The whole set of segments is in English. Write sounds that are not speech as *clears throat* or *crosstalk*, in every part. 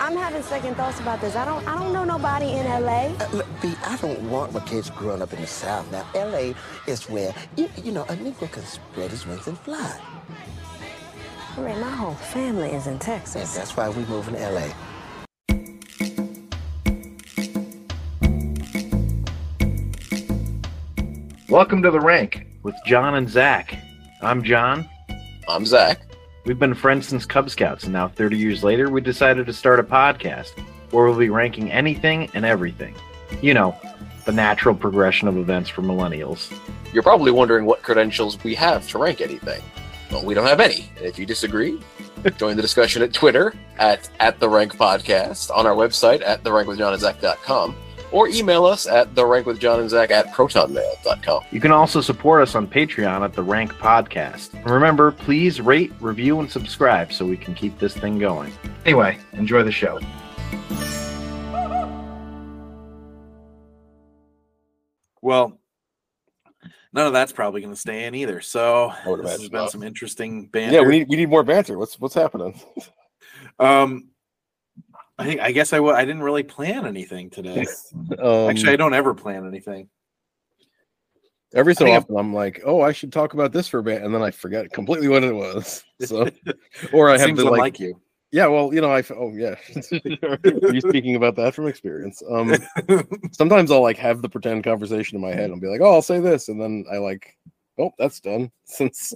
I'm, I'm having second thoughts about this. I don't I don't know nobody in LA. Uh, look, B, I don't want my kids growing up in the South. Now, L.A. is where, you, you know, a Negro can spread his wings and fly. Ray, my whole family is in And Texas. that's why we moving to L.A. Welcome to the rank with John and Zac. I'm John. I'm Zac. We've been friends since Cub Scouts, and now 30 years later, we decided to start a podcast where we'll be ranking anything and everything. You know, the natural progression of events for millennials. You're probably wondering what credentials we have to rank anything. Well, we don't have any. If you disagree, join the discussion at Twitter at, at the rank podcast, on our website at therankwithjohnandzach.com, or email us at the rank with John and Zac at protonmail.com. You can also support us on Patreon at the Rank Podcast. And remember, please rate, review, and subscribe so we can keep this thing going. Anyway, enjoy the show. Well, none of that's probably going to stay in either. So I would this has been not. some interesting banter. Yeah, we need we need more banter. What's what's happening? Um, I think I guess I w- I didn't really plan anything today. *laughs* Um, Actually, I don't ever plan anything. every so often I'm like, oh, I should talk about this for a bit, and then I forget completely what it was. *laughs* So, or I have to like, unlike you. yeah, well, you know, I oh yeah, *laughs* Are you speaking about that from experience. Um, sometimes I'll like have the pretend conversation in my head and be like, oh, I'll say this, and then I like, oh, that's done since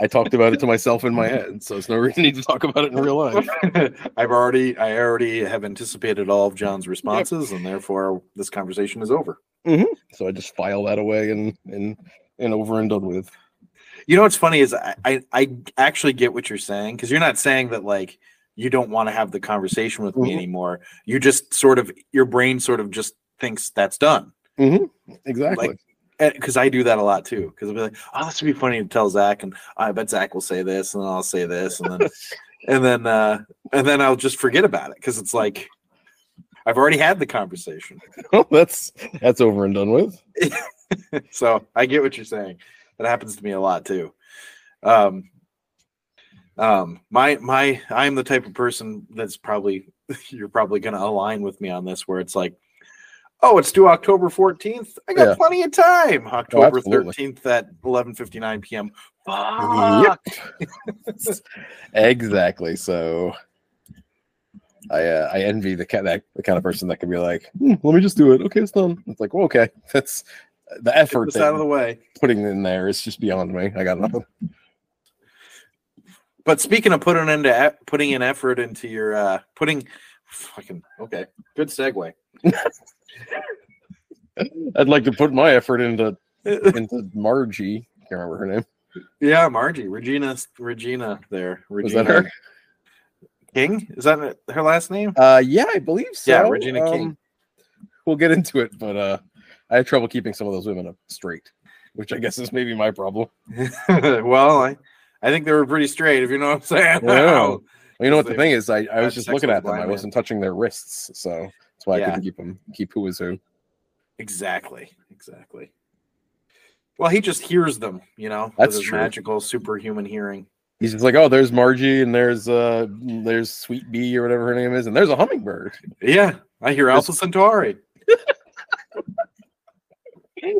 I talked about it to *laughs* myself in my head, so it's no reason to talk about it in real life. *laughs* I've already I already have anticipated all of John's responses, and therefore this conversation is over. So I just file that away and and and over and done with. You know what's funny is I I, I actually get what you're saying because you're not saying that like you don't want to have the conversation with me Mhm. anymore. You just sort of your brain sort of just thinks that's done. Exactly. Like, because I do that a lot too. Because I'll be like, "Oh, this would be funny to tell Zac," and I bet Zac will say this, and then I'll say this, and then, *laughs* and then, uh, and then I'll just forget about it because it's like I've already had the conversation. Well, *laughs* that's that's over and done with. *laughs* so I get what you're saying. That happens to me a lot too. Um, um, my my I'm the type of person that's probably you're probably going to align with me on this, where it's like, oh, it's due October 14th. I got Yeah. plenty of time. October absolutely. 13th at 11:59 p.m. Yep. Fuck. *laughs* exactly. So I uh, I envy the kind that the kind of person that can be like, "Hmm, let me just do it. Okay, it's done. It's like, well, okay, *laughs* that's the effort out of the way. putting in there is just beyond me. I got nothing. But speaking of putting into putting in effort into your uh putting fucking okay, good segue. *laughs* I'd like to put my effort into into Margie. Can't remember her name. Yeah, Margie, Regina, Regina, there, Was Regina that her? King. Is that her last name? Uh, yeah, I believe so. Yeah, Regina King. Um, We'll get into it, but uh, I have trouble keeping some of those women up straight, which I guess is maybe my problem. *laughs* well, I, I think they were pretty straight, if you know what I'm saying. Yeah. *laughs* Well, you know what the thing is, I, I was just looking at them. I wasn't touching their wrists, so why I Yeah. couldn't keep them keep who was who. Exactly, exactly. Well, he just hears them, you know, That's his true. magical superhuman hearing. He's just like, oh, there's Margie, and there's uh, there's Sweet Bee or whatever her name is, and there's a hummingbird. Yeah, I hear Alpha Centauri. *laughs*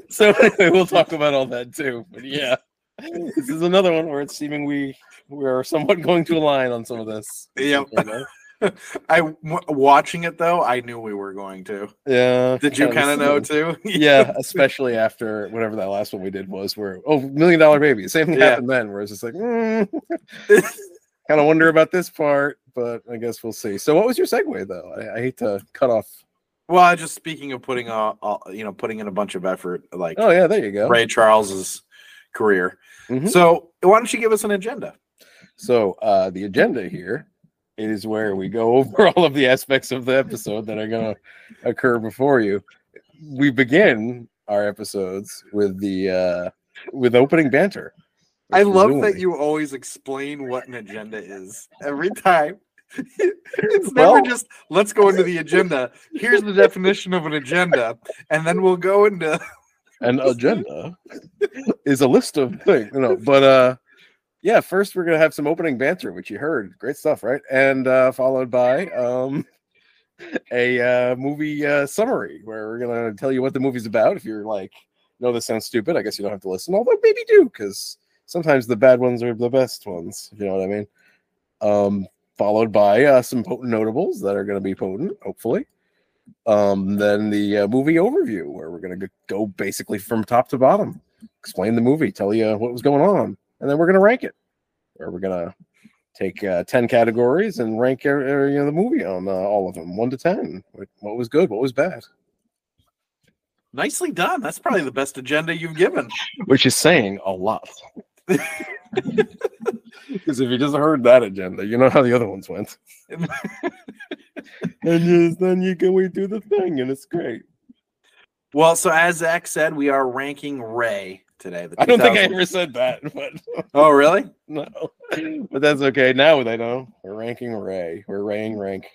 So anyway, we'll talk about all that too. But yeah, this is another one where it's seeming we we are somewhat going to align on some of this. Yep. *laughs* I w- watching it though, I knew we were going to. Yeah. Did you kinda know too? *laughs* yeah, especially after whatever that last one we did was, where oh, million dollar baby. Same thing Yeah. happened then, where it's just like, mm, *laughs* kind of wonder about this part, but I guess we'll see. So, what was your segue though? I, I hate to cut off. Well, I just speaking of putting uh, you know, putting in a bunch of effort, like Oh yeah, there you go. Ray Charles's career. Mhm. So, why don't you give us an agenda? So uh, the agenda here is where we go *laughs* over all of the aspects of the episode that are going to occur before you. We begin our episodes with the uh, with opening banter. I love that you always explain what an agenda is every time. *laughs* it's never Well- just let's go into the agenda. Here's the definition of an agenda, and then we'll go into an agenda is a list of things. No, but uh, yeah, first we're gonna have some opening banter, which you heard, great stuff, right? And uh, followed by um, a uh, movie uh, summary where we're gonna tell you what the movie's about. If you're like, no, this sounds stupid, I guess you don't have to listen. Although maybe do, because sometimes the bad ones are the best ones. If you know what I mean. Um, followed by uh, some potent notables that are going to be potent, hopefully. Um, then the uh, movie overview, where we're going to go basically from top to bottom, explain the movie, tell you what was going on, and then we're going to rank it. Where we're going to take uh, 10 categories and rank uh, you know, the movie on uh, all of them, one to 10. What, what was good, what was bad. Nicely done. That's probably the best agenda you've given. *laughs* Which is saying a lot. *laughs* Because if you just heard that agenda, you know how the other ones went. *laughs* and just, then you can we do the thing, and it's great. Well, so as Zac said, we are ranking Ray today. I don't think I ever said that, *laughs* but Oh, really? no. But that's okay. Now they know. We're ranking Ray. We're raying rank.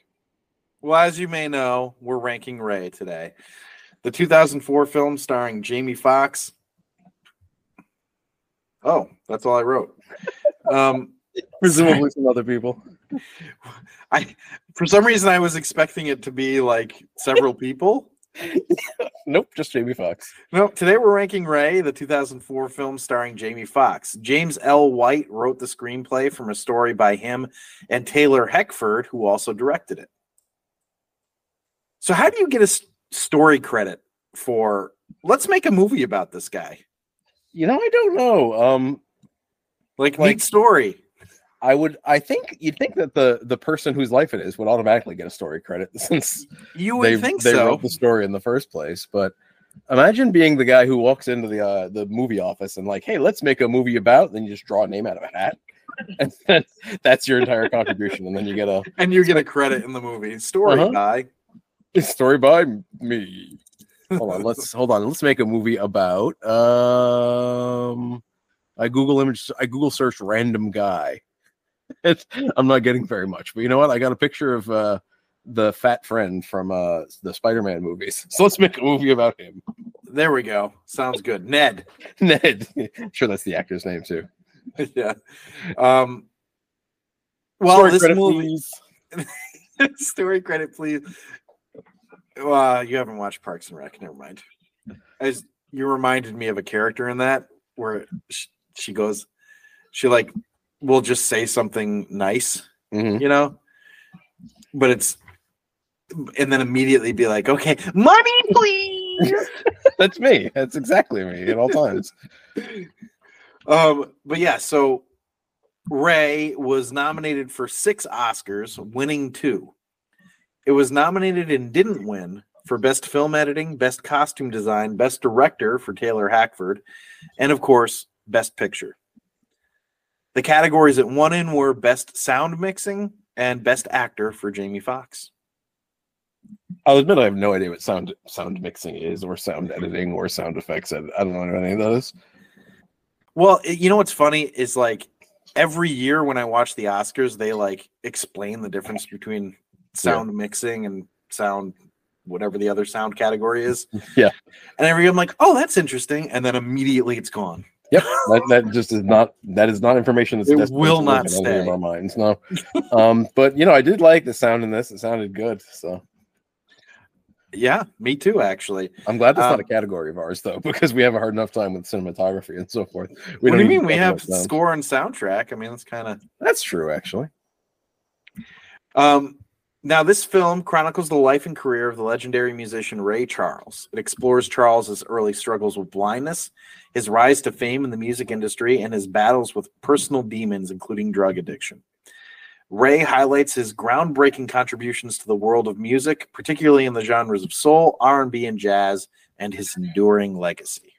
Well, as you may know, we're ranking Ray today. The 2004 film starring Jamie Foxx. Oh, that's all I wrote. Um, *laughs* Presumably some other people. *laughs* I, for some reason, I was expecting it to be like several people. Nope, just Jamie Foxx. No, today we're ranking Ray, the 2004 film starring Jamie Foxx. James L. White wrote the screenplay from a story by him and Taylor Hackford, who also directed it. So, how do you get a story credit for? Let's make a movie about this guy. You know, I don't know. Um, Like, Like- neat story. I would. I think you'd think that the the person whose life it is would automatically get a story credit *laughs* since You would they, think they so. wrote the story in the first place. But imagine being the guy who walks into the uh, the movie office and like, hey, let's make a movie about. Then you just draw a name out of a hat, *laughs* and then that's your entire contribution, and then you get a And you get a credit in the movie. Story Uh-huh. by. *laughs* story by me. Hold on, let's hold on. Let's make a movie about. Um, I Google image. I Google search random guy. *laughs* It's, I'm not getting very much, but you know what? I got a picture of uh, the fat friend from uh, the Spider-Man movies. *laughs* So let's make a movie about him. There we go. Sounds good. Ned. *laughs* Ned. sure, that's the actor's name too. yeah. Um, well, Story this credit, movie. please. story credit, please. Well, you haven't watched Parks and Rec. Never mind. As you reminded me of a character in that where she goes, she like will just say something nice, Mhm. you know, but it's and then immediately be like, okay, money, please. *laughs* That's me. That's exactly me at all times. *laughs* Um, but yeah, so Ray was nominated for six Oscars, winning two. It was nominated and didn't win for Best Film Editing, Best Costume Design, Best Director for Taylor Hackford, and of course, Best Picture. The categories it won in were Best Sound Mixing and Best Actor for Jamie Foxx. I'll admit I have no idea what sound sound mixing is, or sound editing, or sound effects. I, I don't know any of those. Well, you know what's funny is like every year when I watch the Oscars, they like explain the difference between sound mixing and sound whatever the other sound category is. *laughs* Yeah. And every year I'm like, oh, that's interesting, and then immediately it's gone. Yep, that, that just is not that is not information that's It will not live in stay. our minds. No, um, but you know, I did like the sound in this. It sounded good, so Yeah, me too, actually. I'm glad that's not Um, a category of ours though, *laughs* because we have a hard enough time with cinematography and so forth. what do you mean we have score and soundtrack? I mean, that's kind of That's true, actually. Um, now, this film chronicles the life and career of the legendary musician Ray Charles. It explores Charles's early struggles with blindness, his rise to fame in the music industry, and his battles with personal demons, including drug addiction. Ray highlights his groundbreaking contributions to the world of music, particularly in the genres of soul, R&B, and jazz, and his enduring legacy.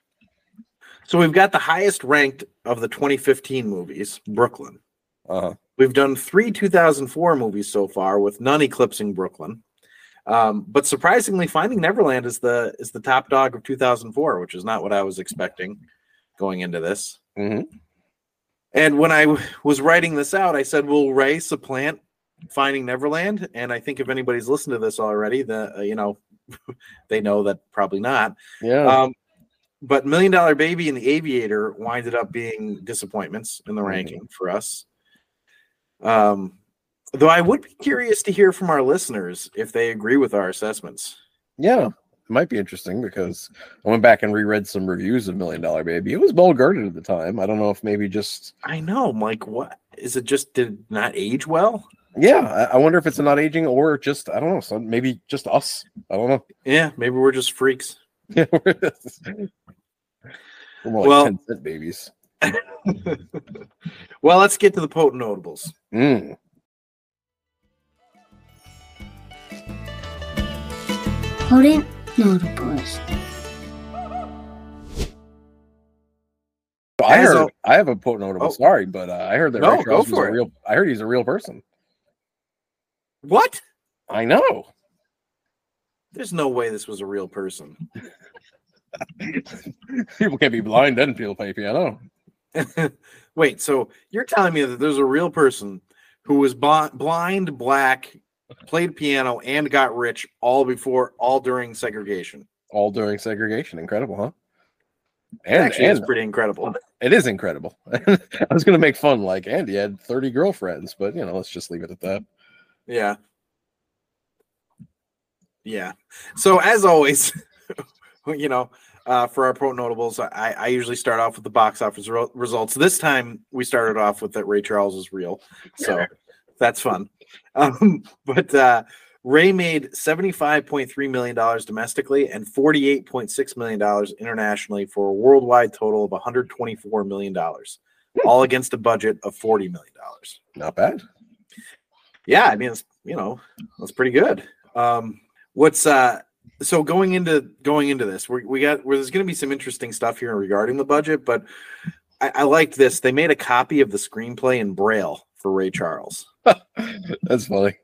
So we've got the highest ranked of the 2015 movies, Brooklyn. Uh, We've done three 2004 movies so far, with none eclipsing Brooklyn. Um, but surprisingly, Finding Neverland is the is the top dog of 2004, which is not what I was expecting going into this. mhm. And when I w- was writing this out, I said, "Will Ray supplant Finding Neverland?" And I think if anybody's listened to this already, the uh, you know *laughs* they know that probably not. Yeah, Um, but Million Dollar Baby and The Aviator winded up being disappointments in the Mhm. ranking for us. Um, though I would be curious to hear from our listeners if they agree with our assessments. Yeah, it might be interesting because I went back and reread some reviews of Million Dollar Baby. It was well guarded at the time. I don't know if maybe just I know, I'm like, what is it? Just did not age well? yeah. I, I wonder if it's not aging or just I don't know. So maybe just us. I don't know. Yeah, maybe we're just freaks. Yeah, *laughs* we're more like Well- 10 cent babies. *laughs* Well, let's get to the potent notables. Mm. Potent notables. I heard. a- I have a potent notable. Oh. Sorry, but uh, I heard that No, Ray go Charles was for a it. real. I heard he's a real person. What? I know. There's no way this was a real person. *laughs* People can't be blind and people play piano. *laughs* Wait, so you're telling me that there's a real person who was bl- blind, black, played piano, and got rich all before, all during segregation? All during segregation. Incredible, huh? It And, actually is and pretty incredible. *laughs* it is incredible. *laughs* I was going to make fun, like Andy had 30 girlfriends, but you know, let's just leave it at that. Yeah. Yeah. So as always, you know, uh, for our pro notables, I, I usually start off with the box office ro- results. This time we started off with that Ray Charles is real, so that's fun. Um, *laughs* but uh, Ray made seventy-five point three million dollars domestically and forty-eight point six million dollars internationally for a worldwide total of one hundred twenty-four million dollars, all against a budget of forty million dollars Not bad. yeah i mean it's you know that's pretty good um what's uh so going into going into this we, we got where there's going to be some interesting stuff here regarding the budget but I, I liked this they made a copy of the screenplay in braille for ray charles *laughs* That's funny.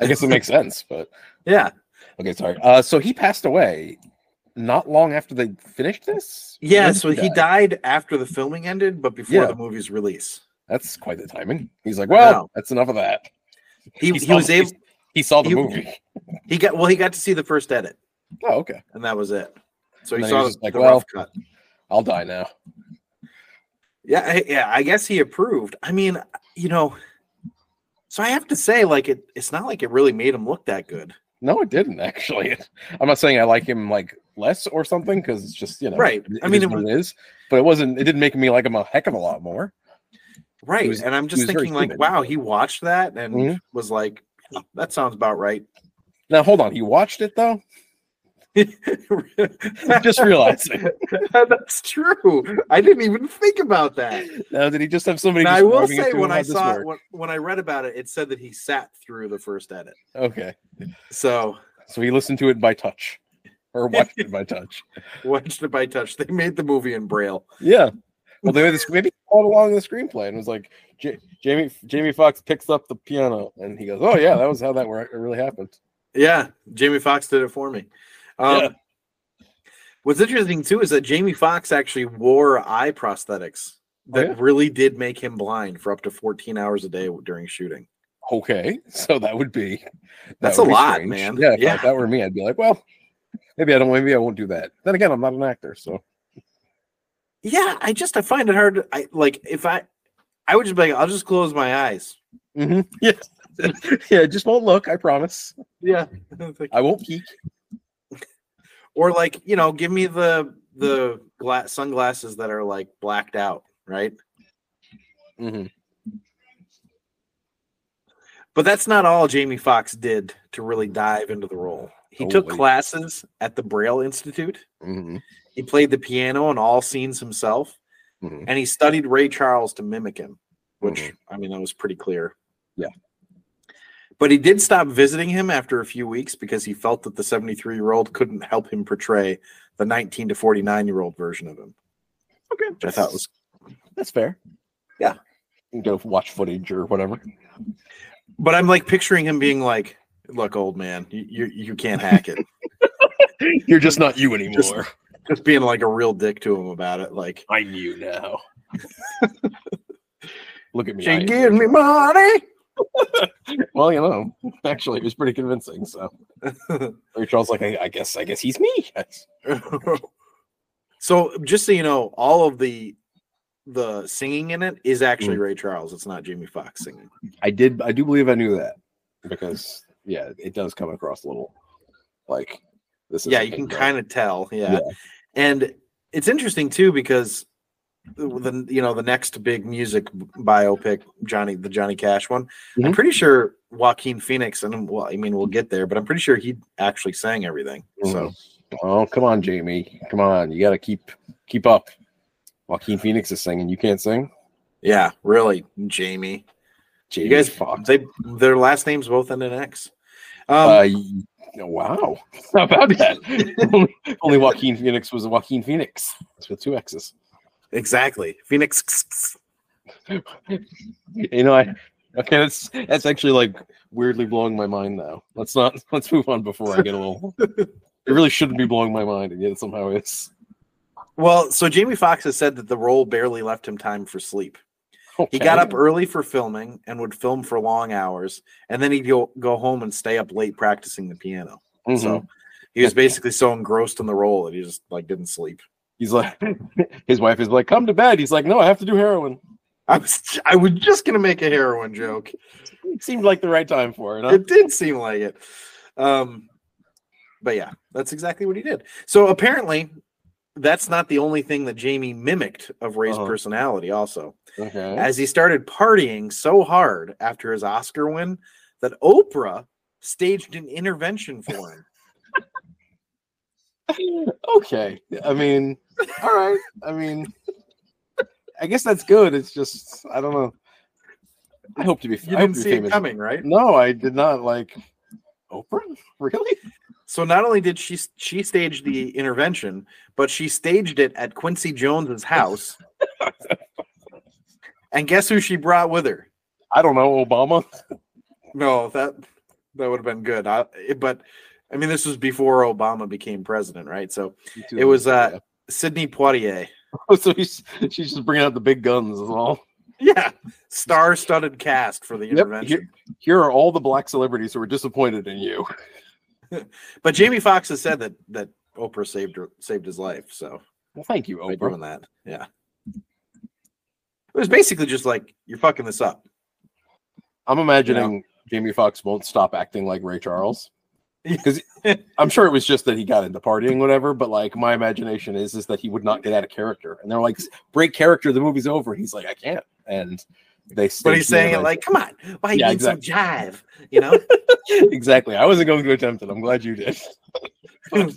I guess it makes sense, but *laughs* yeah okay, sorry. Uh, so he passed away not long after they finished this. yeah so he die? died after the filming ended but before Yeah. the movie's release That's quite the timing. He's like, well, that's enough of that. he, he, saw was able He saw the he- movie. he got well he got to see the first edit Oh, okay. and that was it so he then he saw the, like, the well, rough cut I'll die now. Yeah, I- yeah, I guess he approved. I mean, you know, so I have to say, like, it it's not like it really made him look that good. No, it didn't actually. *laughs* I'm not saying I like him like less or something because it's just you know Right. it- I mean, it what it is, but it wasn't. It didn't make me like him a heck of a lot more. Right. was- and I'm just thinking, like, human. wow, he watched that and Mhm. was like, "Oh, that sounds about right. Now hold on, he watched it though. Just realizing. *laughs* That's true. I didn't even think about that. Now did he just have somebody? Now, I will say, when? I saw when, when I read about it, it said that he sat through the first edit. okay, So so he listened to it by touch, or *laughs* watched it by touch. watched it by touch. They made the movie in braille. Yeah. Well, they this maybe followed along the screenplay and was like, J- Jamie Jamie Foxx picks up the piano and he goes, "Oh yeah, that was how that it really happened." Yeah, Jamie Foxx did it for me. Um, Yeah. What's interesting too is that Jamie Foxx actually wore eye prosthetics Oh, that yeah? really did make him blind for up to 14 hours a day during shooting. Okay, so that would be that That's would a be lot, strange. man. Yeah, if, Yeah. if that were me, I'd be like, well, maybe I don't. Maybe I won't do that. Then again, I'm not an actor, so Yeah, I just I find it hard. I like if I I would just be like, I'll just close my eyes. Mhm. *laughs* yeah, yeah. Just won't look. I promise. Yeah, *laughs* I won't peek. Or like you know, give me the the glass sunglasses that are like blacked out, right? Mhm. But that's not all Jamie Foxx did to really dive into the role. He Oh, took wait. classes at the Braille Institute. Mhm. He played the piano in all scenes himself, Mhm. and he studied Ray Charles to mimic him, which Mhm. I mean that was pretty clear. Yeah. But he did stop visiting him after a few weeks because he felt that the 73 year old couldn't help him portray the 19 to 49 year old version of him, Okay, which I thought was that's fair. Yeah. You can go watch footage or whatever. But I'm like picturing him being like, "Look, old man, you you, you can't hack it." *laughs* You're just not you anymore. Just being like a real dick to him about it. Like, I knew now. *laughs* Look at me. She am give you. me money. Well, you know, actually, it was pretty convincing. So *laughs* Ray Charles, like, I, I guess, I guess he's me. *laughs* So just so you know, all of the the singing in it is Mm. actually Ray Charles. It's not Jamie Foxx singing. I did. I do believe I knew that because yeah, it does come across a little like this. Is Yeah, you can kind of tell. Yeah. Yeah. and it's interesting too because the you know the next big music biopic, Johnny the Johnny Cash one. I'm Mhm. pretty sure Joaquin Phoenix, and well, I mean we'll get there, but I'm pretty sure he actually sang everything. So Oh, come on, Jamie. Come on. You got to keep keep up. Joaquin Phoenix is singing. You can't sing. yeah, really, Jamie. Jamie You guys, Foxx. they their last names both end in X. Um, Uh, wow. How about that? only, only Joaquin Phoenix was a Joaquin Phoenix. With two X's. Exactly, Phoenix. You know, I okay. That's that's actually like weirdly blowing my mind now. Let's not *laughs* let's move on before I get a little. it really shouldn't be blowing my mind, and yet it somehow is. Well, so Jamie Foxx has said that the role barely left him time for sleep. He got up early for filming and would film for long hours, and then he'd go, go home and stay up late practicing the piano. Mhm. So he was basically so engrossed in the role that he just like didn't sleep. He's like, *laughs* his wife is like, "Come to bed." He's like, "No, I have to do heroin." I was I was just gonna make a heroin joke. It seemed like the right time for it. Huh? It did seem like it. Um, but yeah, that's exactly what he did. So apparently, that's not the only thing that Jamie mimicked of Ray's Uh-huh. personality. Also, Okay. as he started partying so hard after his Oscar win that Oprah staged an intervention for him. *laughs* okay. I mean, all right. I mean, I guess that's good. It's just I don't know. I hope to be. You I didn't see it coming, right? No, I did not. Like Oprah, *laughs* really? So not only did she she stage the intervention, but she staged it at Quincy Jones's house. *laughs* and guess who she brought with her? I don't know. Obama. No, that that would have been good. I, it- but I mean, this was before Obama became president, right? So it was uh Sidney Poitier. *laughs* so he's she's just bringing out the big guns as well. Yeah, star-studded cast for the Yep, intervention. Here, here are all the black celebrities who were disappointed in you. *laughs* But Jamie Foxx has said that that Oprah saved her, saved his life. So Well, thank you, Oprah. doing that, yeah. It was basically just like you're fucking this up. I'm imagining Jamie Foxx won't stop acting like Ray Charles. *laughs* Yeah. Because I'm sure it was just that he got into partying, whatever. But like my imagination is is that he would not get out of character, and they're like, "Break character, the movie's over." And he's like, "I can't," and they. But he's saying it like, "Come on, why you Yeah, need some jive?" You know. *laughs* exactly. I wasn't going to attempt it. I'm glad you did. *laughs* But,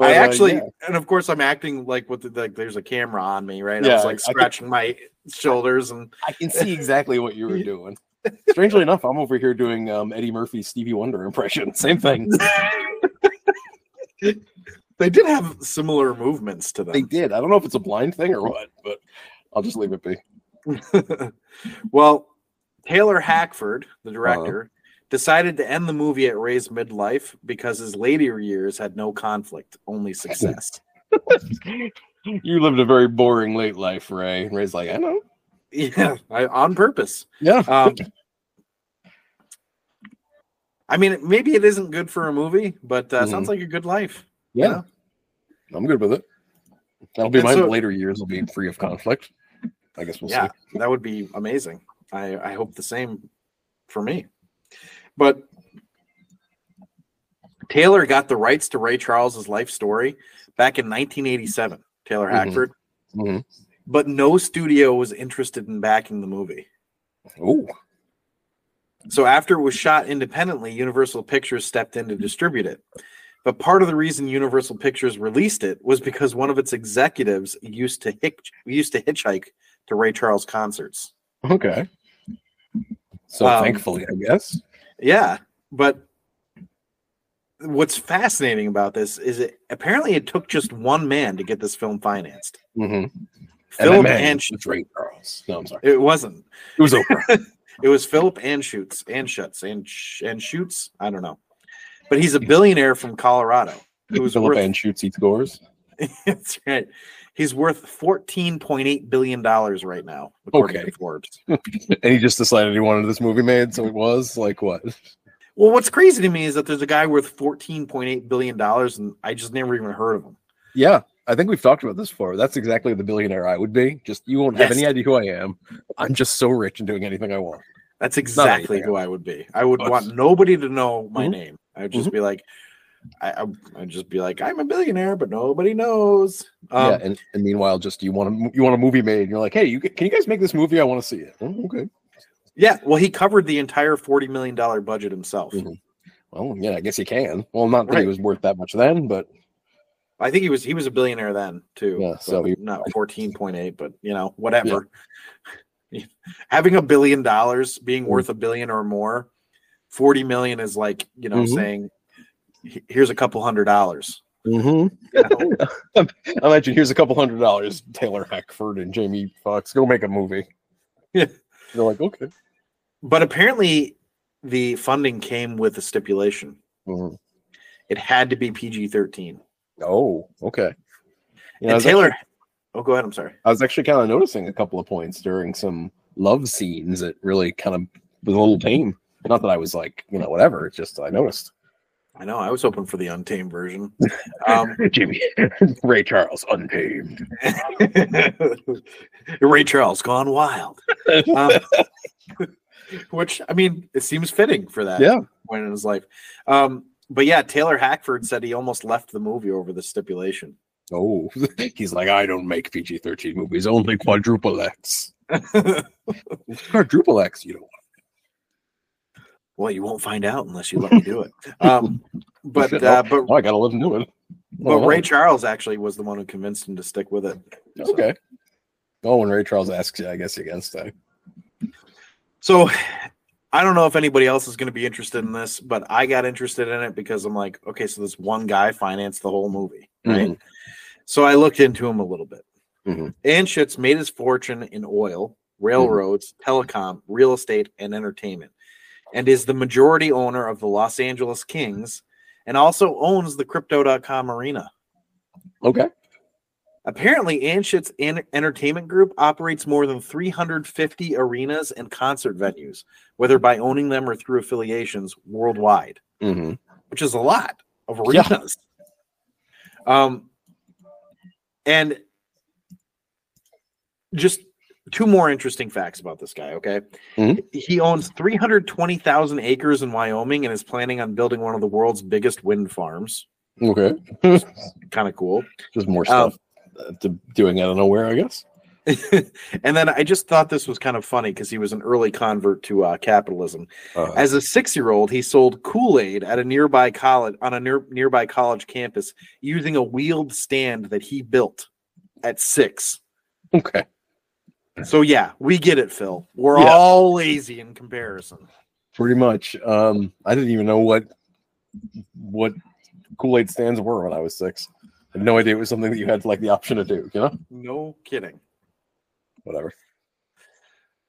I uh, actually, yeah. and of course, I'm acting like with the, like there's a camera on me, right? I was like scratching my shoulders, and I can see exactly what you were doing. Strangely enough, I'm over here doing um, Eddie Murphy's Stevie Wonder impression. *laughs* Same thing. *laughs* they did have similar movements to them. They did. I don't know if it's a blind thing or what, but I'll just leave it be. *laughs* well, Taylor Hackford, Uh-huh. the director, decided to end the movie at Ray's midlife because his later years had no conflict, only success. You lived a very boring late life, Ray. Ray's like, I know. Yeah, I, on purpose. Yeah. Um, I mean, maybe it isn't good for a movie, but uh, Mhm. sounds like a good life. yeah. I'm good with it. That'll be And my so- later years will be free of conflict. I guess we'll yeah, see. that would be amazing. I, I hope the same for me. But Taylor got the rights to Ray Charles's life story back in 1987. Taylor Mhm. Hackford, Mhm. But no studio was interested in backing the movie. Oh, So after it was shot independently, Universal Pictures stepped in to distribute it. But part of the reason Universal Pictures released it was because one of its executives used to hitch, used to hitchhike to Ray Charles concerts. okay. So Um, thankfully, I guess. Yeah, but what's fascinating about this is it apparently it took just one man to get this film financed. Mm-hmm. Philip and it's Ray Charles. No, I'm sorry. it wasn't. It was Oprah. *laughs* It was Philip Anschutz and Shuts and Sh- and Shoots. I don't know, but he's a billionaire from Colorado. Who was Philip worth, and shoots eat scores. *laughs* That's right. He's worth fourteen point eight billion dollars right now, according Okay. to Forbes. *laughs* And he just decided he wanted this movie made, so it was like what? Well, what's crazy to me is that there's a guy worth fourteen point eight billion dollars, and I just never even heard of him. Yeah, I think we've talked about this before. That's exactly the billionaire I would be. Just you won't have any idea who I am. I'm just so rich and doing anything I want. That's exactly who I would be. I would want nobody to know my Mhm. name. I would just be like, I, I'd just be like, I'm a billionaire, but nobody knows. Um, yeah, and, and meanwhile, just you want a you want a movie made, and you're like, hey, you can you guys make this movie? I want to see it. "Oh, okay. yeah. Well, he covered the entire forty million dollar budget himself. Mhm. Well, yeah, I guess he can. Well, not that Right. he was worth that much then, but I think he was he was a billionaire then too. Yeah, so he- not *laughs* fourteen point eight, but you know whatever. *laughs* Having a billion dollars, being Mm. worth a billion or more, forty million is like you know Mhm. saying, here's a couple hundred dollars. Mhm. *laughs* imagine here's a couple hundred dollars, Taylor Hackford and Jamie Foxx, go make a movie. Yeah. They're like, okay. But apparently, the funding came with a stipulation. Mhm. It had to be PG thirteen. Oh, okay. You know, and Taylor, actually- oh, go ahead. I'm sorry. I was actually kind of noticing a couple of points during some love scenes that really kind of was a little tame. Not that I was like, you know, whatever. It's just I noticed. I know. I was hoping for the untamed version. *laughs* Um, Jimmy *laughs* Ray Charles untamed. *laughs* Ray Charles gone wild. Um, which I mean, it seems fitting for that Yeah. point in his life. Um, but yeah, Taylor Hackford said he almost left the movie over the stipulation. Oh, *laughs* he's like, I don't make PG thirteen movies, only quadruple X. *laughs* quadruple X, you don't. well, you won't find out unless you let me do it. *laughs* Um, but uh, but Oh, I gotta live and do it. but Oh, Ray Charles actually was the one who convinced him to stick with it. So- okay. Oh, when Ray Charles asks you, I guess you can stay. So I don't know if anybody else is going to be interested in this, but I got interested in it because I'm like, okay, so this one guy financed the whole movie, right? So I looked into him a little bit. Mhm. Anschutz made his fortune in oil, railroads, telecom, real estate, and entertainment, and is the majority owner of the Los Angeles Kings and also owns the Crypto.com arena. Okay. Apparently, Anschutz Entertainment Group operates more than 350 arenas and concert venues, whether by owning them or through affiliations worldwide, hmm which is a lot of Yeah. arenas. Um, and just two more interesting facts about this guy. Okay, Mhm. he owns 320,000 acres in Wyoming and is planning on building one of the world's biggest wind farms. Okay. *laughs* Kind of cool. Just more Um, stuff to doing out of nowhere, I guess. *laughs* and then I just thought this was kind of funny because he was an early convert to uh, capitalism. Uh, As a six-year-old, he sold Kool-Aid at a nearby college on a near, nearby college campus using a wheeled stand that he built at six. okay. So yeah, we get it, Phil. We're Yeah. all lazy in comparison. Pretty much. Um, I didn't even know what what Kool Aid stands were when I was six. No idea it was something that you had like the option to do. You know, No kidding. whatever.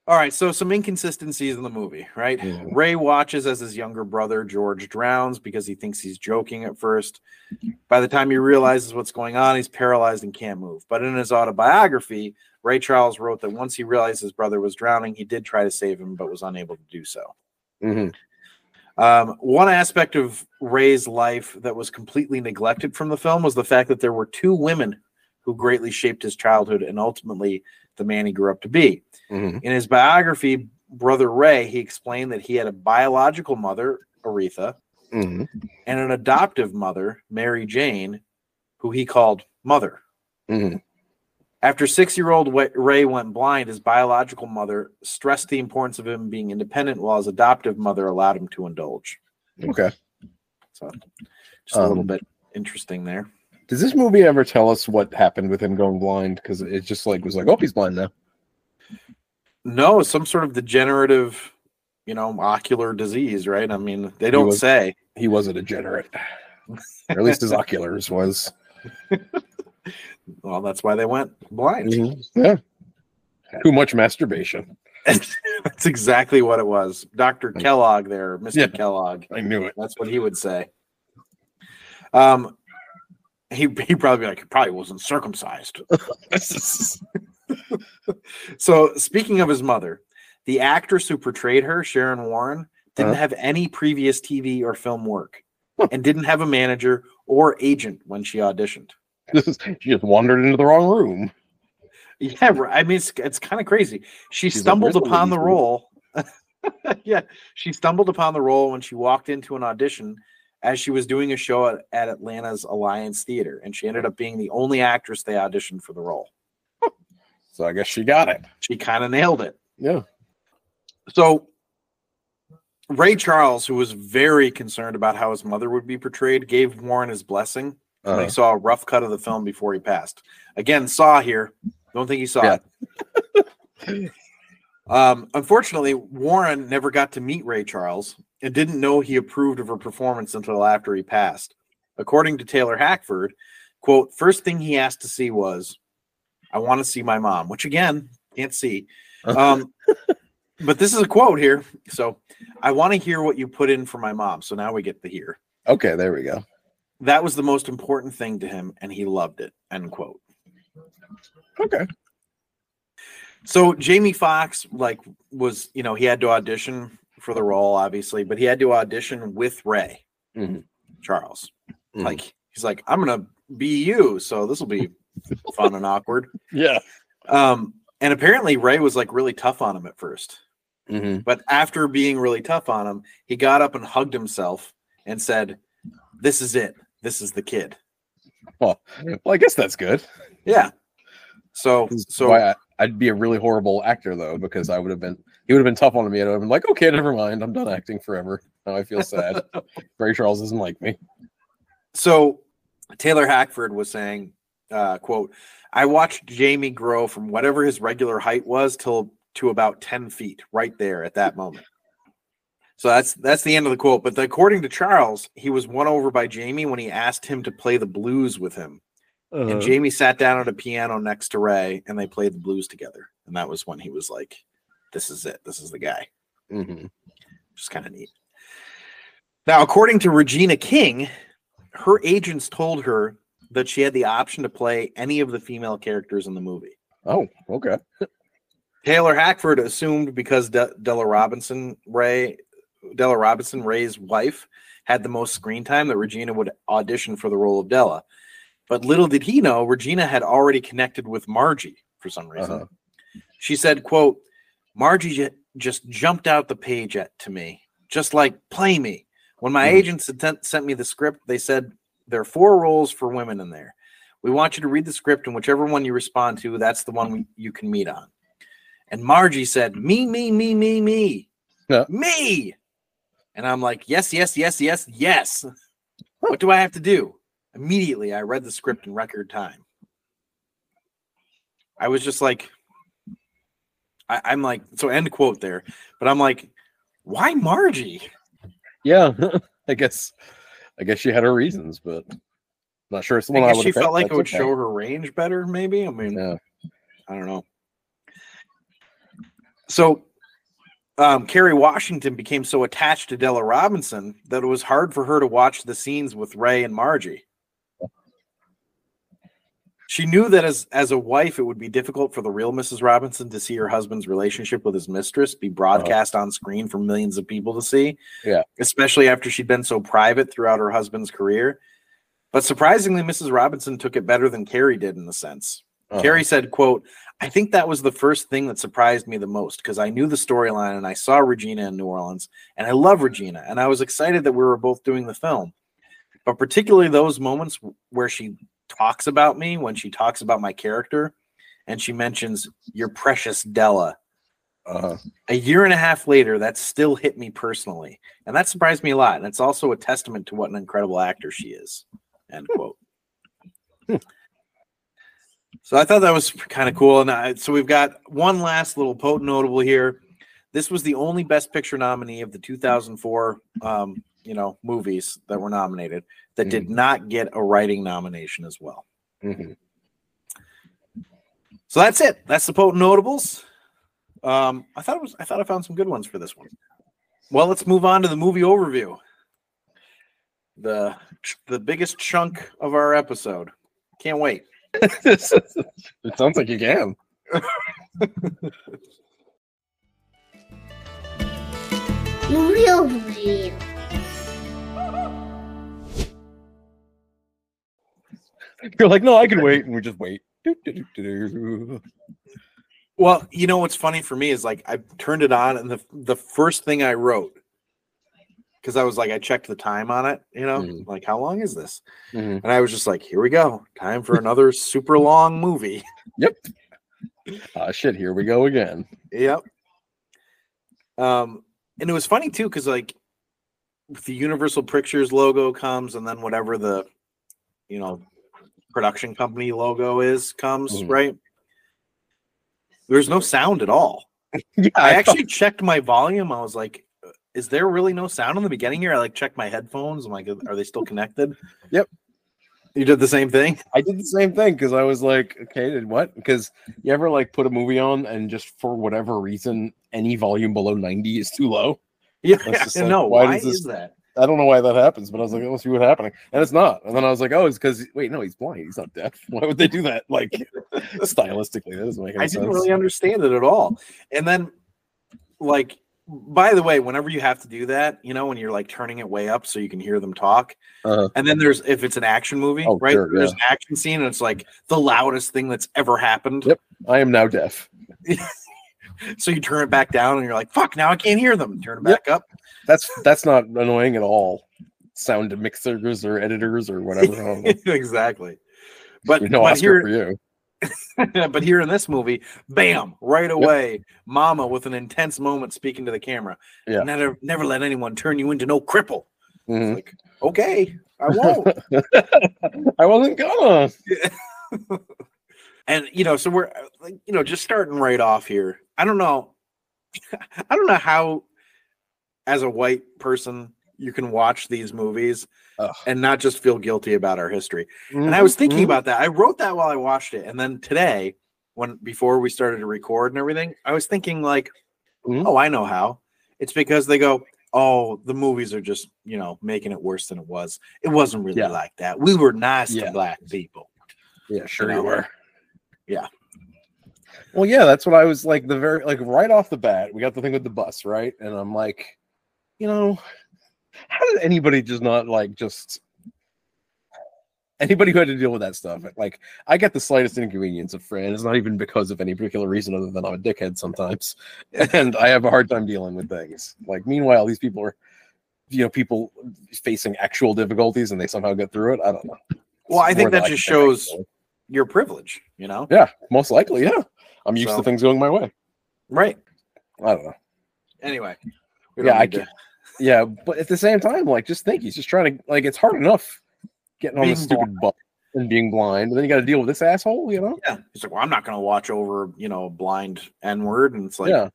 All right, so some inconsistencies in the movie, right? Yeah. Ray watches as his younger brother George drowns because he thinks he's joking at first. By the time he realizes what's going on, he's paralyzed and can't move. But in his autobiography, Ray Charles wrote that once he realized his brother was drowning, he did try to save him, but was unable to do so. hmm Um, one aspect of Ray's life that was completely neglected from the film was the fact that there were two women who greatly shaped his childhood and ultimately the man he grew up to be. hmm In his biography, Brother Ray, he explained that he had a biological mother, Aretha, hmm and an adoptive mother, Mary Jane, who he called Mother. hmm After six year old Ray went blind, his biological mother stressed the importance of him being independent while his adoptive mother allowed him to indulge. Okay. So, just a little Um, bit interesting there. Does this movie ever tell us what happened with him going blind? Because it just like was like, oh, he's blind now. No, some sort of degenerative, you know, ocular disease, right? I mean, they don't was- say. He was a degenerate. or at least his oculars was. *laughs* Well, that's why they went blind. Yeah. Too much masturbation. That's exactly what it was. Dr. Kellogg there, Mr. Yeah. Kellogg. I knew it. That's what he would say. Um he he probably be like, he probably wasn't circumcised. *laughs* So speaking of his mother, the actress who portrayed her, Sharon Warren, didn't Uh-huh. have any previous TV or film work and didn't have a manager or agent when she auditioned. This *laughs* is she just wandered into the wrong room. Yeah. I mean, it's, it's kind of crazy. She She's stumbled "Where's upon the role. *laughs* yeah, she stumbled upon the role when she walked into an audition as she was doing a show at, at Atlanta's Alliance Theater, and she ended up being the only actress they auditioned for the role. *laughs* So I guess she got it. She kind of nailed it. Yeah. So Ray Charles, who was very concerned about how his mother would be portrayed, gave Warren his blessing when Uh, he saw a rough cut of the film before he passed. Again, saw here. Don't think he saw Yeah. it. um, unfortunately, Warren never got to meet Ray Charles and didn't know he approved of her performance until after he passed. According to Taylor Hackford, quote, first thing he asked to see was, I want to see my mom, which again, can't see. Um, but this is a quote here. So I want to hear what you put in for my mom. So now we get to hear. okay, there we go. That was the most important thing to him, and he loved it. End quote. Okay. So Jamie Foxx like, was you know he had to audition for the role, obviously, but he had to audition with Ray Mhm. Charles. Mhm. Like he's like, I'm gonna be you, so this will be *laughs* fun and awkward. Yeah. Um, and apparently Ray was like really tough on him at first, hmm but after being really tough on him, he got up and hugged himself and said, "This is it. This is the kid." Well, well, I guess that's good. Yeah. So So I, I'd be a really horrible actor though, because I would have been he would have been tough on me and I would have been like, okay, never mind, I'm done acting forever. Now I feel sad. *laughs* Ray Charles doesn't like me. So Taylor Hackford was saying, uh, quote, I watched Jamie grow from whatever his regular height was till to about 10 feet right there at that moment. So that's that's the end of the quote. But according to Charles, he was won over by Jamie when he asked him to play the blues with him. And Jamie sat down at a piano next to Ray and they played the blues together. And that was when he was like, This is it. This is the guy. Mm-hmm. Which is kind of neat. Now, according to Regina King, her agents told her that she had the option to play any of the female characters in the movie. Oh, okay. Taylor Hackford assumed because De- Della Robinson Ray Della Robinson Ray's wife had the most screen time that Regina would audition for the role of Della. But little did he know Regina had already connected with Margie for some reason. Uh-huh. She said, quote, Margie just jumped out the page at, to me, just like play me. When my Mhm. agents sent- sent me the script, they said there are four roles for women in there. We want you to read the script, and whichever one you respond to, that's the one we, you can meet on. And Margie said, Me, me, me, me, me, Yeah. me. And I'm like, Yes, yes, yes, yes, yes. What do I have to do? Immediately, I read the script in record time. I was just like, I, I'm like, so end quote there. But I'm like, why Margie? Yeah. *laughs* I guess I guess she had her reasons, but I'm not sure it's the one I I, guess would she picked. felt like it would okay. show her range better, maybe. I mean, Yeah. I don't know. So, um, Kerry Washington became so attached to Della Robinson that it was hard for her to watch the scenes with Ray and Margie. She knew that as as a wife, it would be difficult for the real Mrs. Robinson to see her husband's relationship with his mistress be broadcast on screen for millions of people to see. Yeah. especially after she'd been so private throughout her husband's career. But surprisingly, Mrs. Robinson took it better than Kerry did in the sense. Uh-huh. Kerry said, quote, I think that was the first thing that surprised me the most because I knew the storyline and I saw Regina in New Orleans and I love Regina and I was excited that we were both doing the film. But particularly those moments where she talks about me, when she talks about my character and she mentions your precious Della. Uh-huh. A year and a half later, that still hit me personally. And that surprised me a lot. And it's also a testament to what an incredible actor she is. End quote. So I thought that was kind of cool. And I, so we've got one last little potent notable here. This was the only Best Picture nominee of the 2004, um, you know, movies that were nominated that did not get a writing nomination as well. Mhm. So that's it. That's the potent notables. Um, I thought it was. I thought I found some good ones for this one. Well, let's move on to the movie overview. The the biggest chunk of our episode. Can't wait. It sounds like you can. You're like, no, I can wait, and we just wait. Well, you know what's funny for me is like I turned it on, and the the first thing I wrote, because I was like, I checked the time on it, you know, Mhm. like how long is this? Mhm. And I was just like, here we go, time for another super long movie. *laughs* Yep. Ah, shit. Here we go again. Yep. Um, and it was funny too, because like the Universal Pictures logo comes, and then whatever the you know production company logo is comes, Mhm. right? There's no sound at all. *laughs* Yeah, I thought- actually checked my volume. I was like, is there really no sound in the beginning here? I like checked my headphones. I'm like, are they still connected? *laughs* Yep. You did the same thing? I did the same thing because I was like, okay, did what? Because you ever like put a movie on and just for whatever reason, any volume below 90 is too low? Yeah, *laughs* like, know. why Why, does this- is that? I don't know why that happens, but I was like, let's see what's happening. And it's not. And then I was like, oh, it's because, wait, no, he's blind. He's not deaf. Why would they do that? *laughs* Like, stylistically, that doesn't make any I sense. didn't really understand it at all. And then, like, by the way, whenever you have to do that, you know, when you're like turning it way up so you can hear them talk, Uh-huh. and then there's if it's an action movie, Oh, right? sure, there's yeah. an action scene, and it's like the loudest thing that's ever happened. Yep. I am now deaf. *laughs* So you turn it back down, and you're like, "Fuck!" Now I can't hear them. Turn it back up. That's that's not annoying at all. Sound mixers or editors or whatever. I don't know. *laughs* exactly. But, no Oscar here, for you. *laughs* but here in this movie, bam, right away, Mama with an intense moment speaking to the camera. Yeah. Never, never let anyone turn you into no cripple. Mhm. Like, okay, I won't. *laughs* I wasn't gonna. *laughs* and you know, so we're like, you know, just starting right off here. I don't know. I don't know how, as a white person, you can watch these movies Ugh. and not just feel guilty about our history. And I was thinking Mhm. about that. I wrote that while I watched it, and then today, when before we started to record and everything, I was thinking like, Mhm. oh, I know how. It's because they go, oh, the movies are just you know making it worse than it was. It wasn't really Yeah. like that. We were nice Yeah. to black people. Yeah, sure you you were. yeah. Well, yeah, that's what I was like. The very like right off the bat, we got the thing with the bus, right? And I'm like, you know, how did anybody just not like just anybody who had to deal with that stuff? Like, I get the slightest inconvenience of friends. It's not even because of any particular reason other than I'm a dickhead sometimes, *laughs* and I have a hard time dealing with things. Like, meanwhile, these people are, you know, people facing actual difficulties, and they somehow get through it. I don't know. Well, I think that just shows actually. your privilege. You know, Yeah, most likely. Yeah, I'm used So- to things going my way. right? I don't know. Anyway, Yeah, I to- Yeah, but at the same time, like, just think he's just trying to like it's hard enough getting on Being this stupid bus and being blind, and then you got to deal with this asshole, you know? Yeah, he's like, well, I'm not going to watch over you know blind N word, and it's like, yeah,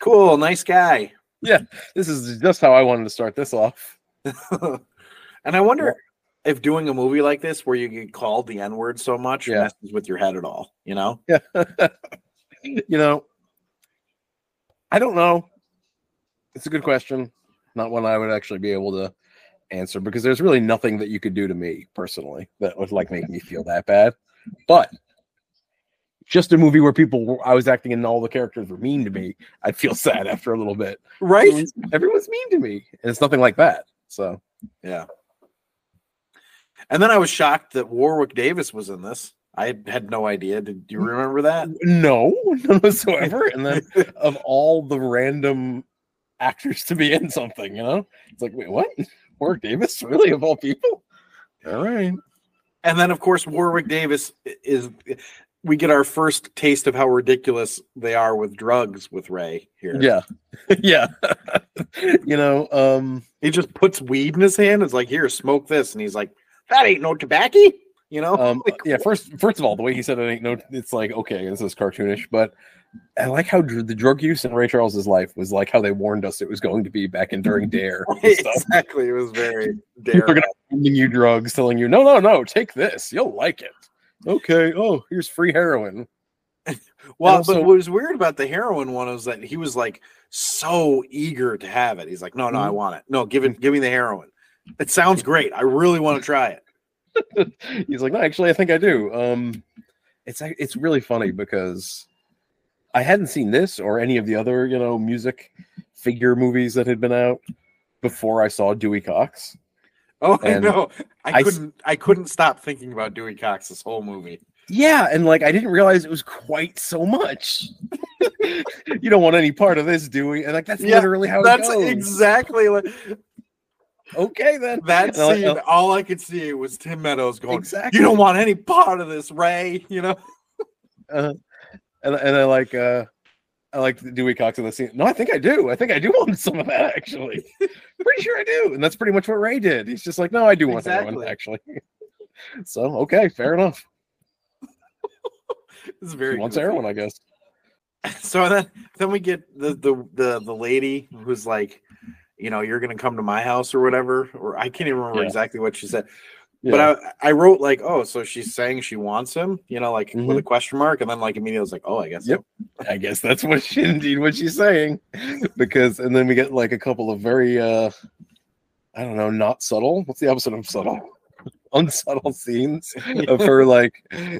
cool, nice guy. Yeah, this is just how I wanted to start this off. *laughs* and I wonder if doing a movie like this, where you get called the N word so much, Yeah. messes with your head at all. You know? Yeah, *laughs* you know, I don't know. It's a good question, not one I would actually be able to answer because there's really nothing that you could do to me personally that would like make me feel that bad. But just a movie where people I was acting and all the characters were mean to me, I'd feel *laughs* sad after a little bit. Right? Everyone's, everyone's mean to me, and it's nothing like that. So Yeah. And then I was shocked that Warwick Davis was in this. I had no idea. Did you remember that? no, *laughs* none whatsoever. And then of all the random actors to be in something, you know, it's like, wait, what? Warwick Davis, really, of all people? All right. And then, of course, Warwick Davis is. We get our first taste of how ridiculous they are with drugs with Ray here. Yeah, *laughs* yeah. *laughs* you know, um, He just puts weed in his hand. It's like, here, smoke this. And he's like, that ain't no tobacco. You know? um, *laughs* Like, yeah. First, first of all, the way he said it ain't no. It's like okay, this is cartoonish, but I like how the drug use in Ray Charles's life was like how they warned us it was going to be back in during *laughs* Dare. exactly. It was very dare. People are gonna be you drugs, telling you, no, no, no, take this, you'll like it. Okay. Oh, here's free heroin. *laughs* Well, also- but what was weird about the heroin one was that he was like so eager to have it. He's like, no, no, I Mhm. want it. No, give it, give me the heroin. It sounds great. I really want to try it. *laughs* He's like, no, actually, I think I do. Um, it's it's really funny because I hadn't seen this or any of the other you know music figure movies that had been out before I saw Dewey Cox. Oh, I And know. I couldn't. I couldn't stop thinking about Dewey Cox this whole movie. Yeah, and like I didn't realize it was quite so much. *laughs* you don't want any part of this, Dewey. And like that's Yeah, literally how That's exactly like okay then. that And I'm like, scene. oh, all I could see was Tim Meadows going, Exactly. "You don't want any part of this, Ray." You know. uh, and and I like uh I like Dewey Cox in the scene. No, I think I do. I think I do want *laughs* some of that actually. *laughs* pretty sure I do. And that's pretty much what Ray did. He's just like, no, I do want that one actually. *laughs* so okay, fair enough. It's very wants heroin, I guess. So then, then we get the the the the lady who's like, you know, you're gonna come to my house or whatever, or I can't even remember Yeah. exactly what she said. Yeah. But I I wrote like, oh, so she's saying she wants him, you know, like with a Mhm. question mark, and then like immediately I was like, oh, I guess. so. Yep. *laughs* I guess that's what she indeed what she's saying. Because and then we get like a couple of very uh I don't know, not subtle. What's the opposite of subtle? *laughs* Unsubtle scenes of her *laughs* like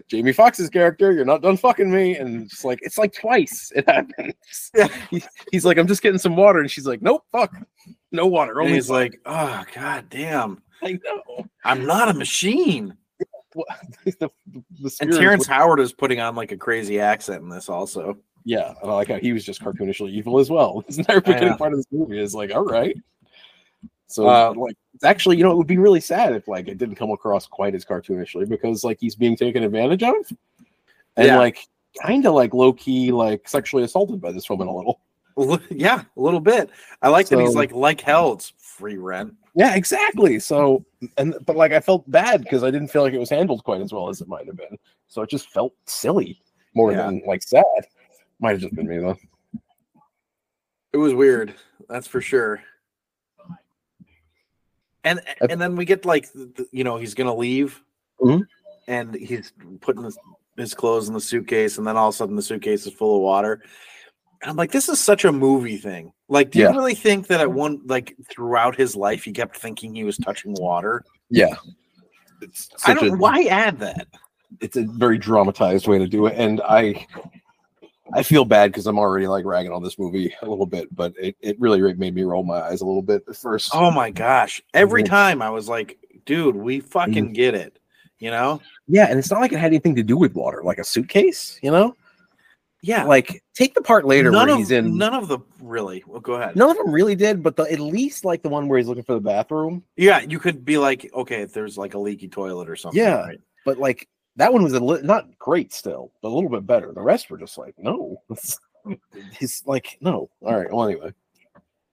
Jamie Foxx's character, you're not done fucking me. And it's like it's like twice it happens. Yeah. He- he's like, I'm just getting some water, and she's like, Nope, fuck. No water. And Only he's fuck." like, oh god damn, *laughs* I know. I'm not a machine. *laughs* The, the And Terrence Howard is putting on like a crazy accent in this also. Yeah, and I like how he was just cartoonishly evil as well. His entire beginning part of this movie is like, all right. So Uh, like it's actually, you know, it would be really sad if like it didn't come across quite as cartoonishly because like he's being taken advantage of. And Yeah. like kind of like low key like sexually assaulted by this woman a little. Yeah, a little bit. I like that he's like like hell. It's free rent. Yeah, exactly. So and but like I felt bad because I didn't feel like it was handled quite as well as it might have been. So it just felt silly more Yeah. than like sad. Might have just been me though. It was weird, that's for sure. And and then we get like you know he's gonna leave, Mhm. and he's putting his, his clothes in the suitcase, and then all of a sudden the suitcase is full of water. And I'm like, this is such a movie thing. Like, do Yeah. you really think that at one like throughout his life he kept thinking he was touching water? Yeah. It's I don't. why add that? it's a very dramatized way to do it and i i feel bad because i'm already like ragging on this movie a little bit but it, it really made me roll my eyes a little bit at first Oh my gosh! Every Mhm. time I was like, dude, we fucking get it. You know? yeah and it's not like it had anything to do with water like a suitcase you know Yeah. like take the part later none where of he's in none of the really. Well, go ahead. none of them really did but the, at least like the one where he's looking for the bathroom Yeah, you could be like, okay, if there's like a leaky toilet or something. Yeah. right? but like that one was a li- not great still but a little bit better the rest were just like no *laughs* he's like no all right well anyway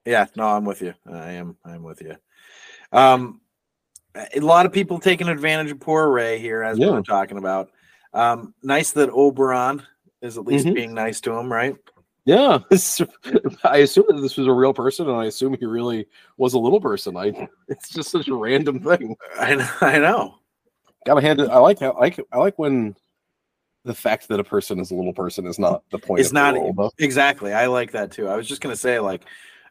Yeah. No, I'm with you. I am. I'm with you. Um, a lot of people taking advantage of poor Ray here, as we Yeah. were talking about. Um, nice that Oberon is at least Mhm. being nice to him, right? Yeah, *laughs* I assume that this was a real person, and I assume he really was a little person. I, *laughs* it's just such a random thing. I know. I know. Gotta hand it. I like how I like I like when the fact that a person is a little person is not the point. It's not exactly. I like that too. I was just gonna say, like,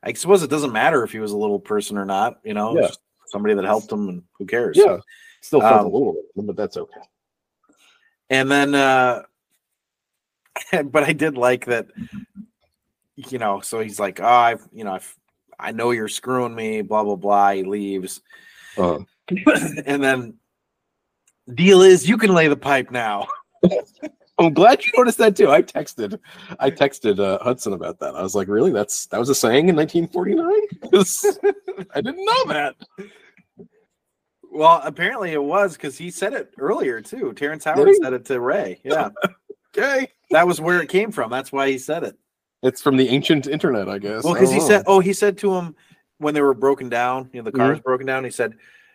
I suppose it doesn't matter if he was a little person or not. You know, Yeah. Somebody that helped him, and who cares? Yeah, still felt Um, a little bit, but that's okay. And then, uh *laughs* but I did like that. You know, so he's like, "Oh, I've, you know, I've, I know you're screwing me." Blah blah blah. He leaves, Uh, *laughs* and then deal is you can lay the pipe now. *laughs* I'm glad you noticed that too. I texted, I texted uh, Hudson about that. I was like, "Really? That's that was a saying in 1949. I didn't know that." Well, apparently it was because he said it earlier too. Terrence Howard said it to Ray. Yeah, Okay, that was where it came from. That's why he said it. it's from the ancient internet, I guess. Well, because he don't said, oh, he said to him when they were broken down, you know, the car's broken down. He said,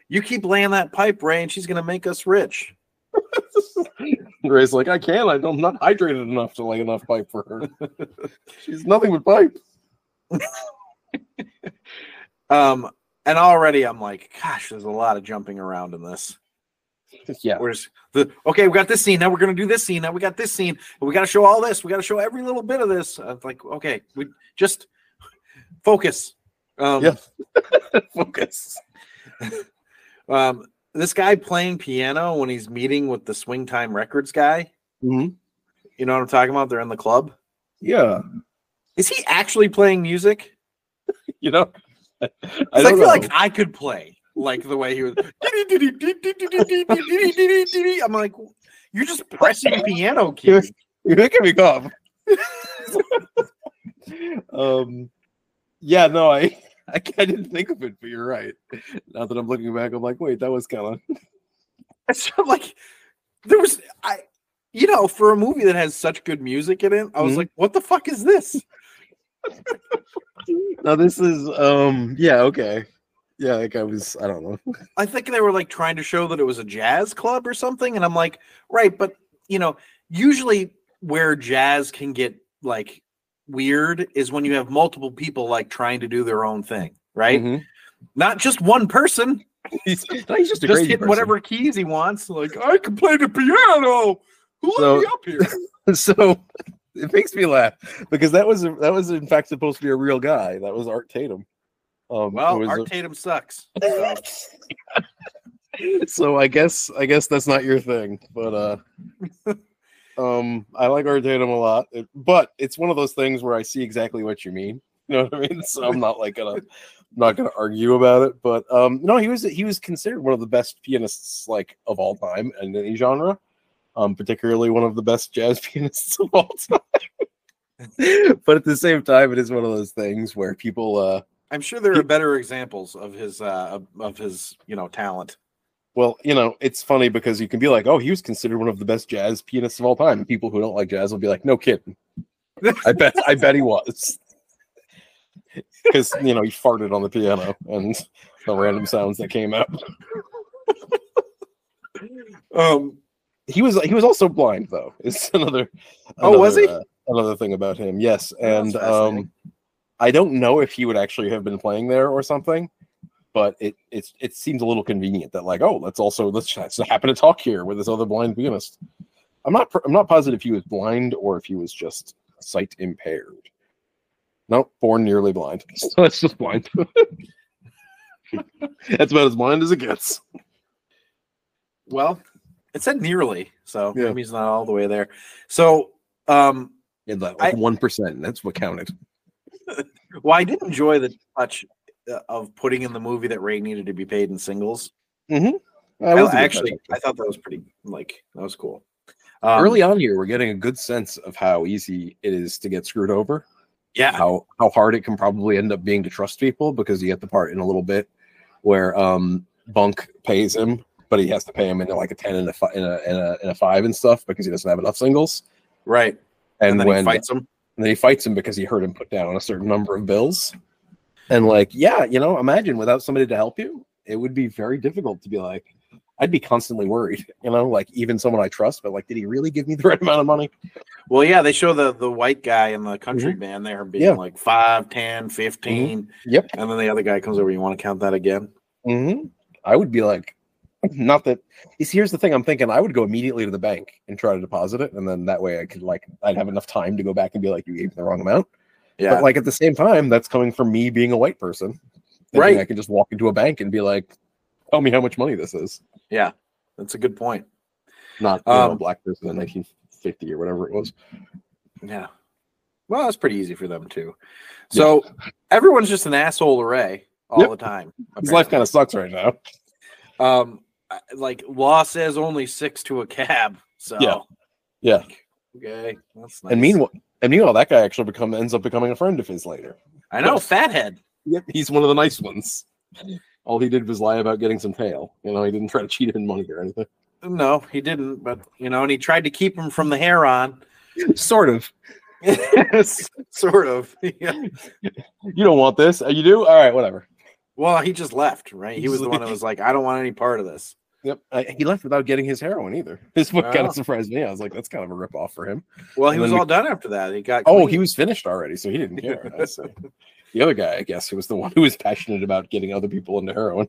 "You keep laying that pipe, Ray, and she's gonna make us rich." *laughs* Ray's like, I can't. I'm not hydrated enough to lay enough pipe for her. *laughs* She's nothing but pipe. *laughs* Um, and already I'm like, gosh, there's a lot of jumping around in this. Yeah. Where's the okay? We got this scene. Now we're gonna do this scene. Now we got this scene. We got to show all this. We got to show every little bit of this. I'm like, okay, we just focus. Um, Yeah. *laughs* Focus. *laughs* um, this guy playing piano when he's meeting with the Swing Time Records guy. Mhm. You know what I'm talking about? They're in the club. Yeah. Is he actually playing music? *laughs* You know, I I, feel know. like I could play. Like the way he was. I'm like, you're just pressing piano keys. You're making me cough. *laughs* um, yeah, no, I, I I didn't think of it, but you're right. Now that I'm looking back, I'm like, wait, that was kind of It's *laughs* just like there was I, you know, for a movie that has such good music in it, I was Mhm. like, what the fuck is this? *laughs* now this is um yeah okay yeah like I was I don't know *laughs* I think they were like trying to show that it was a jazz club or something, and I'm like, right, but you know, usually where jazz can get like weird is when you have multiple people like trying to do their own thing, right? Mhm. Not just one person *laughs* he's, no, he's just just hitting person. whatever keys he wants. Like I can play the piano. Who let So- me up here? *laughs* so it makes me laugh because that was that was in fact supposed to be a real guy. That was Art Tatum. Um, Well, who was Art a- Tatum sucks. *laughs* So, *laughs* so I guess I guess that's not your thing, but uh, *laughs* um, I like Art Tatum a lot. It- but it's one of those things where I see exactly what you mean. You know what I mean? So I'm not like gonna not gonna argue about it. But um, no, he was he was considered one of the best pianists like of all time in any genre. Um, particularly one of the best jazz pianists of all time. but at the same time, it is one of those things where people uh I'm sure there are better examples of his uh of, his you know talent. Well, you know, it's funny because you can be like, "Oh, he was considered one of the best jazz pianists of all time." And people who don't like jazz will be like, "No kidding." I bet, I bet he was, *laughs* because you know he farted on the piano and the random sounds that came out. Um, He was, he was also blind though. It's *laughs* another. Oh, was he? uh, another thing about him, yes, and um, I don't know if he would actually have been playing there or something. But it it's it seems a little convenient that like oh let's also let's just happen to talk here with this other blind pianist. I'm not I'm not positive he was blind or if he was just sight impaired. No, born nearly blind. *laughs* So it's just blind. *laughs* That's about as blind as it gets. well, it said nearly, so Yeah. maybe he's not all the way there. So, um, Yeah, like one percent. That's what counted. *laughs* well, I did enjoy the touch uh, of putting in the movie that Ray needed to be paid in singles. That I, actually, I thought that was pretty like that was cool. Um, early on here, we're getting a good sense of how easy it is to get screwed over. yeah, how how hard it can probably end up being to trust people because you get the part in a little bit where um Bunk pays him, but he has to pay him in like a ten and a fi- in a in a, in a five and stuff because he doesn't have enough singles. right. And, And, then when he fights him. And then he fights him because he heard him put down a certain number of bills. And like, yeah, you know, imagine without somebody to help you, it would be very difficult to be like, I'd be constantly worried, *laughs* you know, like even someone I trust, but like, did he really give me the *laughs* right amount of money? Well, yeah, they show the the white guy and the country man there being Mm-hmm. Yeah. like 5, 10, 15. Yep. And then the other guy comes over. You want to count that again? Mm-hmm. I would be like, not that. See, here's the thing. I'm thinking I would go immediately to the bank and try to deposit it, and then that way I could like I'd have enough time to go back and be like, you gave me the wrong amount. Yeah. But like at the same time, that's coming from me being a white person. Right. I can just walk into a bank and be like, tell me how much money this is. yeah. That's a good point. Not you know, a Um, black person in 1950 or whatever it was. Yeah. Well, that's pretty easy for them too. So everyone's just an asshole array all Yep. the time. His life kind of sucks right now. Um, like law says only six to a cab. So Yeah. Yeah. okay, that's nice. And meanwhile, and meanwhile, that guy actually become ends up becoming a friend of his later. I know fathead. Yep, he's one of the nice ones. All he did was lie about getting some tail. You know, he didn't *laughs* try to cheat him in money or anything. No, he didn't. But you know, and he tried to keep him from the heroin. Sort of. *laughs* sort of. *laughs* Yeah. You don't want this. Uh, You do? All right, whatever. Well, he just left, right? He was the one that was like, "I don't want any part of this." Yep. I, he left without getting his heroin either. *laughs* This is what kind of surprised me. I was like, that's kind of a rip off for him. Well, he And was then we- all done after that. He got. Oh, clean. he was finished already, so he didn't care. *laughs* The other guy, I guess, who was the one who was passionate about getting other people into heroin.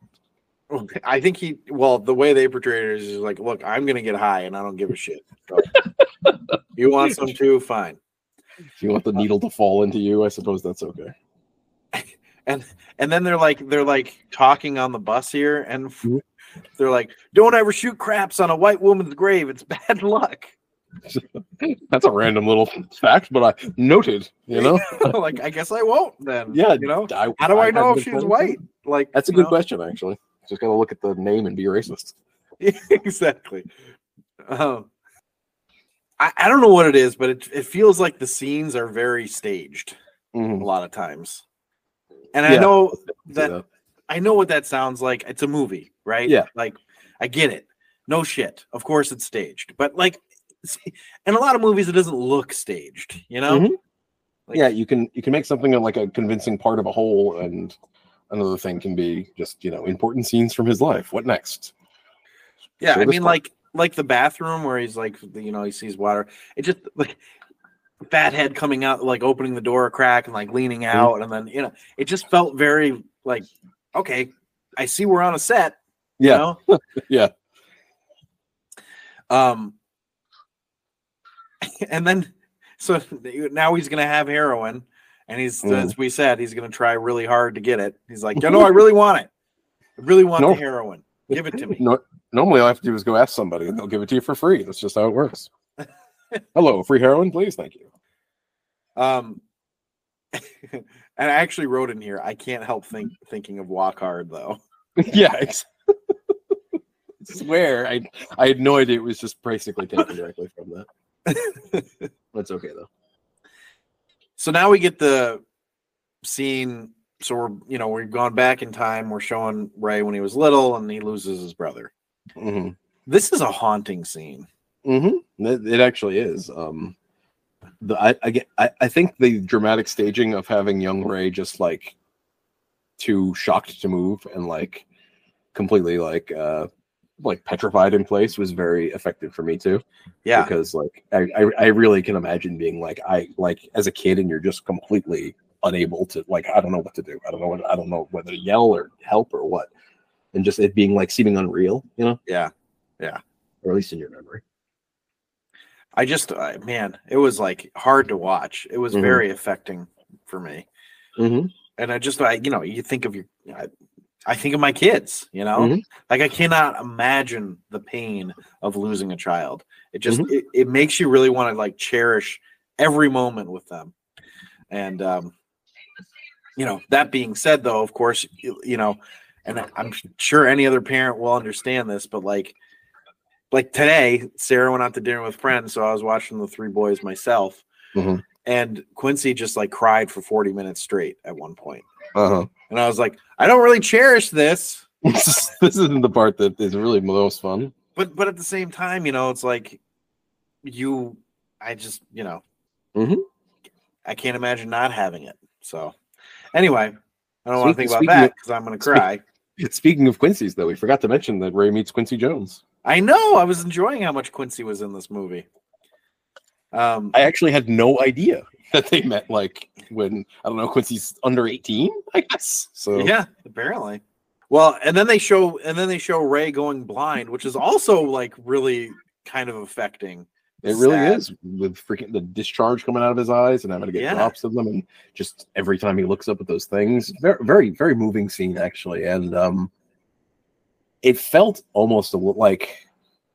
I think he. Well, the way they portrayed it is like, "Look, I'm gonna get high, and I don't give a shit." So, *laughs* you want some too? Fine. If you want the needle to fall into you, I suppose that's okay. And and then they're like they're like talking on the bus here and Mhm. they're like don't ever shoot craps on a white woman's grave it's *laughs* bad luck *laughs* That's a random little fact, but I noted, you know? *laughs* like i guess i won't then Yeah, you know I- how do i, I know if she's white like That's a good know? question, actually. Just gotta look at the name and be racist. exactly. Um, I, I don't know what it is, but it, it feels like the scenes are very staged a Mhm. lot of times. And I know that that. I know what that sounds like. It's a movie, right? Yeah. Like I get it. No shit. Of course it's staged. But like in a lot of movies it doesn't look staged, you know? Mhm. Like- yeah, you can you can make something like a convincing part of a whole, and another thing can be just you know important scenes from his life. What next? Yeah, Show I mean, part. like like the bathroom where he's like, you know, he sees water. It just like Fathead coming out, like opening the door a crack and like leaning Mm-hmm. out, and then you know, it just felt very like, okay, I see we're on a set. you Yeah, know? *laughs* yeah. Um, *laughs* and then so now he's gonna have heroin, and he's Mm. as we said, he's gonna try really hard to get it. He's like, you know, I really want it. I really want No. the heroin. Give it to me. *laughs* No, normally, all I have to do is go ask somebody, and they'll give it to you for free. That's just how it works. Hello, free heroin, please. Thank you. Um, *laughs* and I actually wrote in here. I can't help think thinking of Walk Hard though. *laughs* yeah, ex- *laughs* swear I I had no idea it was just basically taken directly from that. That's okay though. So now we get the scene. So we're you know we've gone back in time. We're showing Ray when he was little and he loses his brother. hmm This is a haunting scene. Mm-hmm. It, it actually is. Um, the I I, get, I I think the dramatic staging of having young Ray just like too shocked to move and like completely like uh like petrified in place was very effective for me too. Yeah, because like I, I I really can imagine being like I like as a kid and you're just completely unable to like I don't know what to do. I don't know what I don't know whether to yell or help or what, and just it being like seeming unreal, you know, yeah. Yeah. Or at least in your memory. I just uh, man, it was like hard to watch. It was Mhm. very affecting for me. Mm-hmm. And I just I you know you think of your. I, I think of my kids, you know, Mhm. like I cannot imagine the pain of losing a child. It just Mm-hmm. it, it makes you really want to like cherish every moment with them. And um, you know, that being said, though, of course, you, you know, and I'm sure any other parent will understand this, but like, like today, Sarah went out to dinner with friends, so I was watching the Three Boys myself, Mhm. and Quincy just like cried for 40 minutes straight at one point, Uh and I was like, I don't really cherish this, *laughs* this isn't the part that is really most fun. but but at the same time, you know, it's like you, I just, you know, Mhm. I can't imagine not having it. So, anyway, I don't want to think about that because I'm going to cry. *laughs* Speaking of Quincy's, though, we forgot to mention that Ray meets Quincy Jones. I know. I was enjoying how much Quincy was in this movie. Um, I actually had no idea that they met. Like when I don't know, Quincy's under eighteen, I guess. So yeah, apparently. Well, and then they show, and then they show Ray going blind, which is also like really kind of affecting. It really Sad. is with freaking the discharge coming out of his eyes and having to get Yeah. drops of them, and just every time he looks up at those things, very, very, very moving scene actually. And um, it felt almost a little like,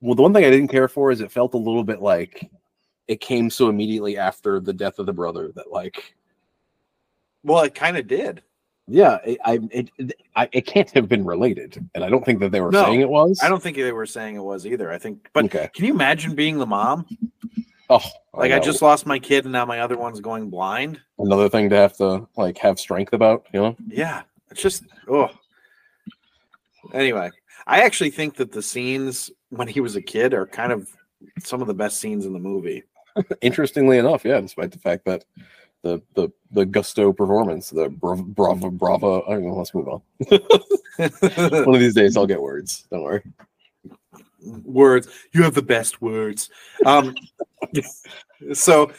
well, the one thing I didn't care for is it felt a little bit like it came so immediately after the death of the brother that like, Well, it kind of did. yeah, it, I, it, I, it can't have been related, and I don't think that they were No, saying it was. I don't think they were saying it was either. I think, but Okay. can you imagine being the mom? Oh, Like I, know. just lost my kid, and now my other one's going blind. another thing to have to like have strength about, you know. Yeah, it's just oh. Anyway, I actually think that the scenes when he was a kid are kind of some of the best scenes in the movie. interestingly enough, yeah, despite the fact that the the the gusto performance, the brava brava brava. I don't know. Let's move on. *laughs* One of these days, I'll get words. Don't worry. words. You have the best words. Um, *laughs* so,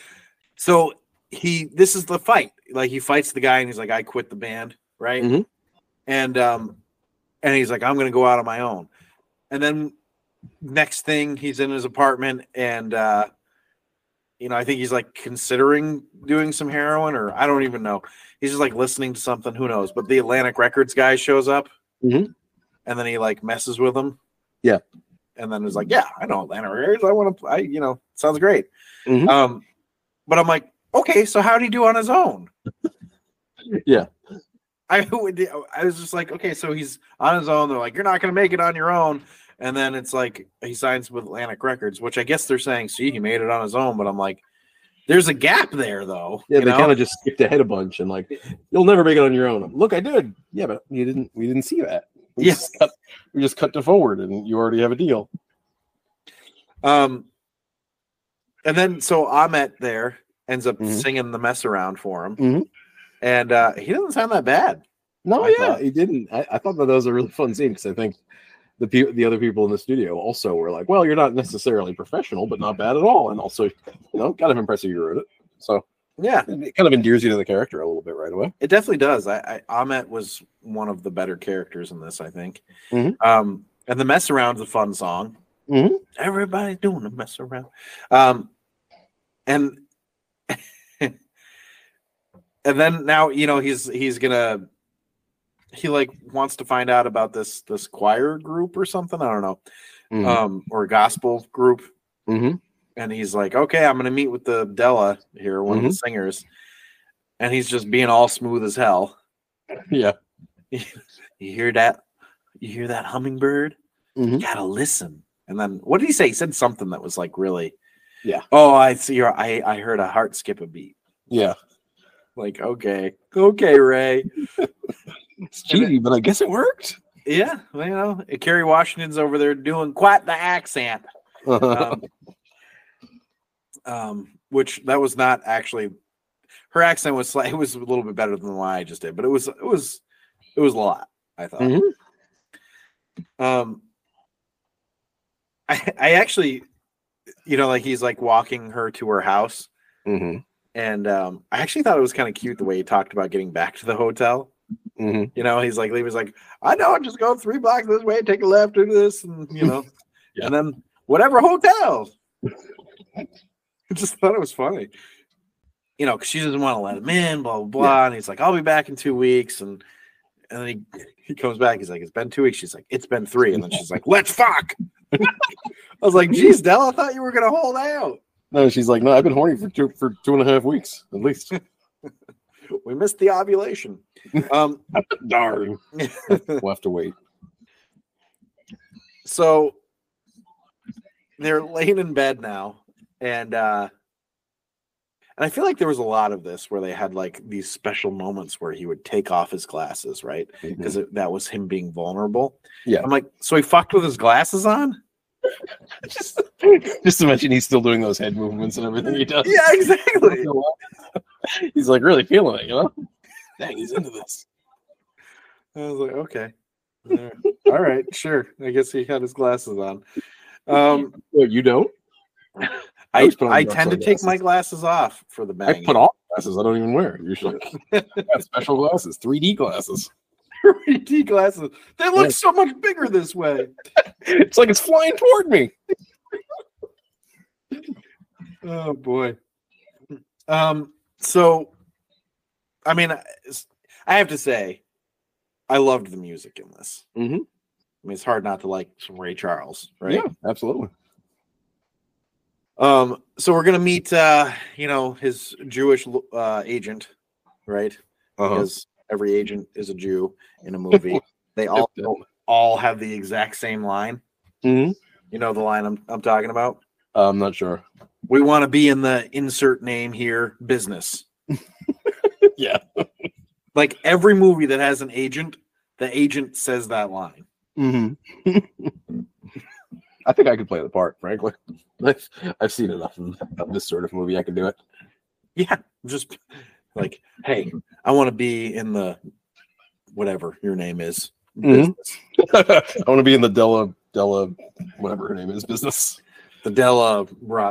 so he. This is the fight. Like he fights the guy, and he's like, "I quit the band," right? Mhm. And um, and he's like, "I'm going to go out on my own." And then next thing, he's in his apartment, and uh, you know, I think he's like considering doing some heroin, or I don't even know. He's just like listening to something. Who knows? But the Atlantic Records guy shows up, Mhm. and then he like messes with him. Yeah. And then was like, "Yeah, I know Atlantic Records. I want to. I you know, sounds great." Mhm. Um, but I'm like, okay, so how would he do on his own? *laughs* Yeah. I *laughs* would. I was just like, okay, so he's on his own. They're like, you're not going to make it on your own. And then it's like he signs with Atlantic Records, which I guess they're saying, see, he made it on his own. But I'm like, there's a gap there, though. Yeah, they kind of just skipped ahead a bunch and like, you'll never make it on your own. Look, I did. Yeah, but you didn't. We didn't see that. We Yeah. just cut, we just cut to forward, and you already have a deal. Um, and then so Ahmet there ends up Mhm. singing the mess around for him, Mhm. And uh, he doesn't sound that bad. No, I yeah, thought- he didn't. I, I thought that, that was a really fun scene because I think the pe- the other people in the studio also were like, "Well, you're not necessarily professional, but not bad at all," and also, you know, kind of impressive you wrote it. So Yeah, it kind of endears you to the character a little bit right away. it definitely does. I, I Ahmet was one of the better characters in this, I think. Mhm. Um, and the mess around's a fun song. Mhm. Everybody's doing a mess around. Um, and *laughs* and then now you know he's he's gonna he like wants to find out about this this choir group or something. I don't know. Mhm. um, or gospel group. Mhm. And he's like, okay, I'm to meet with the Della here, one of the singers. And he's just being all smooth as hell. Yeah. *laughs* You hear that? You hear that hummingbird? Mhm. You gotta listen. And then what did he say? He said something that was like really, Yeah. Oh, I see. Your, I I heard a heart skip a beat. Yeah. Like, okay, okay, Ray. *laughs* It's cheesy, but I guess it worked. Yeah, well, you know, Kerry Washington's over there doing quite the accent. um, *laughs* um, which that was not actually her accent was it was a little bit better than the one I just did, but it was it was it was a lot. I thought. Mhm. Um, I I actually, you know, like he's like walking her to her house, Mhm. And um, I actually thought it was kind of cute the way he talked about getting back to the hotel. Mhm. You know, he's like he was like, I know, just go three blocks this way, take a left, do this, and you know, *laughs* Yeah. and then whatever hotel. *laughs* I just thought it was funny. You know, 'cause she doesn't want to let him in, blah blah blah. And he's like, I'll be back in two weeks, and and then he he comes back. He's like, It's been two weeks. She's like, It's been three, and then she's like, Let's fuck. *laughs* I was like, Geez, Dell, I thought you were gonna hold out. No, she's like, no, I've been horny for two for two and a half weeks at least. *laughs* We missed the ovulation. *laughs* Um, Darn, *laughs* we'll have to wait. so they're laying in bed now and uh and i feel like there was a lot of this where they had like these special moments where he would take off his glasses right because that was him being vulnerable Yeah. i'm like so he fucked with his glasses on *laughs* just, just to mention, he's still doing those head movements and everything he does. yeah exactly *laughs* he's like really feeling it, you know. Dang, he's into this. i was like okay all right, sure i guess he had his glasses on um you don't? i on i tend to take my glasses off for the back. I put all glasses. I don't even wear usually. *laughs* I special glasses, 3D glasses. 3D glasses. They look so much bigger this way. It's like it's flying toward me. Oh boy. Um. So, I mean, I I have to say, I loved the music in this. Mm-hmm. I mean, it's hard not to like some Ray Charles, right? Yeah, absolutely. Um. So we're gonna meet, uh, you know, his Jewish uh, agent, right? Uh-huh. Every agent is a Jew in a movie. *laughs* they all all have the exact same line. Mhm. You know the line I'm I'm talking about. I'm not sure. We want to be in the insert name here business. *laughs* Yeah. Like every movie that has an agent, the agent says that line. Mm-hmm. *laughs* I think I could play the part, frankly. I've, I've seen enough of, of this sort of movie. I can do it. Yeah, just like, hey, I want to be in the whatever your name is. Mhm. *laughs* I want to be in the Della Della, whatever her name is, business. The Della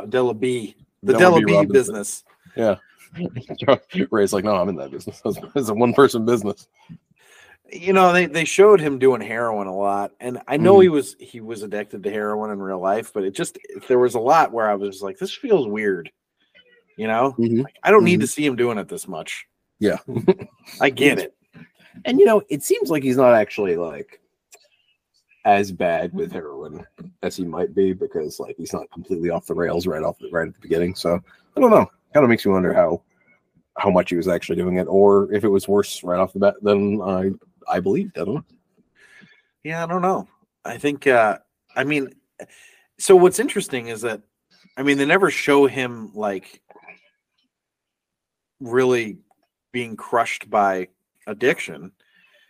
Della B, the Della Della, B B, business. *laughs* Ray's like, no, I'm in that business. *laughs* It's a one person business. You know, they, they showed him doing heroin a lot, and I know Mhm. he was he was addicted to heroin in real life, but it just there was a lot where I was like, this feels weird. You know, Mhm. like, I don't need to see him doing it this much. Yeah. *laughs* I get it. And you know, it seems like he's not actually like as bad with heroin as he might be because like he's not completely off the rails right off the, right at the beginning. So I don't know. Kind of makes me wonder how how much he was actually doing it, or if it was worse right off the bat than I I believed. I don't know. Yeah, I don't know. I think uh I mean so what's interesting is that I mean they never show him like really being crushed by addiction.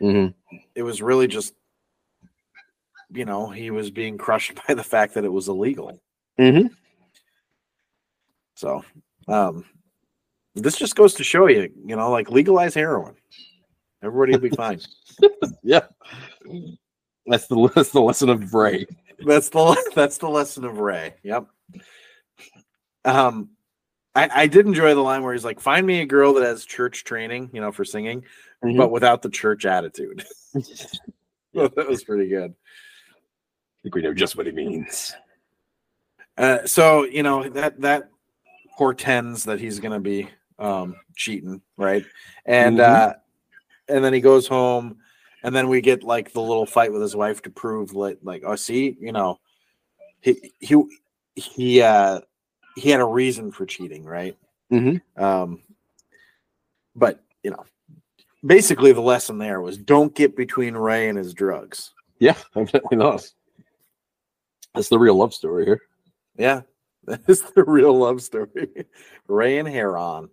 Mm-hmm. It was really just you know, he was being crushed *laughs* by the fact that it was illegal. Mm-hmm. So, um this just goes to show you, you know, like legalize heroin. Everybody will be fine. *laughs* Yeah, that's the that's the lesson of Ray. That's the *laughs* that's the lesson of Ray. Yep. Um, I I did enjoy the line where he's like, "Find me a girl that has church training, you know, for singing, Mhm. but without the church attitude." *laughs* *laughs* Well, that was pretty good. I think we know just what he means. Uh, so you know that that portends that he's going to be um, cheating, right? And Mhm. uh, and then he goes home, and then we get like the little fight with his wife to prove like like oh see you know he he he uh he had a reason for cheating, right? Mhm. Um, but you know, basically the lesson there was don't get between Ray and his drugs. Yeah, *laughs* definitely not. That's the real love story here. Yeah, *laughs* that is the real love story. *laughs* Ray and Heroin.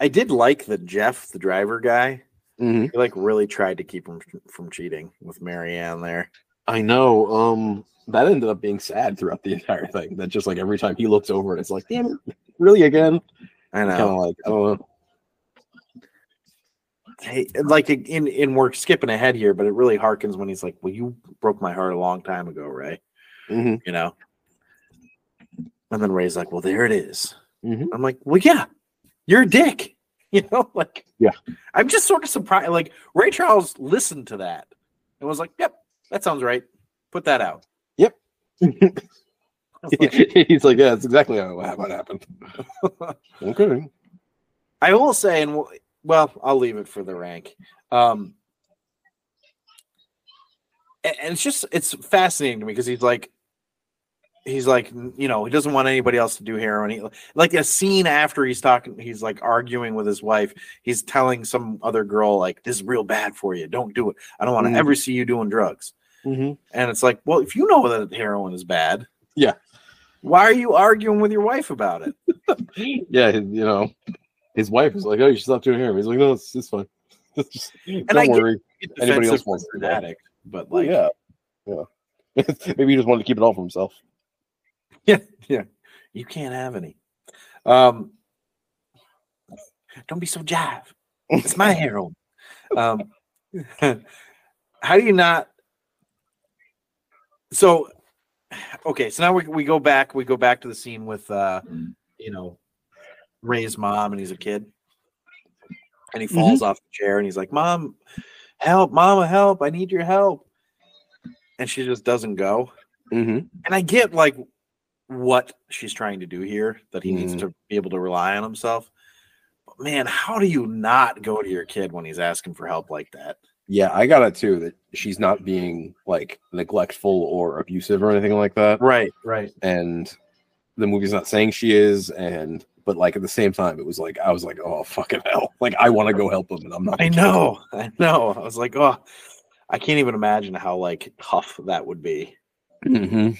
I did like that Jeff, the driver guy, Mm-hmm. he like really tried to keep him from cheating with Mary Ann there. I know. Um, that ended up being sad throughout the entire thing. That just like every time he looks over, it's like, damn really again? I Kind of know. like I don't know. Hey, like in in we're skipping ahead here, but it really harkens when he's like, "Well, you broke my heart a long time ago, Ray." Mhm. You know. And then Ray's like, "Well, there it is." Mhm. I'm like, "Well, yeah, you're a dick." *laughs* You know, like, Yeah. I'm just sort of surprised. Like Ray Charles listened to that and was like, "Yep, that sounds right. Put that out." Yep. I was like, He's like, yeah, that's exactly how what happened. *laughs* okay. I will say, and we'll- I'll leave it for the rank. Um, and it's just it's fascinating to me because he's like, he's like, you know, he doesn't want anybody else to do heroin. He, like a scene after he's talking, he's like arguing with his wife. He's telling some other girl like, "This is real bad for you. Don't do it. I don't want to Mhm. ever see you doing drugs." Mm-hmm. And it's like, well, if you know that heroin is bad, Yeah. why are you arguing with your wife about it? *laughs* Yeah, you know, his wife was like, "Oh, you should stop doing heroin. He's like, "No, it's, it's fine. *laughs* Just, don't I worry." Anybody else wants an addict, but like, yeah, yeah. *laughs* Maybe he just wanted to keep it all for himself. Yeah, yeah. You can't have any. Um, don't be so jive. It's my heroin. Um, how do you not? So, okay, so now we we go back. We go back to the scene with, uh, you know, Ray's mom, and he's a kid, and he falls off the chair, and he's like, "Mom, help! Mama, help! I need your help!" And she just doesn't go Mm-hmm. and I get like what she's trying to do here that he needs Mhm. to be able to rely on himself. But man, how do you not go to your kid when he's asking for help like that? Yeah, I got it too. That she's not being like neglectful or abusive or anything like that. Right, right. And the movie's not saying she is. And but like at the same time, it was like I was like, oh fucking hell! Like I want to go help him, and I'm not. I know, I know. I was like, oh, I can't even imagine how like tough that would be. hmm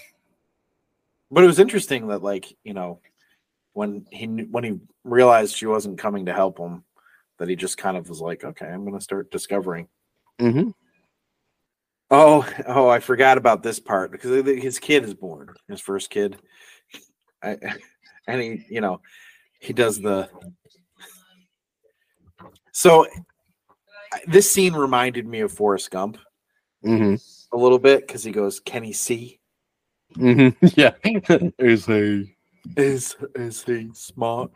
But it was interesting that like you know when he knew- when he realized she wasn't coming to help him, that he just kind of was like, okay, I'm going to start discovering. Hmm Oh, oh, I forgot about this part because his kid is born, his first kid. I, *laughs* and he, you know, he does the. So this scene reminded me of Forrest Gump hmm a little bit because he goes, "Can he see? hmm *laughs* Yeah. *laughs* Is he Is is he smart,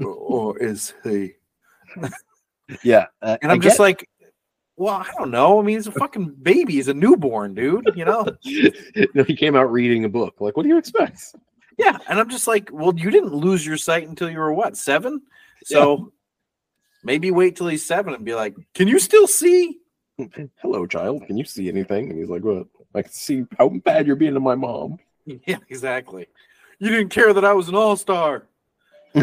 or is he?" yeah. Uh, And I'm just like, "Well, I don't know. I mean, he's a fucking baby. He's a newborn, dude. You know." *laughs* he came out reading a book. Like, what do you expect? Yeah, and I'm just like, well, you didn't lose your sight until you were what seven? So maybe wait till he's seven and be like, can you still see? Hello, child. Can you see anything? And he's like, what? I can see how bad you're being to my mom. *laughs* Yeah, exactly. You didn't care that I was an all star. *laughs*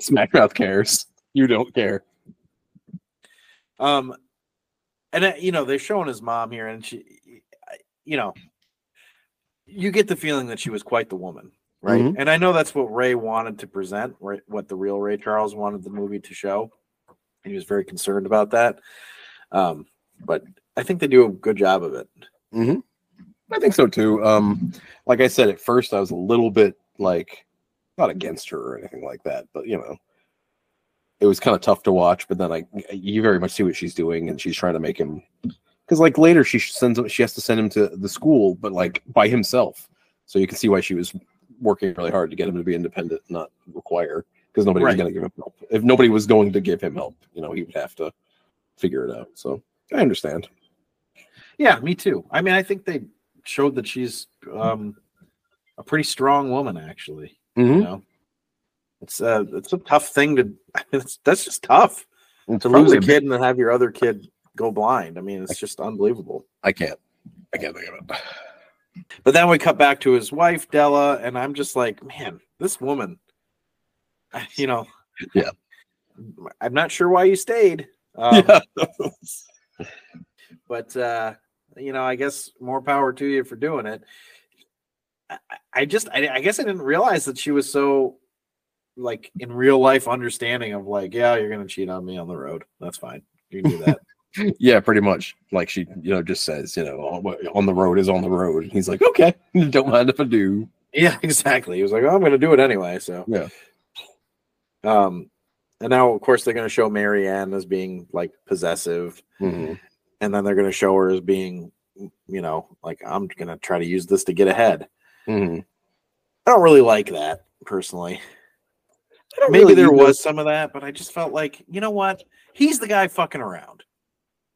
Smash Mouth cares. You don't care. Um, and uh, you know they're showing his mom here, and she, you know, you get the feeling that she was quite the woman, right? Mhm. And I know that's what Ray wanted to present, right? What the real Ray Charles wanted the movie to show. He was very concerned about that. Um, but I think they do a good job of it. hmm I think so too. Um, like I said at first, I was a little bit like not against her or anything like that, but you know, it was kind of tough to watch. But then I, you very much see what she's doing, and she's trying to make him because like later she sends him, she has to send him to the school, but like by himself. So you can see why she was working really hard to get him to be independent, not require because nobody was going to give him help. If nobody was going to give him help, you know, he would have to figure it out. So I understand. Yeah, me too. I mean, I think they showed that she's um, a pretty strong woman, actually. Mhm. You know, it's a it's a tough thing to. *laughs* It's, that's just tough And to lose a kid and then have your other kid go blind. I mean, it's just unbelievable. I can't. I can't think of it. *sighs* But then we cut back to his wife Della, and I'm just like, man, this woman. *laughs* You know. Yeah. I'm not sure why you stayed. Um, yeah. *laughs* but uh you know i guess more power to you for doing it i, I just I, I guess i didn't realize that she was so like in real life understanding of like yeah you're gonna cheat on me on the road that's fine you can do that *laughs* yeah, pretty much. Like she, you know, just says, you know, on, on the road is on the road. He's like, okay, *laughs* don't mind if I do. yeah *laughs* exactly he was like oh, i'm gonna do it anyway so Yeah. um and now of course they're gonna show Mary Ann as being like possessive Mhm. and then they're gonna show her as being you know like i'm gonna try to use this to get ahead Mhm. i don't really like that personally I don't maybe really there was some of that, but I just felt like, you know what? He's the guy fucking around.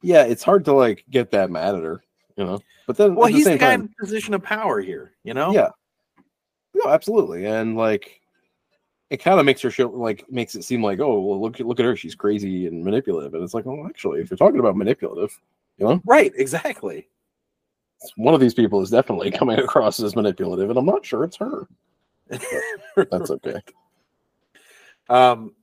Yeah, it's hard to like get that mad at her, you know. But then, Well, at he's the the, guy time, in position of power here, you know? yeah, no, absolutely, and like, it kind of makes her show like makes it seem like, oh, well, look, look at her, she's crazy and manipulative, and it's like, well, actually, if you're talking about manipulative, you know, Right, exactly. one of these people is definitely *laughs* coming across as manipulative, and I'm not sure it's her. *laughs* That's okay. Um,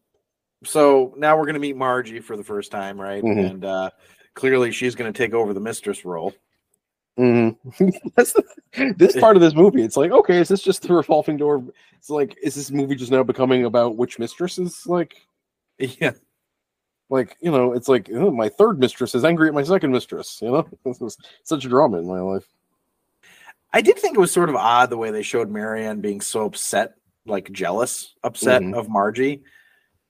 so now we're gonna meet Margie for the first time, right? Mhm. And uh clearly she's gonna take over the mistress role. Mhm. *laughs* That's the, this *laughs* part of this movie. It's like, okay, is this just the revolving door? It's like, is this movie just now becoming about which mistress is like, Yeah. like you know, it's like oh, my third mistress is angry at my second mistress. You know, *laughs* this was such a drama in my life. I did think it was sort of odd the way they showed Mary Ann being so upset, like jealous, upset Mhm. of Margie.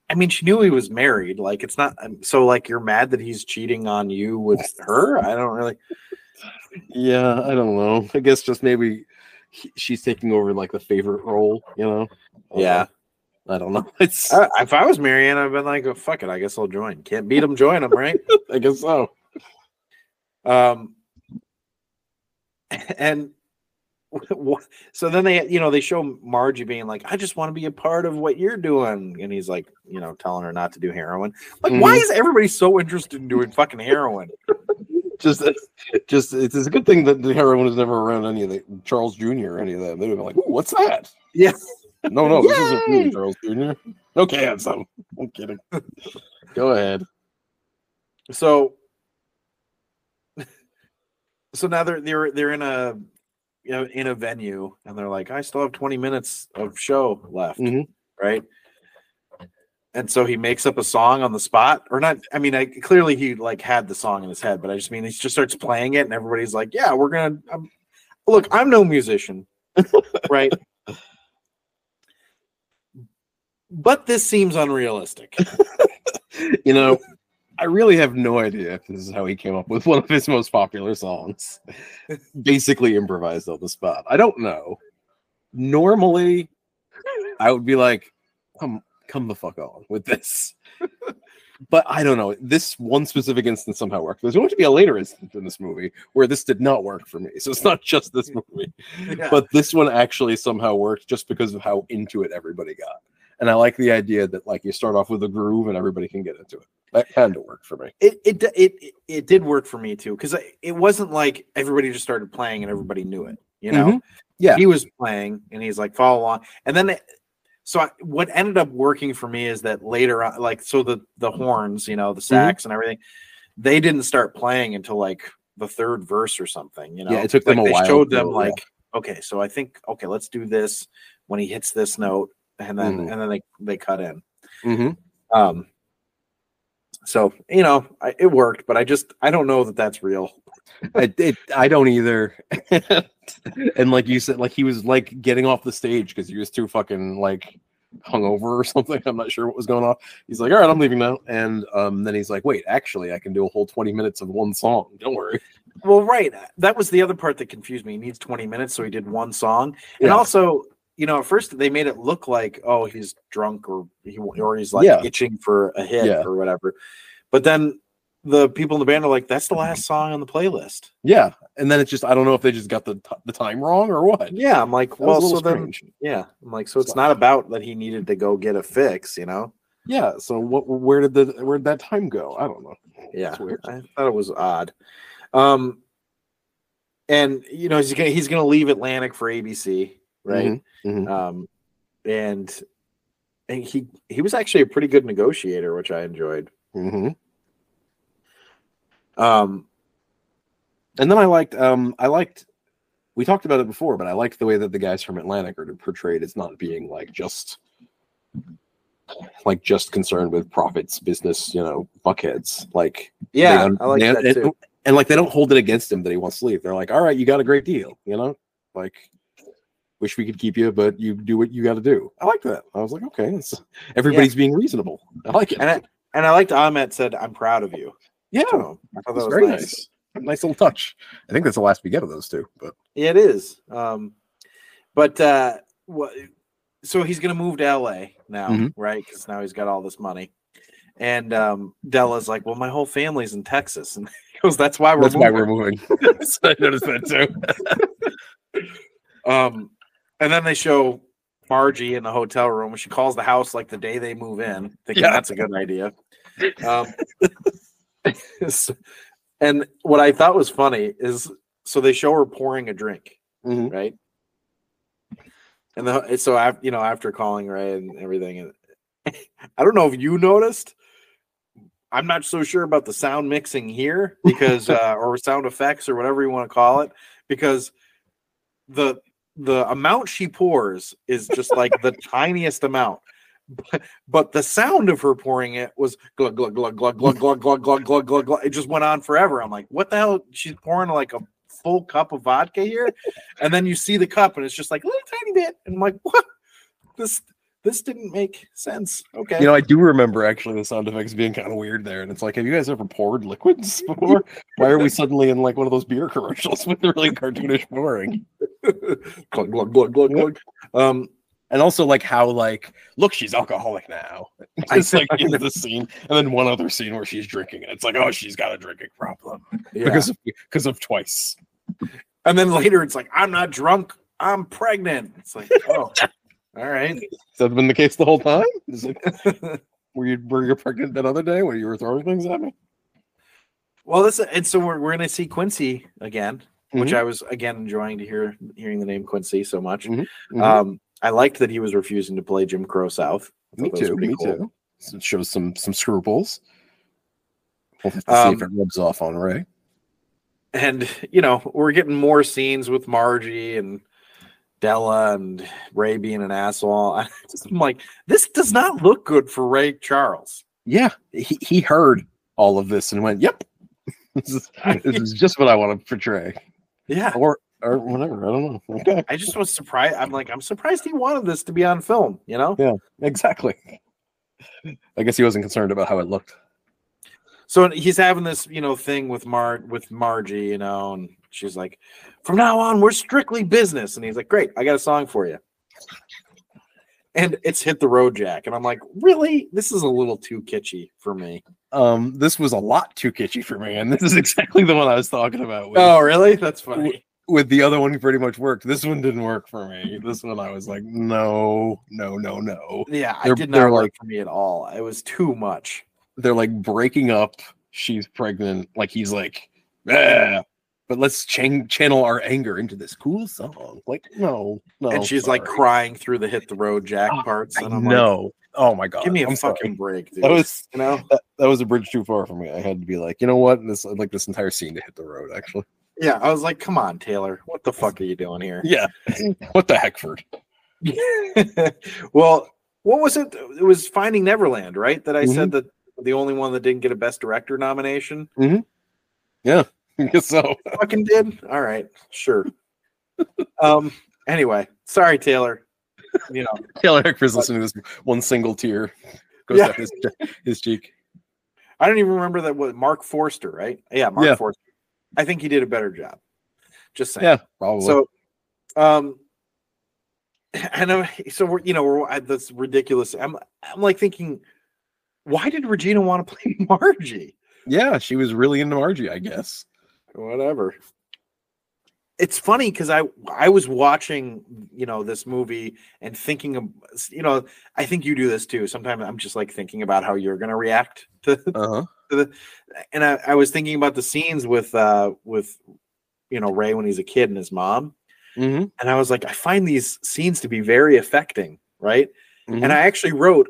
I mean, she knew he was married. Like, it's not um, so like you're mad that he's cheating on you with her. I don't really. *laughs* Yeah, I don't know. I guess just maybe he- she's taking over like the favorite role. You know? Yeah. I don't know. *laughs* It's I, if I was Mary Ann, I've been like, oh, fuck it. I guess I'll join. Can't beat him, join him, right? *laughs* I guess so. Um, and *laughs* so then they, you know, they show Margie being like, I just want to be a part of what you're doing. And he's like, you know, telling her not to do heroin. Like, why mm-hmm. is everybody so interested in doing fucking heroin? *laughs* Just, just it's, it's a good thing that the heroin was never around any of the Charles Jr. or any of them. They'd have been like, "What's that?" Yeah. No, no, this isn't Charles Jr. Okay, handsome. I'm kidding. Go ahead. So, *laughs* so now they're they're they're in a you know in a venue, and they're like, I still have 20 minutes of show left, Mhm. right? And so he makes up a song on the spot, or not. I mean, I clearly he like had the song in his head, but I just mean he just starts playing it, and everybody's like, "Yeah, we're gonna." Um, look, I'm no musician, *laughs* right? But this seems unrealistic. *laughs* You know, I really have no idea if this is how he came up with one of his most popular songs. Basically improvised on the spot. I don't know. Normally, I would be like, "Come, come the fuck on with this." *laughs* But I don't know. This one specific instance somehow worked. There's going to be a later instance in this movie where this did not work for me. So it's not just this *laughs* movie. Yeah. but this one actually somehow worked just because of how into it everybody got. And I like the idea that like you start off with a groove and everybody can get into it. That kind of worked for me. it it it it, it did work for me too because it wasn't like everybody just started playing and everybody knew it. You know, Mhm. Yeah. he was playing and he's like follow along, and then it, so I, what ended up working for me is that later on, like so the the horns, you know, the sax and everything, they didn't start playing until like the third verse or something. You know, Yeah, it took them a they while Showed them like, okay, so I think okay, let's do this when he hits this note, and then Mhm. and then they they cut in. hmm Um, so you know, I, it worked, but I just I don't know that that's real. I, it, I don't either. *laughs* and like you said, like he was like getting off the stage because he was too fucking like hungover or *laughs* something. I'm not sure what was going on. He's like, all right, I'm leaving now. And um, then he's like, wait, actually, I can do a whole 20 minutes of one song. Don't worry. Well, right. That was the other part that confused me. He needs 20 minutes, so he did one song. And Yeah. also, you know, at first they made it look like, oh, he's drunk or he or he's like Yeah. itching for a hit Yeah. or whatever. But then the people in the band are like, that's the last song on the playlist. Yeah. And then it's just, I don't know if they just got the, t- the time wrong or what. Yeah, I'm like, That well, so then, yeah, I'm like, so it's not about that he needed to go get a fix, you know? Yeah. So what, where did the, where did that time go? I don't know. Yeah, weird. I thought it was odd. Um, and you know he's gonna he's gonna leave Atlantic for ABC, right? Mhm, mhm. Um, and and he he was actually a pretty good negotiator, which I enjoyed. hmm Um, And then I liked, um, I liked, we talked about it before, but I liked the way that the guys from Atlantic are portrayed as not being like just, like just concerned with profits, business, you know, buckheads. Like, yeah, I like that and, too. and like they don't hold it against him that he wants to leave. They're like, all right, you got a great deal, you know, like. Wish we could keep you, but you do what you got to do. I like that. I was like, okay, it's, everybody's being reasonable. I like it. And I, and I liked Ahmet said, "I'm proud of you." yeah, So I thought that was very nice. nice. Nice little touch. I think that's the last we get of those two. But Yeah, it is. Um, but uh, what? So he's gonna move to LA now, Mhm. right? Because now he's got all this money. And um, Della's like, "Well, my whole family's in Texas," and *laughs* he goes, "That's why we're that's moving." why we're moving. *laughs* So I noticed that too. *laughs* Um, and then they show Margie in the hotel room. She calls the house like the day they move in, thinking Yeah. that's a good idea. *laughs* Um, *laughs* and what I thought was funny is so they show her pouring a drink, Mhm. right? And the, so after you know after calling right and everything, and *laughs* I don't know if you noticed. I'm not so sure about the sound mixing here because uh, or sound effects or whatever you want to call it because the the amount she pours is just like the tiniest amount. But, but the sound of her pouring it was glug glug glug glug glug glug glug glug glug glug glug. It just went on forever. I'm like, what the hell? She's pouring like a full cup of vodka here, and then you see the cup, and it's just like a little tiny bit. And I'm like, what? This this didn't make sense. Okay, You know, I do remember actually the sound effects being kind of weird there, and it's like, have you guys ever poured liquids *laughs* before? Why are we suddenly in like one of those beer commercials *laughs* with the really cartoonish pouring? *laughs* glug glug glug glug glug. Um, And also like how like, look, she's alcoholic now. It's like in the scene, and then one other scene where she's drinking, and it's like, oh, she's got a drinking problem yeah. because of because of twice. and then later it's like, I'm not drunk. I'm pregnant. It's like, oh, all right. Has that been the case the whole time? It, *laughs* were you were you pregnant that other day when you were throwing things at me? Well, this and so we're, we're gonna see Quincy again, which Mhm. I was again enjoying to hear hearing the name Quincy so much. Mhm. Mhm. Um, I liked that he was refusing to play Jim Crow South. Me thought that was too. Me cool. too. So it shows some some scruples. We'll have to see if Um, it rubs off on Ray. And you know, we're getting more scenes with Margie and Della and Ray being an asshole. *laughs* I just, I'm like, this does not look good for Ray Charles. Yeah, he, he heard all of this and went, "Yep, *laughs* this is this is just what I want to portray," Yeah, or or whatever. I don't know. Okay, I just was surprised. I'm like, I'm surprised he wanted this to be on film. You know. yeah, exactly. I guess he wasn't concerned about how it looked. So he's having this, you know, thing with Mar with Margie, you know, and she's like, "From now on, we're strictly business." And he's like, "Great, I got a song for you." And it's hit the road, Jack. And I'm like, "Really? This is a little too kitschy for me." Um, this was a lot too kitschy for me, and this is *laughs* exactly the one I was talking about. With, Oh, really? That's funny. with the other one, pretty much worked. This one didn't work for me. This one, I was like, no, no, no, no. Yeah, They're- it did not work like- for me at all. It was too much. They're like breaking up. She's pregnant. Like he's like, "Ah," but let's chan- channel our anger into this cool song. Like, no, no. and she's like crying through the hit the road Jack Oh, parts. And I'm like, know. oh my god. give me a I'm fucking sorry. break, dude. That was you know? that, that was a bridge too far for me. I had to be like, you know what? This I'd like this entire scene to hit the road. Actually, Yeah, I was like, come on, Taylor. What the fuck are you doing here? yeah. *laughs* what the Heckford? *laughs* well, what was it? It was Finding Neverland, right? That I Mm-hmm. said that the only one that didn't get a Best Director nomination. I guess *laughs* so. Fucking did. All right, sure. um. Anyway, sorry, Taylor. You know, *laughs* Taylor Hackford's listening to this one single tear goes Yeah. down his, his cheek. I don't even remember that. What Marc Forster, right? Yeah, Marc Yeah. Forster. I think he did a better job. Just saying. Yeah, probably. So, um, and I know. So we're, you know, we're that's ridiculous. I'm, I'm like thinking, why did Regina want to play *laughs* Margie? yeah, she was really into Margie, I guess. Whatever. It's funny because I I was watching you know this movie and thinking of you know I think you do this too. Sometimes I'm just like thinking about how you're gonna react *laughs* to Uh huh. the and I, I was thinking about the scenes with uh with you know Ray when he's a kid and his mom Mm-hmm. and I was like, I find these scenes to be very affecting, right? Mm-hmm. And I actually wrote,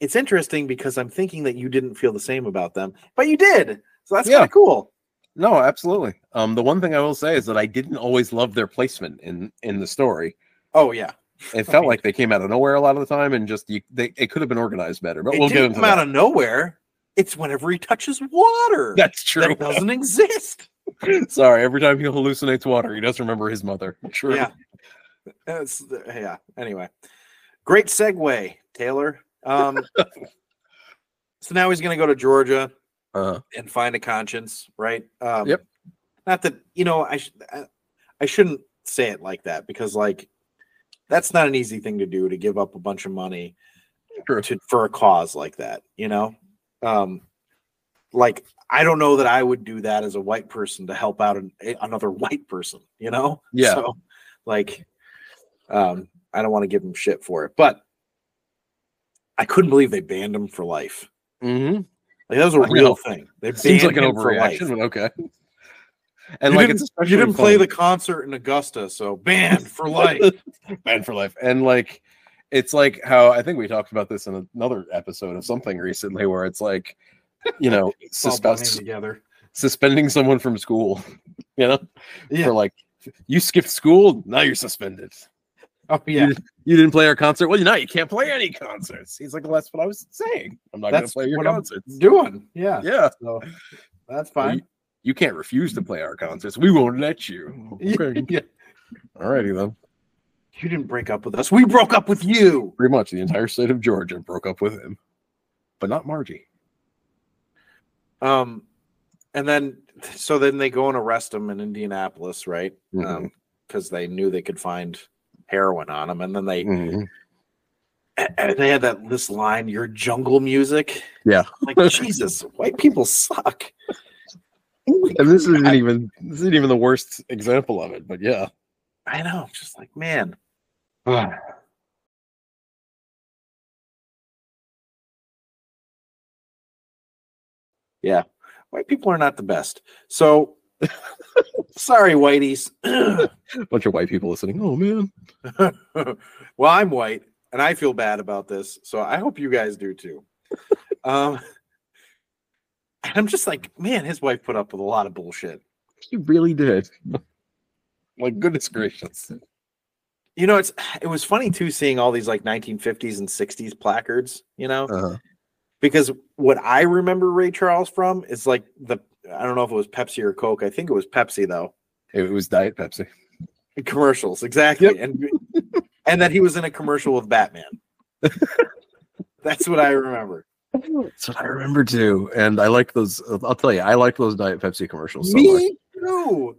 it's interesting because I'm thinking that you didn't feel the same about them, but you did. So that's Yeah. kind of cool. No, absolutely. Um, the one thing I will say is that I didn't always love their placement in in the story. Oh yeah, It felt *laughs* like they came out of nowhere a lot of the time, and just you, they it could have been organized better. But it we'll get into come out of nowhere. It's whenever he touches water. That's true. That doesn't exist. *laughs* Sorry, every time he hallucinates water, he doesn't remember his mother. *laughs* True. Yeah. That's yeah. Anyway, great segue, Taylor. Um, so now he's going to go to Georgia. Uh, and find a conscience, right? Um, Yep. Not that you know, I sh- I- shouldn't say it like that because like that's not an easy thing to do to give up a bunch of money True. to for a cause like that. You know, um, like I don't know that I would do that as a white person to help out an, another white person. You know, Yeah. So, like, um, I don't want to give him shit for it, but I couldn't believe they banned him for life. mhm. Like that was a I know. real thing. They Seems like an him for life. overreaction, but okay. *laughs* And you like it's especially you didn't play fun. the concert in Augusta, so banned for *laughs* life. banned for life. And like it's like how I think we talked about this in another episode of something recently where it's like, you know, *laughs* It's all blending suspend, together. suspending someone from school, you know, Yeah. for like you skipped school, now you're suspended. Oh yeah. You, you didn't play our concert. Well, now you can't play any concerts. He's like, well, that's what I was saying. I'm not going to play your what I'm. Doing. Yeah. Yeah, So that's Well, fine. you can't refuse to play our concerts. We won't let you. *laughs* Okay. Yeah. Alrighty then. You didn't break up with us. We broke up with you. Pretty much the entire state of Georgia broke up with him, but not Margie. Um and then so then they go and arrest him in Indianapolis, right? Um Mhm. because they knew they could find heroin on them, And then they Mhm. and they had that this line, your jungle music. Yeah. Like Jesus, white people suck. And this isn't even this isn't even the worst example of it, but yeah. I know, just like man. *sighs* yeah, white people are not the best. So *laughs* sorry, whiteys. *laughs* bunch of white people listening. Oh man. *laughs* well, I'm white and I feel bad about this, so I hope you guys do too. um, and I'm just like, man, his wife put up with a lot of bullshit. He really did. like goodness gracious. You know, it's it was funny too seeing all these like 1950s and 60s placards. You know, Uh-huh. because what I remember Ray Charles from is like the I don't know if it was Pepsi or Coke. I think it was Pepsi though. It was Diet Pepsi. Commercials, exactly, and and that he was in a commercial with Batman. *laughs* That's what I remember. That's what I remember too. And I like those I'll tell you, I like those Diet Pepsi commercials so much. Me too.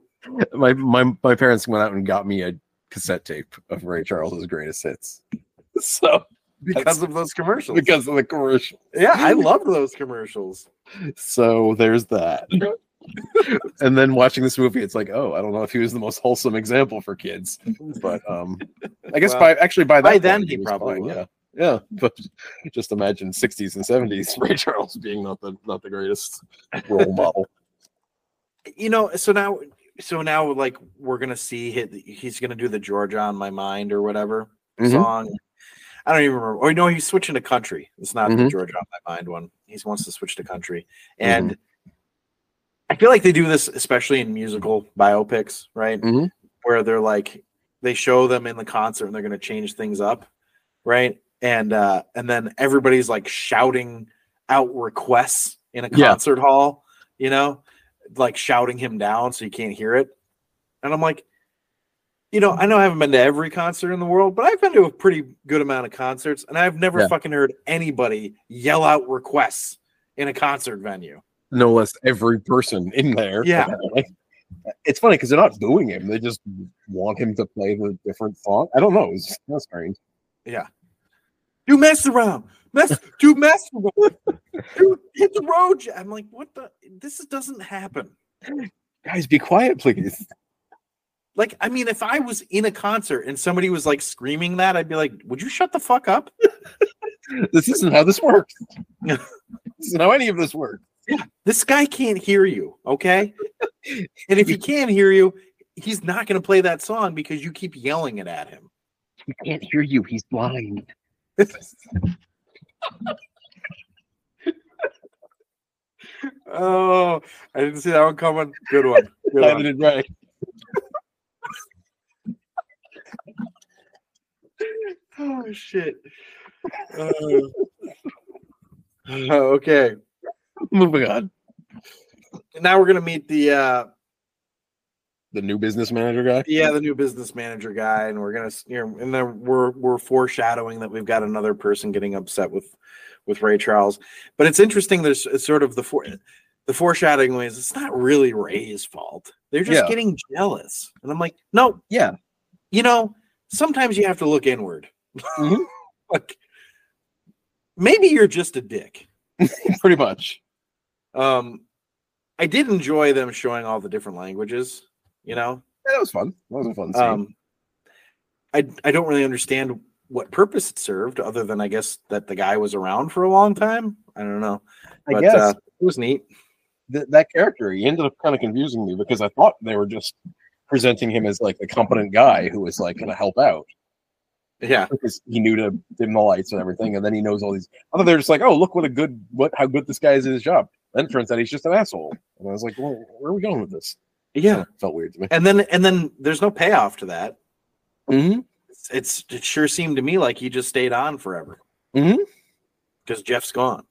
My my my parents went out and got me a cassette tape of Ray Charles's greatest hits. So Because of those commercials. because of the commercials. yeah, I love those commercials. So there's that. *laughs* and then watching this movie, it's like, oh, I don't know if he was the most wholesome example for kids, but um, I guess Well, by actually by that by then he probably fine, yeah, yeah. *laughs* But just imagine 60s and 70s Ray Charles being not the not the greatest *laughs* role model. You know, so now so now like we're gonna see hit he's gonna do the Georgia on my mind or whatever Mhm. song. I don't even remember. Oh no, he's switching to country. It's not the Mhm. Georgia on my mind one. He wants to switch to country, and I feel like they do this especially in musical biopics, right? Mhm. Where they're like they show them in the concert and they're gonna change things up, right? And uh and then everybody's like shouting out requests in a Yeah. concert hall, you know, like shouting him down so you can't hear it. And I'm like, you know, I know I haven't been to every concert in the world, but I've been to a pretty good amount of concerts, and I've never Yeah. fucking heard anybody yell out requests in a concert venue. no less every person in there. Yeah. *laughs* It's funny because they're not booing him; they just want him to play the different song. I don't know. It's that's strange. Yeah. Do mess around, mess, do mess *laughs* around, do hit the road. I'm like, what the? This doesn't happen. Guys, be quiet, please. Like, I mean, if I was in a concert and somebody was like screaming that, I'd be like, would you shut the fuck up? *laughs* This isn't how this works. this isn't how any of this works. This guy can't hear you, okay? and if he *laughs* can't hear you, he's not going to play that song because you keep yelling it at him. He can't hear you. He's blind. *laughs* Oh, I didn't see that one coming. Good one. Good I one. right. Oh shit. Uh, *laughs* okay. Moving on. Now we're gonna meet the uh The new business manager guy. yeah the new business manager guy, and we're gonna s- you know, and then we're we're foreshadowing that we've got another person getting upset with with Ray Charles. But it's interesting. There's it's sort of the for the foreshadowing is it's not really Ray's fault. They're just Yeah. getting jealous, and I'm like, no, Yeah. You know, sometimes you have to look inward. Mhm. *laughs* like maybe you're just a dick. *laughs* Pretty much. Um, I did enjoy them showing all the different languages. You know, Yeah, that was fun. That was a fun scene. um, I I don't really understand what purpose it served, other than I guess that the guy was around for a long time. I don't know, I but guess uh, it was neat. th- that character, he ended up kind of confusing me because I thought they were just presenting him as like the competent guy who was like going to help out Yeah, because he knew to dim the lights and everything, and then he knows all these. Thought they're just like, oh, look what a good, what how good this guy is at his job. Then it turns out he's just an asshole, and I was like, well, where are we going with this? yeah, Kinda felt weird to me. and then and then there's no payoff to that. Mm-hmm. It's, it's it sure seemed to me like he just stayed on forever. Because Jeff's gone.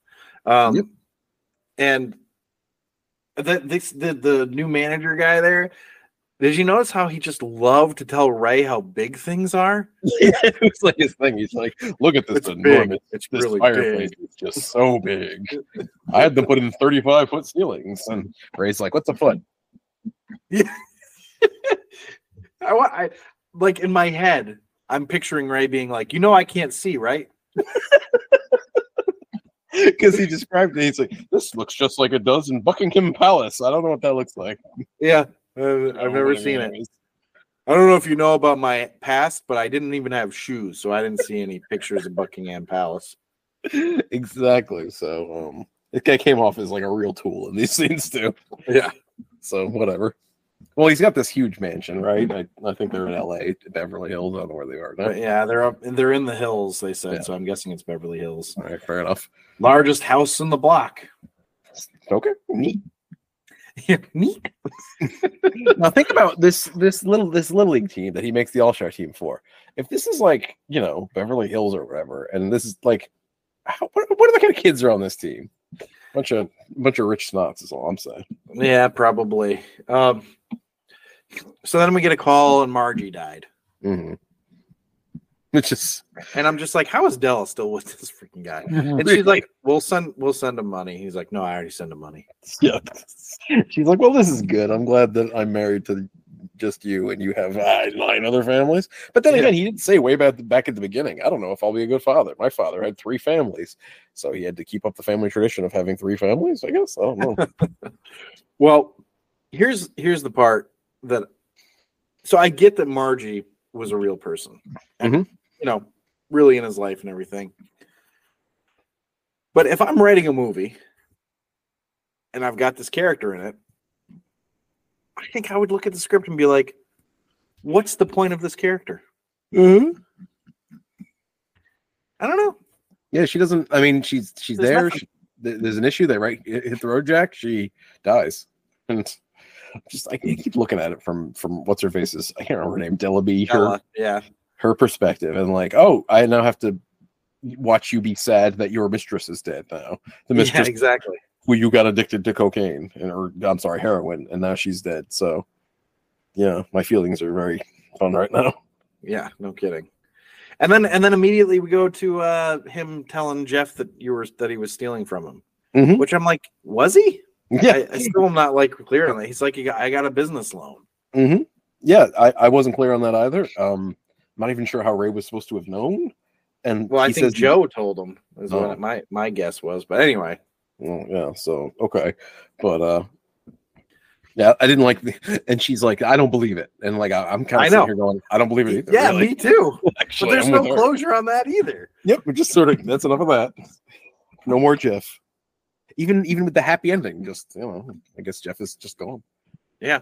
Um, Yep. and the, this the the new manager guy there. Did you notice how he just loved to tell Ray how big things are? *laughs* it was like his thing. He's like, look at this It's big. enormous. It's This really fireplace big. is just so big. I had them put in 35 foot ceilings, and Ray's like, "What's a foot?" *laughs* I, wa- I like in my head, I'm picturing Ray being like, you know, I can't see, right? *laughs* Because he described it. He's like, "This looks just like it does in Buckingham Palace." I don't know what that looks like. Yeah, uh, I've never seen it. I don't know if you know about my past, but I didn't even have shoes, so I didn't see any pictures of Buckingham Palace. *laughs* exactly. So, um, guy came off as like a real tool in these *laughs* scenes too. Yeah. So whatever. Well, he's got this huge mansion, right? I, I think they're in L.A., Beverly Hills. I don't know where they are now. But yeah, they're up. They're in the hills. They said Yeah. so. I'm guessing it's Beverly Hills. All right, fair enough. Largest house in the block. Okay, neat. Neat. *laughs* now think about this this little this little league team that he makes the all star team for. If this is like you know Beverly Hills or whatever, and this is like, how, what, what are the kind of kids are on this team? Bunch of bunch of rich snots is all I'm saying. Yeah, probably. Um, so then we get a call, and Margie died, Mm-hmm. *laughs* Which is and I'm just like, how is Della still with this freaking guy? And she's like, we'll send we'll send him money. He's like, no, I already sent him money. *laughs* yeah. She's like, well, this is good. I'm glad that I'm married to just you and you have uh, nine other families. But then Yeah. again, he didn't say way back back at the beginning. I don't know if I'll be a good father. My father had three families, so he had to keep up the family tradition of having three families. I guess I don't know. *laughs* Well, here's here's the part that. So I get that Margie was a real person, and Mhm. You know, really in his life and everything. But if I'm writing a movie and I've got this character in it, I think I would look at the script and be like, "What's the point of this character?" Mm-hmm. I don't know. Yeah, she doesn't. I mean, she's she's There's there. She, there's an issue. They right hit the road jack. She dies, *laughs* and just I keep looking at it from from what's her face's. I can't remember her name. Dellaby. Her yeah, her perspective, and like, oh, I now have to watch you be sad that your mistress is dead now. The yeah, mistress exactly. who you got addicted to cocaine and or I'm sorry, heroin, and now she's dead. So yeah, my feelings are very fun right now. Yeah, no kidding. And then and then immediately we go to uh him telling Jeff that you were that he was stealing from him. Mhm. Which I'm like, was he? Yeah, I, I still am not like clear on that. He's like, got- I got a business loan. hmm Yeah, I, I wasn't clear on that either. Um, not even sure how Ray was supposed to have known. And Well, I he think says- Joe told him is Oh. what my my guess was. But anyway, Well, yeah, so okay, but uh, yeah, I didn't like. The, *laughs* and she's like, I don't believe it, and like I, I'm kind of sitting here going, I don't believe it either. yeah, me too. *laughs* But Actually, there's I'm no with her. closure on that either. Yep, we're just sort of that's enough of that. No more Jeff. Even even with the happy ending, just you know, I guess Jeff is just gone. Yeah,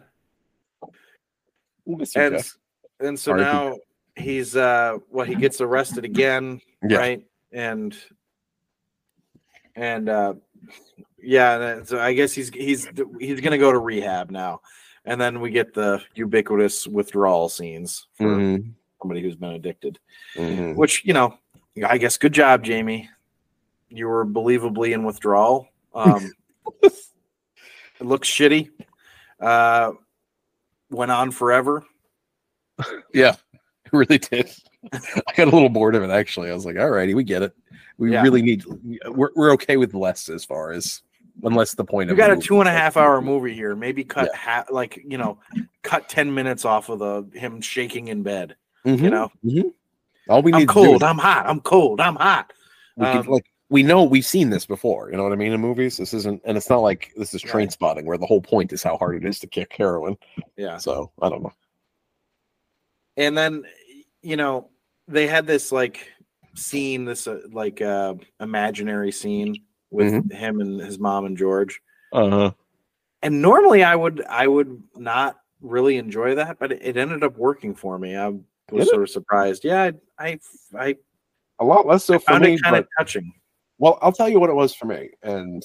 We'll miss you, and Jeff. and so now he's uh well he gets arrested again, Yeah. right? And and uh yeah, so I guess he's he's he's gonna go to rehab now, and then we get the ubiquitous withdrawal scenes for Mhm, somebody who's been addicted. mhm. Which you know, I guess good job, Jamie. You were believably in withdrawal. Um, *laughs* it looks shitty. Uh, went on forever. Yeah, really did. I got a little bored of it actually. I was like, all righty, we get it. We Yeah. really need we're we're okay with less as far as unless the point You got a two and a half hour movie here. Maybe cut half, like you know, cut ten minutes off of the him shaking in bed. Mhm, You know, mhm. All we need. I'm need to do cold. is I'm hot. I'm cold. I'm hot. we could, um, like we know we've seen this before. You know what I mean in movies. This isn't, and it's not like this is Trainspotting where the whole point is how hard it is to kick heroin. Yeah. So I don't know. and then you know they had this like scene this uh, like uh imaginary scene with him and his mom and george Uh huh. and normally i would i would not really enjoy that but it, it ended up working for me i was Did it? sort of surprised yeah i i, I A lot less so for found me. kind of touching well, I'll tell you what it was for me, and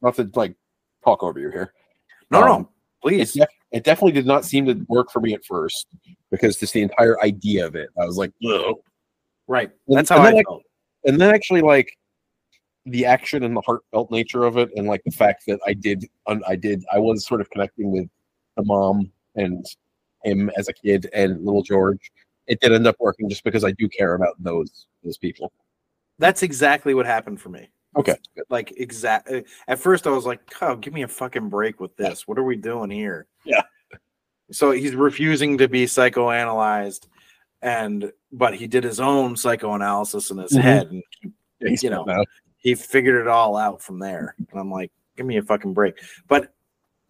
not to like talk over you here. no Um, no It, def- it definitely did not seem to work for me at first because just the entire idea of it, I was like, Ugh. right And- that's how and i like, felt and then actually like the action and the heartfelt nature of it, and like the fact that I did, I did, I was sort of connecting with the mom and him as a kid and little George. It did end up working just because I do care about those those people. that's exactly what happened for me Okay, like exact at first i was like oh give me a fucking break with this what are we doing here Yeah. so he's refusing to be psychoanalyzed and but he did his own psychoanalysis in his Mhm. head and he, you know now. he figured it all out from there and i'm like give me a fucking break but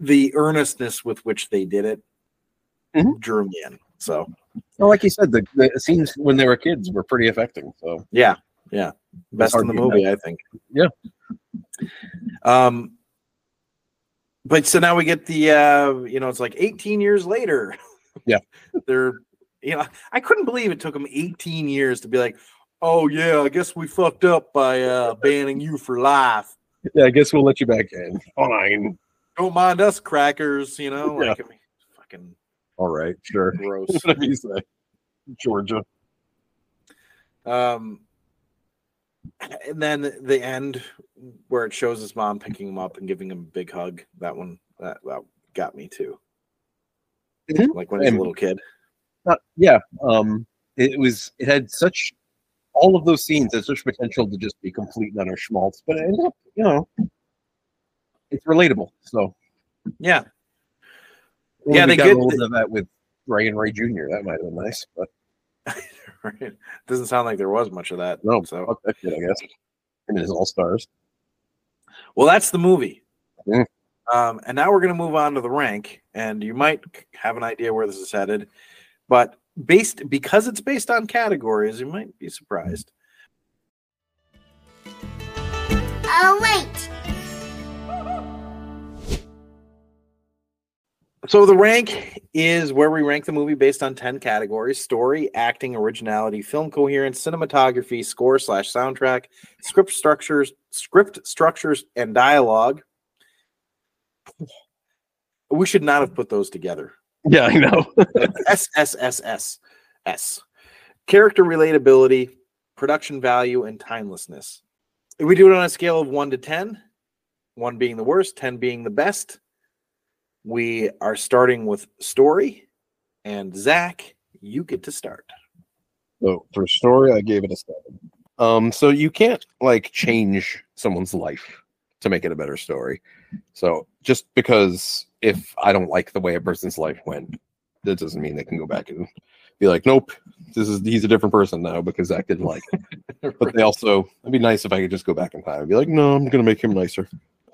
the earnestness with which they did it Mhm. drew me in so Well, like you said, the, the scenes when they were kids were pretty affecting. So yeah yeah best in the movie i think Yeah. um but so now we get the uh you know it's like 18 years later *laughs* Yeah. they're you know i couldn't believe it took them 18 years to be like oh yeah i guess we fucked up by uh banning you for life yeah, I guess we'll let you back in. Fine. don't mind us crackers you know Yeah. like I mean, fucking All right, sure. gross *laughs* Whatever you say. Georgia. Um, *clears throat* and then the end where it shows his mom picking him up and giving him a big hug. That one that, that got me too. Mhm. Like when he's a little kid. Uh, yeah, um, it was. It had such all of those scenes had such potential to just be complete and utter schmaltz, but it ended up, you know, it's relatable. So Yeah, Well, Yeah, they got get- a little bit of that with Ray and Ray Jr. That might have been nice, but *laughs* right. It doesn't sound like there was much of that. no, So fuck that kid, I guess. And his all stars. well, that's the movie. Mm. Um, and now we're going to move on to the rank, and you might have an idea where this is headed, but based because it's based on categories, you might be surprised. Oh, wait. So the rank is where we rank the movie based on 10 categories story, acting, originality, film coherence, cinematography, score slash soundtrack, script structures, script structures, and dialogue. We should not have put those together. Yeah, I know. *laughs* S S S S S. Character relatability, production value, and timelessness. If we do it on a scale of one to 10, one being the worst, 10 being the best, we are starting with story. And Zac, you get to start. So for story, I gave it a seven. Um, so you can't like change someone's life to make it a better story. So just because if I don't like the way a person's life went, that doesn't mean they can go back and be like, nope, this is he's a different person now because Zac didn't like it. *laughs* But they also it'd be nice if I could just go back in time and be like, no, I'm gonna make him nicer.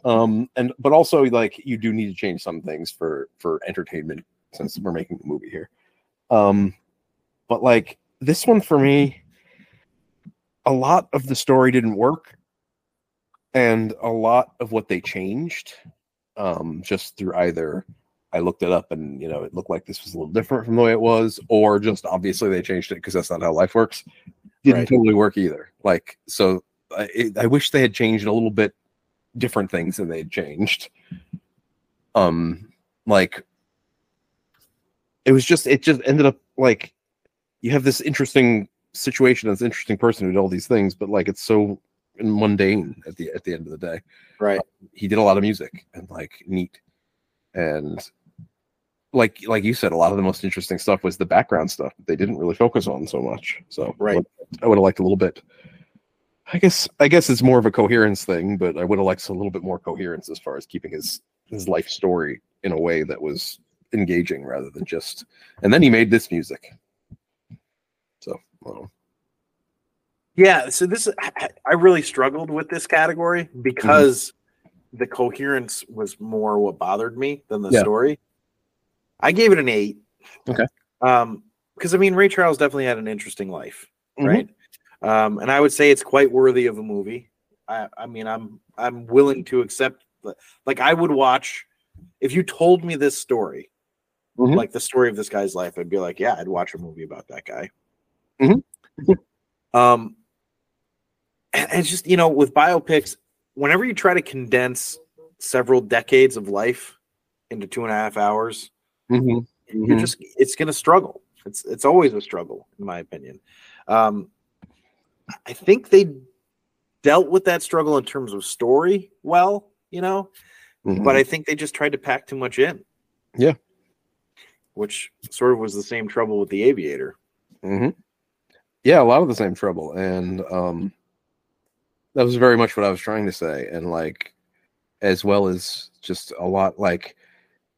Um, and but also like you do need to change some things for for entertainment since we're making a movie here. Um, but like this one for me, a lot of the story didn't work, and a lot of what they changed, um, just through either I looked it up and you know it looked like this was a little different from the way it was, or just obviously they changed it because that's not how life works. Didn't Right. totally work either. Like so, I, I wish they had changed a little bit different things than they changed. Um, like it was just it just ended up like you have this interesting situation, this interesting person who did all these things, but like it's so mundane at the at the end of the day Right. he did a lot of music and like neat and like like you said a lot of the most interesting stuff was the background stuff they didn't really focus on so much so Right. i would have liked a little bit i guess i guess it's more of a coherence thing but i would have liked a little bit more coherence as far as keeping his his life story in a way that was engaging rather than just and then he made this music so well, Yeah, so this I, really struggled with this category because the coherence was more what bothered me than the Yeah. story. I gave it an eight. Okay. Um, because I mean Ray Charles definitely had an interesting life, Mhm. right? Um, and I would say it's quite worthy of a movie. I, I mean, I'm I'm willing to accept like I would watch if you told me this story, Mhm. like the story of this guy's life, I'd be like, yeah, I'd watch a movie about that guy. Mhm. Um, and just you know with biopics, whenever you try to condense several decades of life into two and a half hours, Mhm. you're Mhm. just it's going to struggle. It's it's always a struggle, in my opinion. Um, I think they dealt with that struggle in terms of story well, you know, Mhm. but I think they just tried to pack too much in. Yeah. which sort of was the same trouble with the Aviator. hmm Yeah, a lot of the same trouble, and um, that was very much what I was trying to say, and like, as well as just a lot like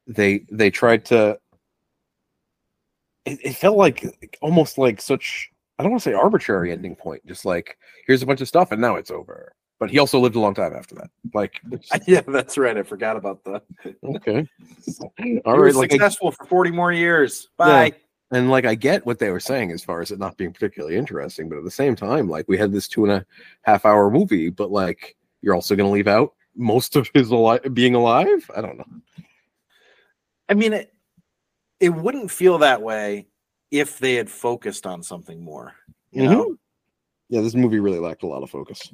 they they tried to. It, it felt like almost like such. I don't want to say arbitrary ending point. Just like here's a bunch of stuff, and now it's over. But he also lived a long time after that. Like, *laughs* yeah, that's right. I forgot about the. okay, *laughs* all right, like I- successful for forty more years. Bye. and like I get what they were saying as far as it not being particularly interesting, but at the same time, like we had this two and a half hour movie, but like you're also going to leave out most of his alive being alive. I don't know. I mean, it, it wouldn't feel that way if they had focused on something more. You know. Yeah, this movie really lacked a lot of focus.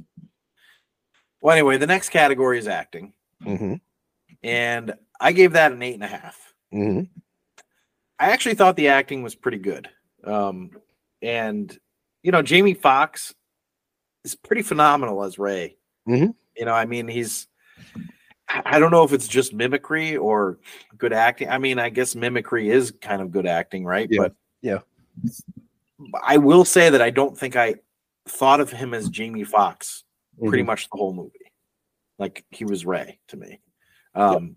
Well, anyway, the next category is acting, hmm and I gave that an eight and a half. hmm I actually thought the acting was pretty good. Um, and you know, Jamie Foxx is pretty phenomenal as Ray. Mhm. You know, I mean, he's I I don't know if it's just mimicry or good acting. I mean, I guess mimicry is kind of good acting, right? Yeah. But Yeah. I will say that I don't think I thought of him as Jamie Foxx pretty Mhm. much the whole movie. Like he was Ray to me. Um,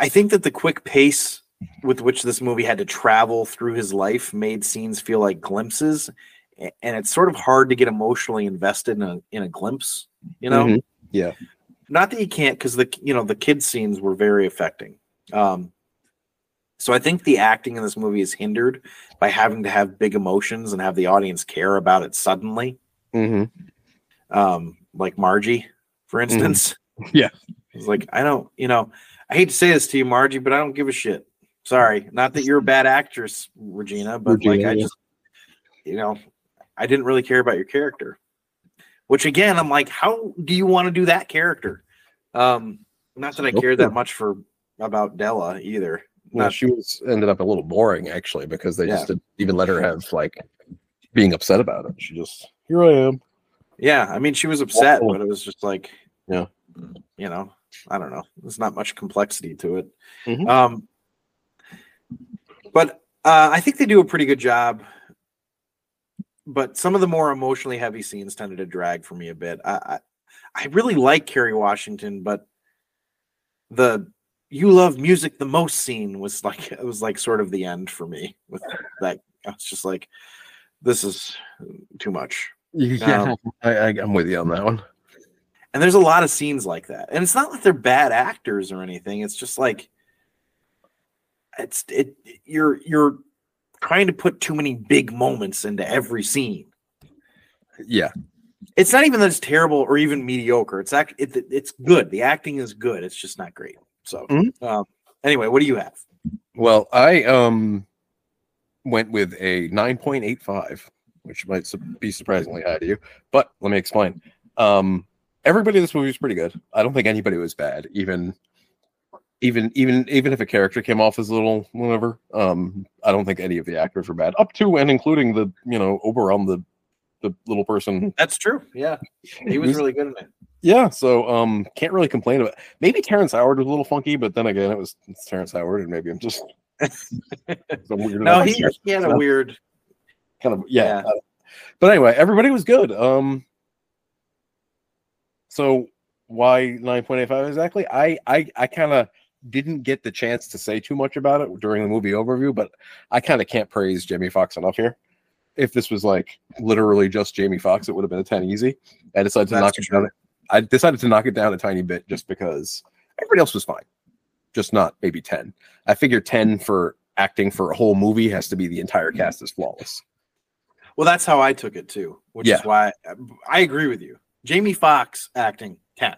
I think that the quick pace with which this movie had to travel through his life made scenes feel like glimpses, and it's sort of hard to get emotionally invested in a in a glimpse. You know, Mhm. Yeah. not that you can't because the you know the kid scenes were very affecting. Um, so I think the acting in this movie is hindered by having to have big emotions and have the audience care about it suddenly hmm um, like Margie, for instance. *laughs* Yeah. It's like I don't, you know, I hate to say this to you, Margie, but I don't give a shit. Sorry, not that you're a bad actress, Regina, but Regina, like I yeah. just, you know, I didn't really care about your character. Which again, I'm like, how do you want to do that character? Um, not that I cared that much for about Della either. Well, Not she was ended up a little boring actually because they Yeah. just didn't even let her have like being upset about it. She just here I am. Yeah, I mean, she was upset, Well- but it was just like, Yeah. you know, I don't know. There's not much complexity to it. Mhm. Um, but uh, I think they do a pretty good job. But some of the more emotionally heavy scenes tended to drag for me a bit. I, I, I really like Kerry Washington, but the "you love music the most" scene was like it was like sort of the end for me. With that, I was just like, this is too much. *laughs* Yeah, um, I, I, I'm with you on that one. And there's a lot of scenes like that. And it's not like they're bad actors or anything. It's just like it's it you're you're trying to put too many big moments into every scene. Yeah, It's not even that it's terrible or even mediocre. It's act it, it's good. The acting is good. It's just not great. So Mhm. um, anyway, what do you have? Well, I um went with a 9.85, which might be surprisingly high to you, but let me explain. Um everybody in this movie was pretty good. I don't think anybody was bad, even even even even if a character came off as a little whatever. Um I don't think any of the actors were bad, up to and including the, you know, Oberon the the little person. That's true. Yeah. He was really good in it. Yeah, so um can't really complain about maybe Terrence Howard was a little funky, but then again it was it's Terrence Howard and maybe I'm just *laughs* No, he, he had a weird kind of yeah. Yeah. uh, But anyway, everybody was good. Um so why 9.85 exactly? I I I kind of didn't get the chance to say too much about it during the movie overview, but I kind of can't praise Jamie Foxx enough here. If this was like literally just Jamie Foxx, it would have been a 10 easy. I decided to That's knock it true. down. I decided to knock it down a tiny bit just because everybody else was fine. Just not maybe 10. I figure 10 for acting for a whole movie has to be the entire cast is flawless. Well, that's how I took it too, which Yeah. is why I agree with you. Jamie Foxx acting 10.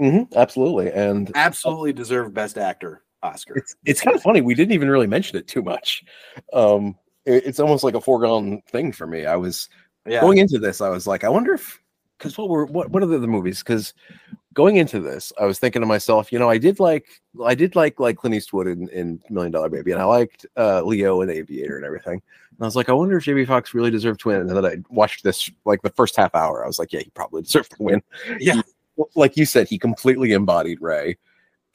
Mm-hmm, absolutely. And Absolutely deserved best actor Oscar. it's it's kind of funny. We didn't even really mention it too much. Um, it- it's almost like a foregone thing for me. I was Yeah. going into this, I was like, I wonder if because what were what what are the other movies? Because going into this, I was thinking to myself, you know, I did like I did like like Clint Eastwood in, in Million Dollar Baby, and I liked uh, Leo and Aviator and everything. And I was like, I wonder if Jamie Foxx really deserved to win. And then I watched this like the first half hour. I was like, yeah, he probably *laughs* deserved to win. Yeah. He- like you said, he completely embodied Ray.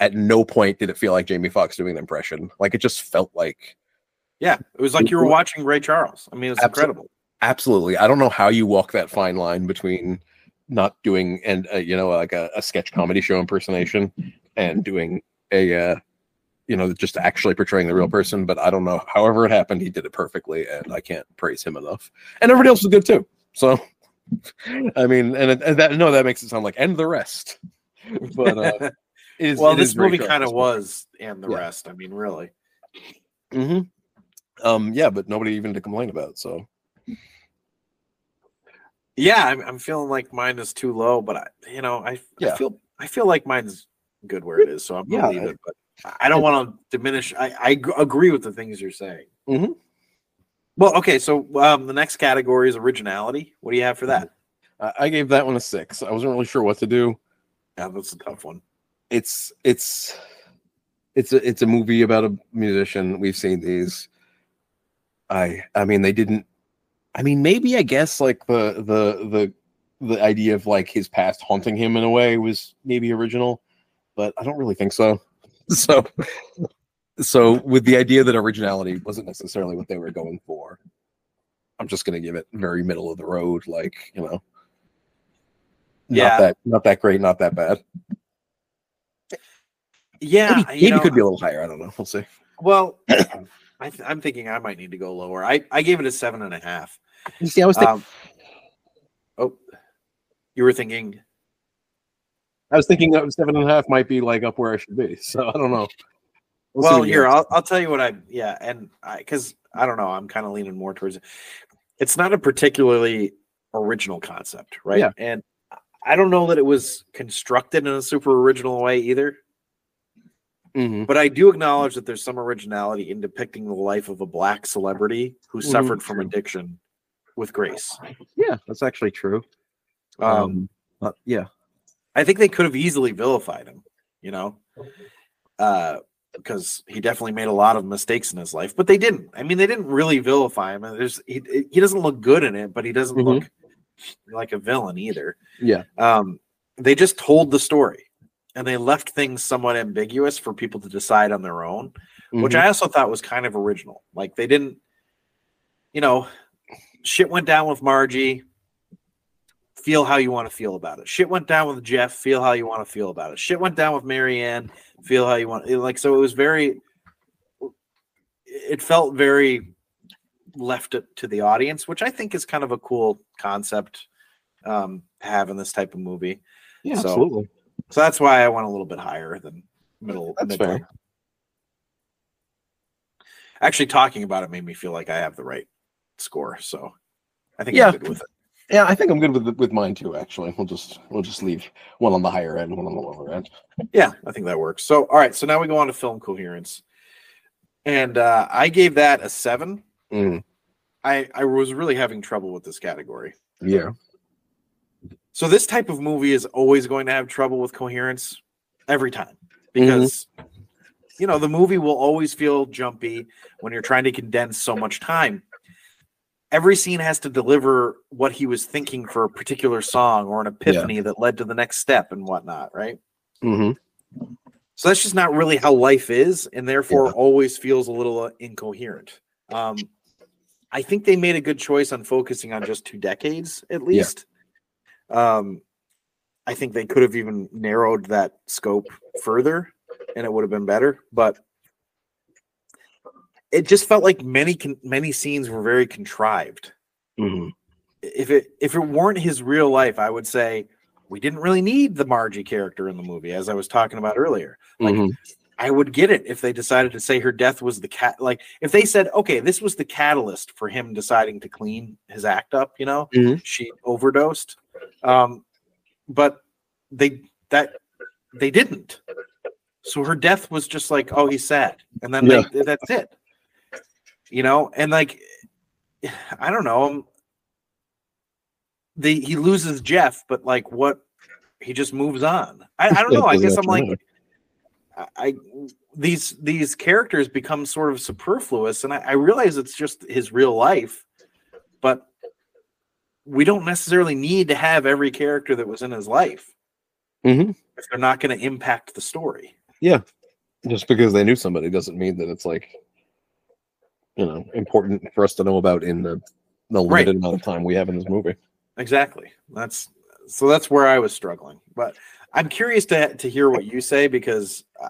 At no point did it feel like Jamie Foxx doing an impression. Like it just felt like Yeah. It was like you were watching Ray Charles. I mean, it's Absolutely. incredible. absolutely. I don't know how you walk that fine line between not doing and uh, you know like a, a sketch comedy show impersonation and doing a uh, you know just actually portraying the real person. But I don't know. However it happened, he did it perfectly, and I can't praise him enough. And everybody else was good too. So *laughs* I mean, and, and that no, that makes it sound like and the rest. *laughs* But uh, is, well, this is movie kind of was, and the Yeah. rest. I mean, really. hmm Um, yeah, but nobody even to complain about. So Yeah, I'm, I'm feeling like mine is too low, but I, you know, I, I feel, I feel like mine's good where it is, so I'm gonna Yeah, leave it. But I don't want to diminish. I, I agree with the things you're saying. Mhm. Well, okay, so um, the next category is originality. What do you have for that? I, I gave that one a six. I wasn't really sure what to do. Yeah, that's a tough one. it's it's it's a it's a movie about a musician. We've seen these. I I mean they didn't. I mean maybe I guess like the the the the idea of like his past haunting him in a way was maybe original, but I don't really think so. *laughs* So so with the idea that originality wasn't necessarily what they were going for, I'm just gonna give it very middle of the road, like you know. Yeah. Not that not that great, not that bad. Yeah, maybe maybe know, could be a little higher. I don't know. We'll see. Well, *clears throat* I th- I'm thinking I might need to go lower. I, I gave it a seven and a half. You see, I was thinking, Um, oh, you were thinking? I was thinking that seven and a half might be like up where I should be. So I don't know. We'll well, here I'll I'll tell you what I yeah, and I because I don't know, I'm kind of leaning more towards it. It's not a particularly original concept, right? Yeah. And I don't know that it was constructed in a super original way either. Mhm. but I do acknowledge that there's some originality in depicting the life of a black celebrity who Mhm, suffered from addiction with grace. Yeah, that's actually true. Um, Um, but yeah, I think they could have easily vilified him, you know, uh, because he definitely made a lot of mistakes in his life, but they didn't. I mean, they didn't really vilify him. And there's he, he doesn't look good in it, but he doesn't Mhm. look like a villain either. yeah, Um, they just told the story, and they left things somewhat ambiguous for people to decide on their own, which Mhm. I also thought was kind of original. Like they didn't, you know, shit went down with Margie. Feel how you want to feel about it. Shit went down with Jeff. Feel how you want to feel about it. Shit went down with Mary Ann. Feel how you want. Like so, it was very. It felt very left it to the audience, which I think is kind of a cool concept um, to have in this type of movie. yeah, so- absolutely. So that's why I went a little bit higher than middle. That's fair. Actually, talking about it made me feel like I have the right score. So I think Yeah. I'm good with it. Yeah, I think I'm good with with mine too. Actually, we'll just we'll just leave one on the higher end, one on the lower end. Yeah, I think that works. So all right, so now we go on to film coherence, and uh, I gave that a seven. Mm, I I was really having trouble with this category. yeah, So this type of movie is always going to have trouble with coherence every time because you know the movie will always feel jumpy when you're trying to condense so much time. Every scene has to deliver what he was thinking for a particular song or an epiphany that led to the next step and whatnot, right? hmm So that's just not really how life is, and therefore always feels a little uh, incoherent. Um, I think they made a good choice on focusing on just two decades at least. Um, I think they could have even narrowed that scope further, and it would have been better. But it just felt like many many scenes were very contrived. hmm If it if it weren't his real life, I would say we didn't really need the Margie character in the movie, as I was talking about earlier. Like hmm I would get it if they decided to say her death was the cat. Like if they said, okay, this was the catalyst for him deciding to clean his act up. You know, Mhm. she overdosed. Um, but they that they didn't. So her death was just like, oh, he's sad, and then Yeah. they, that's it. You know, and like, I don't know. um, The he loses Jeff, but like, what? He just moves on. I, I don't know. I guess I'm like. I I- these these characters become sort of superfluous, and I, I realize it's just his real life, but we don't necessarily need to have every character that was in his life Mhm. if they're not going to impact the story. Yeah, just because they knew somebody doesn't mean that it's like, you know, important for us to know about in the the Right. limited amount of time we have in this movie. Exactly. That's so that's where I was struggling, but I'm curious to to hear what you say because. uh,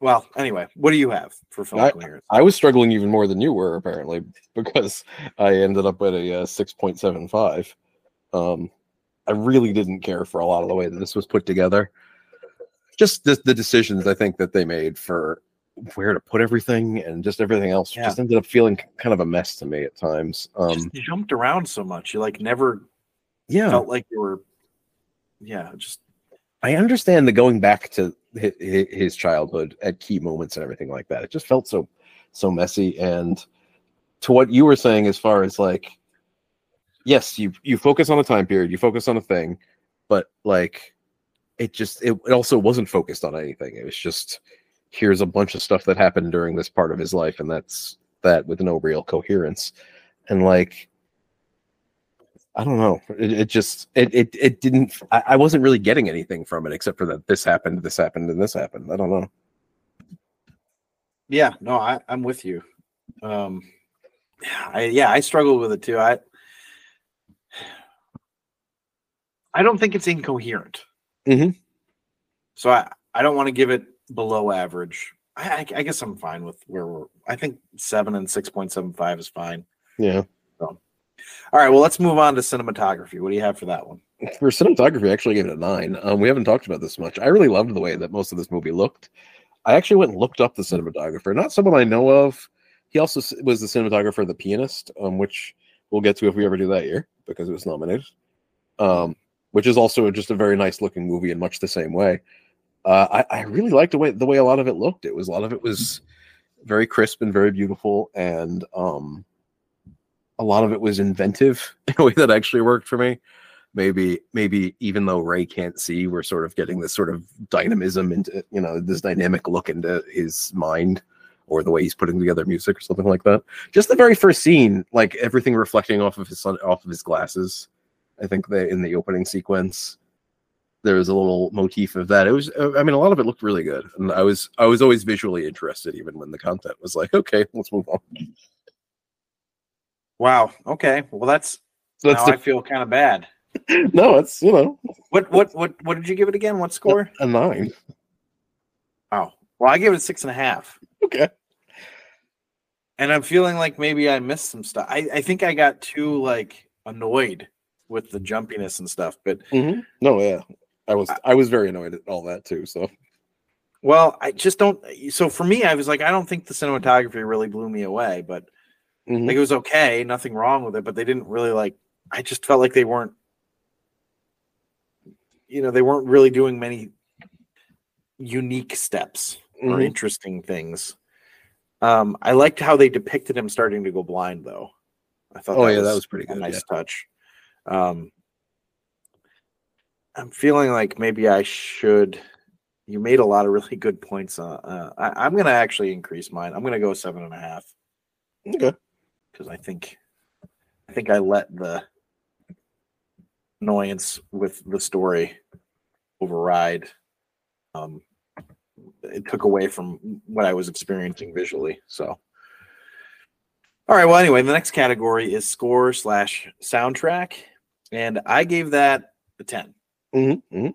well, anyway, what do you have for film coherence? I was struggling even more than you were apparently because I ended up at a uh, six point seven five. Um, I really didn't care for a lot of the way that this was put together. Just the, the decisions I think that they made for where to put everything and just everything else Yeah. just ended up feeling kind of a mess to me at times. Um, Just jumped around so much. You like never yeah, felt like you were. Yeah, just I understand the going back to his, his childhood at key moments and everything like that. It just felt so so messy. And to what you were saying, as far as like, yes, you you focus on a time period, you focus on a thing, but like, it just it, it also wasn't focused on anything. It was just here's a bunch of stuff that happened during this part of his life, and that's that with no real coherence. And like, I don't know. It, it just it it it didn't. I, I wasn't really getting anything from it except for that this happened, this happened, and this happened. I don't know. yeah. No, I, I'm with you. Um, I yeah, I struggled with it too. I I don't think it's incoherent. Mhm. So I I don't want to give it below average. I, I guess I'm fine with where we're. I think seven and six point seven five is fine. Yeah. All right. Well, let's move on to cinematography. What do you have for that one? For cinematography, I actually gave it a nine. Um, we haven't talked about this much. I really loved the way that most of this movie looked. I actually went and looked up the cinematographer, not someone I know of. He also was the cinematographer of The Pianist, um, which we'll get to if we ever do that year because it was nominated. Um, which is also just a very nice looking movie in much the same way. Uh, I, I really liked the way the way a lot of it looked. It was a lot of it was very crisp and very beautiful, and um, a lot of it was inventive *laughs* in a way that actually worked for me. Maybe maybe even though Ray can't see, we're sort of getting this sort of dynamism into you know this dynamic look into his mind or the way he's putting together music or something like that. Just the very first scene, like everything reflecting off of his sun, off of his glasses. I think they in the opening sequence there was a little motif of that. It was, uh, I mean, a lot of it looked really good, and I was, I was always visually interested, even when the content was like, okay, *laughs* let's move on. Wow. Okay. Well, that's That's now the- I feel kind of bad. *laughs* no, it's you know What what what what did you give it again? What score? a nine. Oh, well, I gave it a six and a half, Okay. and I'm feeling like maybe I missed some stuff. I I think I got too like annoyed with the jumpiness and stuff, but mm-hmm. No, yeah, I was, I was very annoyed at all that too. So well, I just don't. So for me, I was like, I don't think the cinematography really blew me away, but Mhm. like it was okay, nothing wrong with it, but they didn't really like. I just felt like they weren't. You know, they weren't really doing many unique steps or Mhm. interesting things. Um, I liked how they depicted him starting to go blind, though. I thought, Oh, yeah, that was pretty a good, nice yeah. touch. Um, I'm feeling like maybe I should. You made a lot of really good points. Uh, uh, I, I'm going to actually increase mine. I'm going to go seven and a half okay, because I think, I think I let the annoyance with the story override. Um, it took away from what I was experiencing visually. So, all right. Well, anyway, the next category is score slash soundtrack, and I gave that a ten. Mhm, mhm.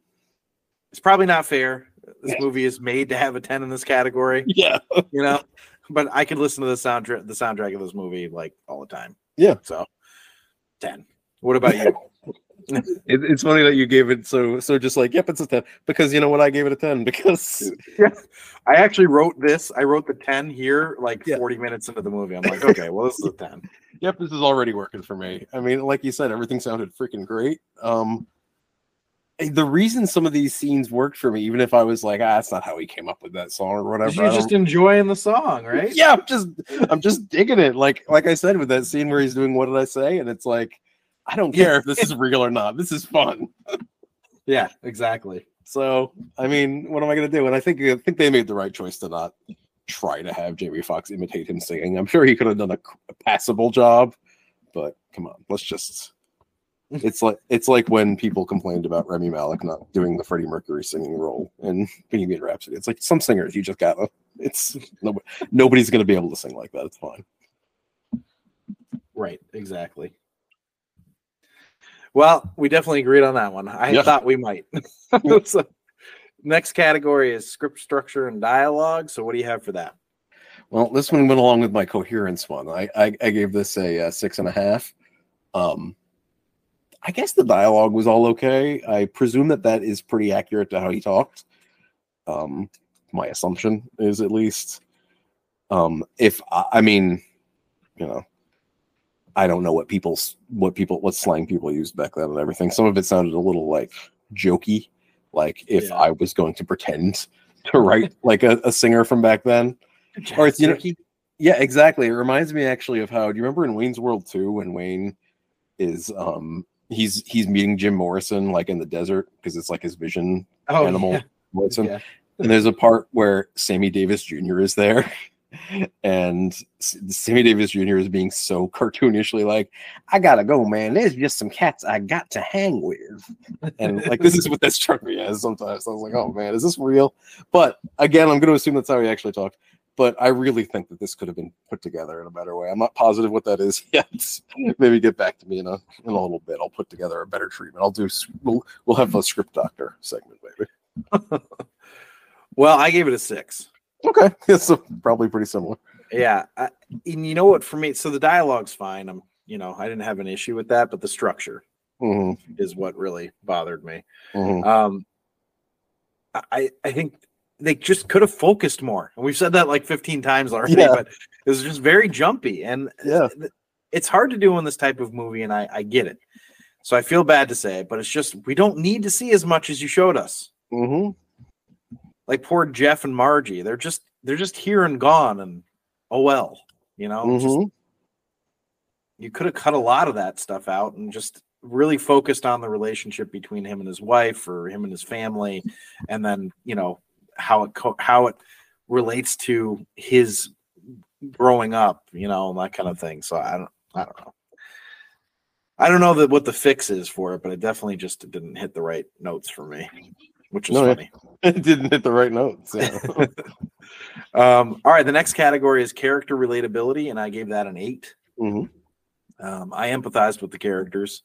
It's probably not fair. This movie is made to have a ten in this category, yeah, *laughs* you know. But I could listen to the soundtrack, the soundtrack of this movie, like all the time. Yeah. So, ten. What about you? *laughs* it, it's funny that you gave it so, so just like, yep, it's a ten because you know what, I gave it a ten *laughs* because yeah. I actually wrote this. I wrote the 10 here like Yeah. 40 minutes into the movie. I'm like, okay, well, this is a 10. Yep, this is already working for me. I mean, like you said, everything sounded freaking great. Um the reason some of these scenes worked for me, even if I was like, ah, that's not how he came up with that song or whatever. You're just enjoying the song, right? yeah, I'm just I'm just digging it. Like like I said with that scene where he's doing what did I say? And it's like, I don't care if this is real or not. This is fun. *laughs* Yeah, exactly. So I mean, what am I gonna do? And I think I think they made the right choice to not try to have Jamie Foxx imitate him singing. I'm sure he could have done a, a passable job, but come on, let's just. It's like it's like when people complained about Rami Malek not doing the Freddie Mercury singing role in Bohemian Rhapsody. It's like some singers you just gotta. It's nobody, nobody's gonna be able to sing like that. It's fine. Right, exactly. Well, we definitely agreed on that one. I Yeah. thought we might. *laughs* So, next category is script structure and dialogue. So, what do you have for that? Well, this one went along with my coherence one. I I, I gave this a, uh six and a half. Um, I guess the dialogue was all okay. I presume that that is pretty accurate to how he talked. Um, my assumption is at least. Um, if I, I mean, you know, I don't know what people's what people what slang people used back then and everything. Some of it sounded a little like jokey, like if Yeah. I was going to pretend to write *laughs* like a, a singer from back then. Or it's, you know, Yeah, exactly. It reminds me actually of how do you remember in Wayne's World 2 when Wayne is um he's he's meeting Jim Morrison like in the desert because it's like his vision oh, animal yeah. Morrison. Yeah. And there's a part where Sammy Davis Jr. is there. *laughs* And Sammy Davis Jr. is being so cartoonishly like, I gotta go, man. There's just some cats I got to hang with. And *laughs* like, this is what that struck me as sometimes. I was like, oh man, is this real? But again, I'm going to assume that's how he actually talked. But I really think that this could have been put together in a better way. I'm not positive what that is *laughs* yet. Maybe get back to me in a in a little bit. I'll put together a better treatment. I'll do. We'll we'll have a script doctor segment, maybe. *laughs* Well, I gave it a six. Okay, *laughs* it's probably pretty similar. Yeah, I, and you know what? For me, so the dialogue's fine. I'm, you know, I didn't have an issue with that, but the structure hmm is what really bothered me. hmm Um, I I think they just could have focused more, and we've said that like 15 times already. Yeah. But it was just very jumpy, and Yeah. it's hard to do in this type of movie, and I I get it. So I feel bad to say it, but it's just we don't need to see as much as you showed us. hmm like poor Jeff and Margie. They're just they're just here and gone, and oh well, you know. Just, Mhm. you could have cut a lot of that stuff out and just really focused on the relationship between him and his wife, or him and his family, and then you know how it co- how it relates to his growing up, you know, and that kind of thing. So I don't I don't know. I don't know that what the fix is for it, but it definitely just didn't hit the right notes for me, which is No, funny. *laughs* it didn't hit the right notes. yeah. *laughs* Um, all right, the next category is character relatability, and I gave that an eight. Mhm. Um, I empathized with the characters.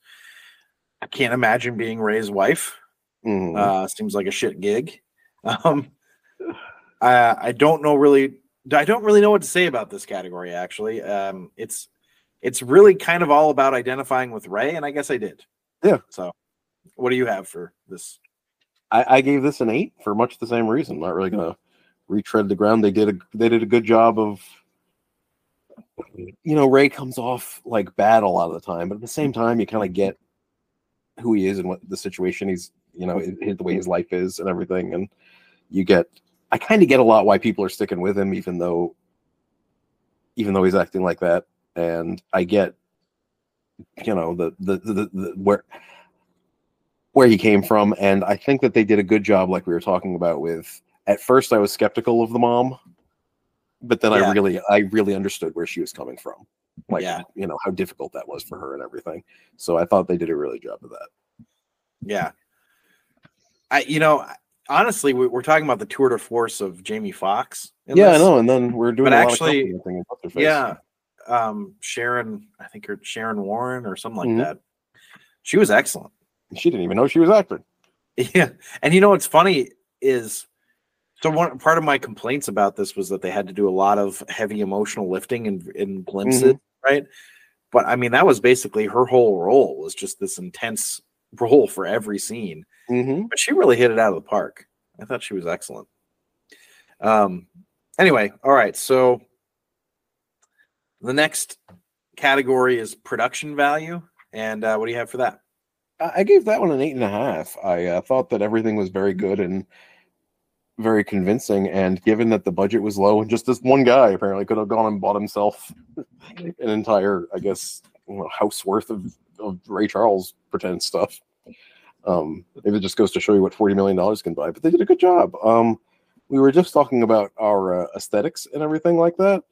I can't imagine being Ray's wife. Mhm. Uh, seems like a shit gig. *laughs* Um, I, I don't know really. I don't really know what to say about this category. Actually, um, it's it's really kind of all about identifying with Ray, and I guess I did. Yeah. So, what do you have for this? I, I gave this an eight for much the same reason. Not really gonna retread the ground. They did a they did a good job of you know, Ray comes off like bad a lot of the time, but at the same time you kind of get who he is and what the situation he's you know, the way his life is and everything. And you get I kind of get a lot why people are sticking with him, even though even though he's acting like that. And I get you know the the the, the, the where where he came from and i think that they did a good job like we were talking about with at first i was skeptical of the mom but then Yeah. i really i really understood where she was coming from like Yeah. you know how difficult that was for her and everything so i thought they did a really job of that Yeah. I you know honestly we, we're talking about the tour de force of Jamie Foxx. yeah i know and then we're doing But a lot actually- of complimenting and what's face. Yeah. Um Sharon, I think her Sharon Warren or something like Mhm. that. She was excellent. she didn't even know she was acting *laughs* Yeah. And you know what's funny is so one part of my complaints about this was that they had to do a lot of heavy emotional lifting in in glimpses, right? But I mean that was basically her whole role was just this intense role for every scene. Mm-hmm. but she really hit it out of the park. I thought she was excellent. Um, anyway, all right. So the next category is production value, and uh, what do you have for that? I I gave that one an eight and a half. I uh, thought that everything was very good and very convincing. And given that the budget was low, and just this one guy apparently could have gone and bought himself *laughs* an entire, I guess, you know, house worth of, of Ray Charles pretend stuff. Um, maybe it just goes to show you what forty million dollars can buy. But they did a good job. Um, we were just talking about our uh, aesthetics and everything like that.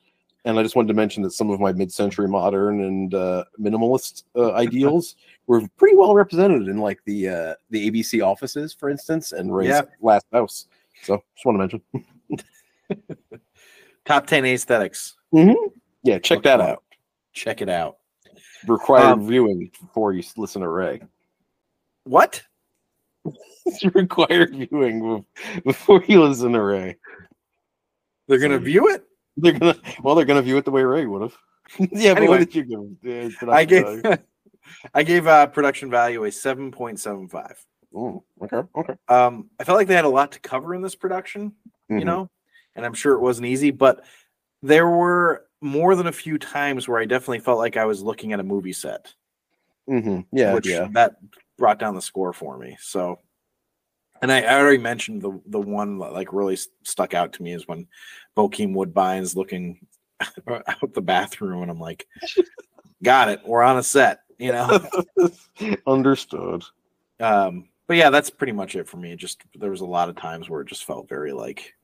And I just wanted to mention that some of my mid-century modern and uh, minimalist uh, ideals *laughs* were pretty well represented in like the uh, the ABC offices, for instance, and Ray's Yeah. last house. So just want to mention. *laughs* Top ten aesthetics. Yeah, check that out. Check it out. Required Um, viewing before you listen to Ray. What? *laughs* It's required viewing bef- before you listen to Ray. They're gonna Sorry. view it? They're gonna well, they're gonna view it the way Ray would have. *laughs* yeah, but Anyway. what did you give? Yeah, I gave? *laughs* I gave uh, production value a seven point seven five. Mm, okay, okay. Um, I felt like they had a lot to cover in this production. you Mhm. know, and I'm sure it wasn't easy, but there were more than a few times where I definitely felt like I was looking at a movie set, Mhm. Yeah, which yeah. that brought down the score for me. So, and I, I already mentioned the the one that like really stuck out to me is when Bokeem Woodbine's looking *laughs* out the bathroom, and I'm like, got it, we're on a set, you know. *laughs* Understood. um, but yeah, that's pretty much it for me. Just there was a lot of times where it just felt very like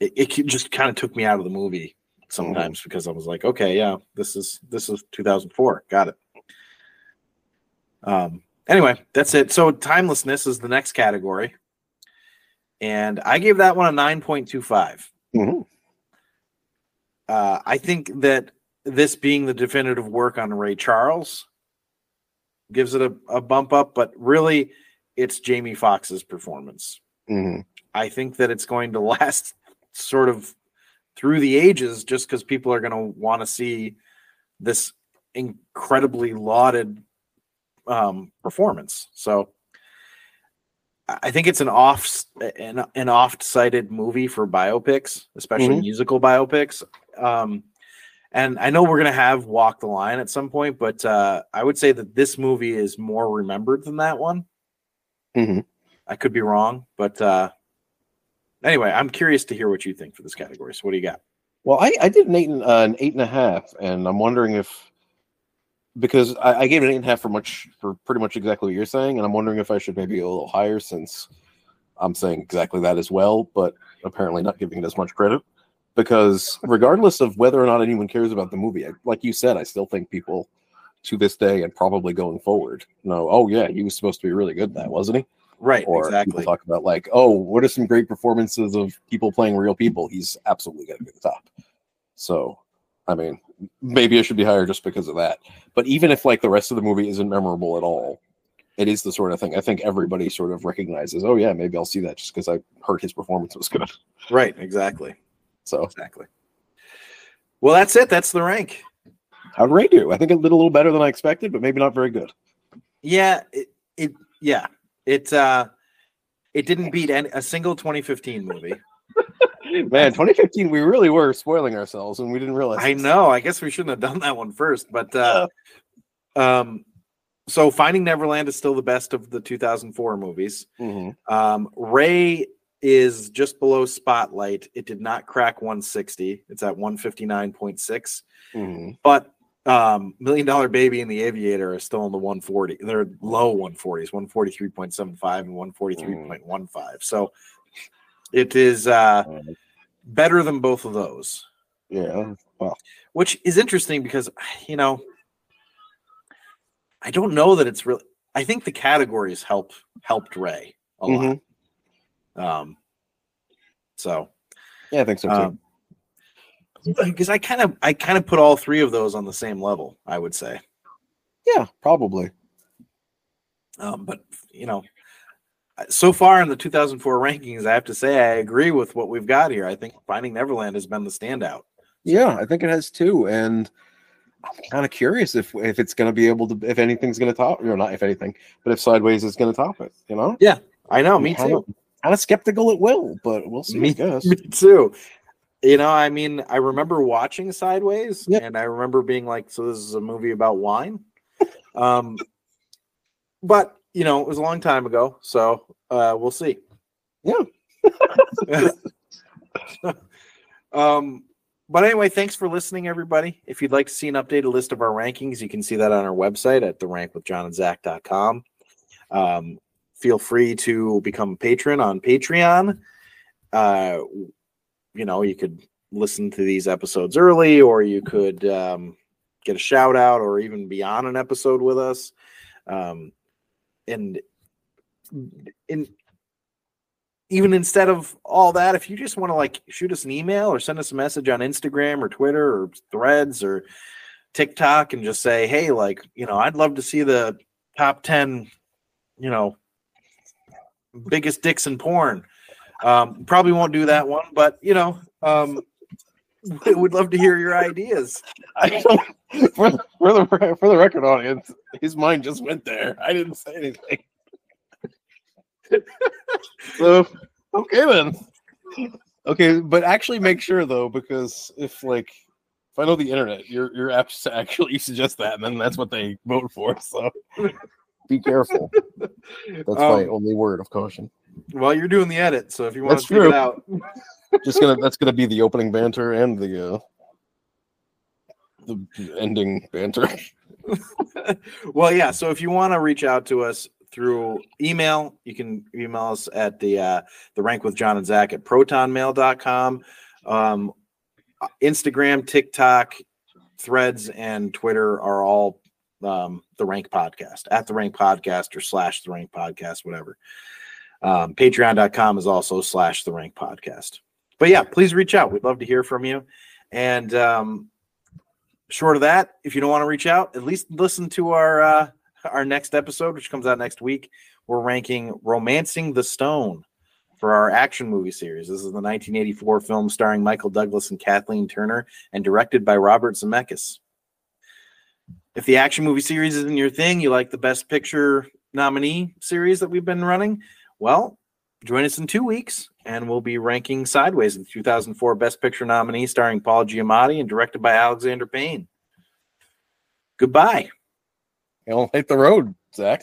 it, it just kind of took me out of the movie sometimes because I was like, okay, yeah, this is this is 2004, got it. Um, anyway, that's it. So timelessness is the next category, and I gave that one a 9.25. Mhm. Uh, I think that this being the definitive work on Ray Charles gives it a, a bump up, but really it's Jamie Foxx's performance. Mhm. I think that it's going to *laughs* last sort of through the ages just because people are going to want to see this incredibly lauded um, performance. So I think it's an off an, an oft cited movie for biopics, especially Mhm. musical biopics. Um, and I know we're gonna have Walk the Line at some point, but uh, I would say that this movie is more remembered than that one. Mhm. I could be wrong, but uh, anyway, I'm curious to hear what you think for this category. So what do you got? Well, I, I did an eight and uh, an eight and a half, and I'm wondering if because I, I gave it an eight and a half for much for pretty much exactly what you're saying, and I'm wondering if I should maybe go a little higher since I'm saying exactly that as well, but apparently not giving it as much credit. Because regardless of whether or not anyone cares about the movie, I- like you said, I still think people to this day and probably going forward know, oh yeah, he was supposed to be really good that, wasn't he? Right, or exactly. talk about like, oh, what are some great performances of people playing real people? He's absolutely going to be the top. So, I mean, maybe it should be higher just because of that. But even if like the rest of the movie isn't memorable at all, it is the sort of thing I think everybody sort of recognizes. Oh yeah, maybe I'll see that just because I heard his performance was good. Right, exactly. So, Exactly. Well, that's it. That's the rank. how'd Ray do? I think it did a little better than I expected, but maybe not very good. Yeah, it, it yeah. It uh it didn't beat any, a single 2015 movie. Man, 2015, we really were spoiling ourselves, and we didn't realize. I know. I guess we shouldn't have done that one first, but uh um so Finding Neverland is still the best of the 2004 movies. Mhm. Um Ray is just below Spotlight. It did not crack 160. It's at 159.6. Mhm. But um Million Dollar Baby and The Aviator are still in the 140. They're low 140s, 143.75 and 143.15. So it is uh Uh, better than both of those. yeah. Well, which is interesting because you know I don't know that it's really. I think the categories helped helped Ray a mhm. lot. Um, so yeah, I think so too. um, because I kind of I kind of put all three of those on the same level. I would say, yeah, probably. um, but you know. So far in the 2004 rankings, I have to say I agree with what we've got here. I think Finding Neverland has been the standout. Yeah, I think it has too, and I'm kind of curious if if it's going to be able to, if anything's going to top, or not if anything, but if Sideways is going to top it. You know, Yeah, I know, me kind too. Kind of skeptical it will, but we'll see. Me- I guess. Me too. You know, I mean, I remember watching Sideways, Yep. and I remember being like, "So this is a movie about wine." um, but you know, it was a long time ago, so uh, we'll see. Yeah. *laughs* um, but anyway, thanks for listening, everybody. If you'd like to see an updated list of our rankings, you can see that on our website at therankwithjohnandzac.com. Um, feel free to become a patron on Patreon. Uh, you know, you could listen to these episodes early, or you could um, get a shout out, or even be on an episode with us. Um, and in even instead of all that, if you just want to like shoot us an email or send us a message on Instagram or Twitter or Threads or TikTok and just say, hey, like, you know, I'd love to see the top 10, you know, biggest dicks in porn. Um, probably won't do that one, but you know, um, we would love to hear your ideas. *laughs* I don't, for, the, for the for the record audience, his mind just went there. I didn't say anything. *laughs* so okay then. Okay, but actually make sure though, because if like if I know the internet, your your apps to actually *laughs* suggest that, and then that's what they vote for. So be careful. That's my Um, only word of caution. Well, you're doing the edit, so if you want That's to take true. it out, Just gonna that's gonna be the opening banter and the uh the ending banter. *laughs* well, yeah. So if you want to reach out to us through email, you can email us at the uh, the rank with John and Zac at protonmail.com. Um, Instagram, TikTok, Threads, and Twitter are all um, the Rank Podcast at the Rank Podcast or slash the Rank Podcast, whatever. Um, Patreon.com is also slash the Rank Podcast. But yeah, please reach out. We'd love to hear from you. And um, short of that, if you don't want to reach out, at least listen to our uh, our next episode, which comes out next week. We're ranking "Romancing the Stone" for our action movie series. This is the 1984 film starring Michael Douglas and Kathleen Turner, and directed by Robert Zemeckis. If the action movie series isn't your thing, you like the Best Picture nominee series that we've been running, well, join us in two weeks, and we'll be ranking Sideways, the 2004 Best Picture nominee starring Paul Giamatti and directed by Alexander Payne. Goodbye. You don't hate the road, Zac.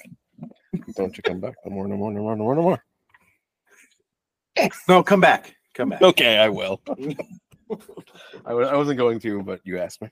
Don't you come back no more, no more, no more, no more, no more. No, come back. Come back. Okay, I will. *laughs* I, I wasn't going to, but you asked me.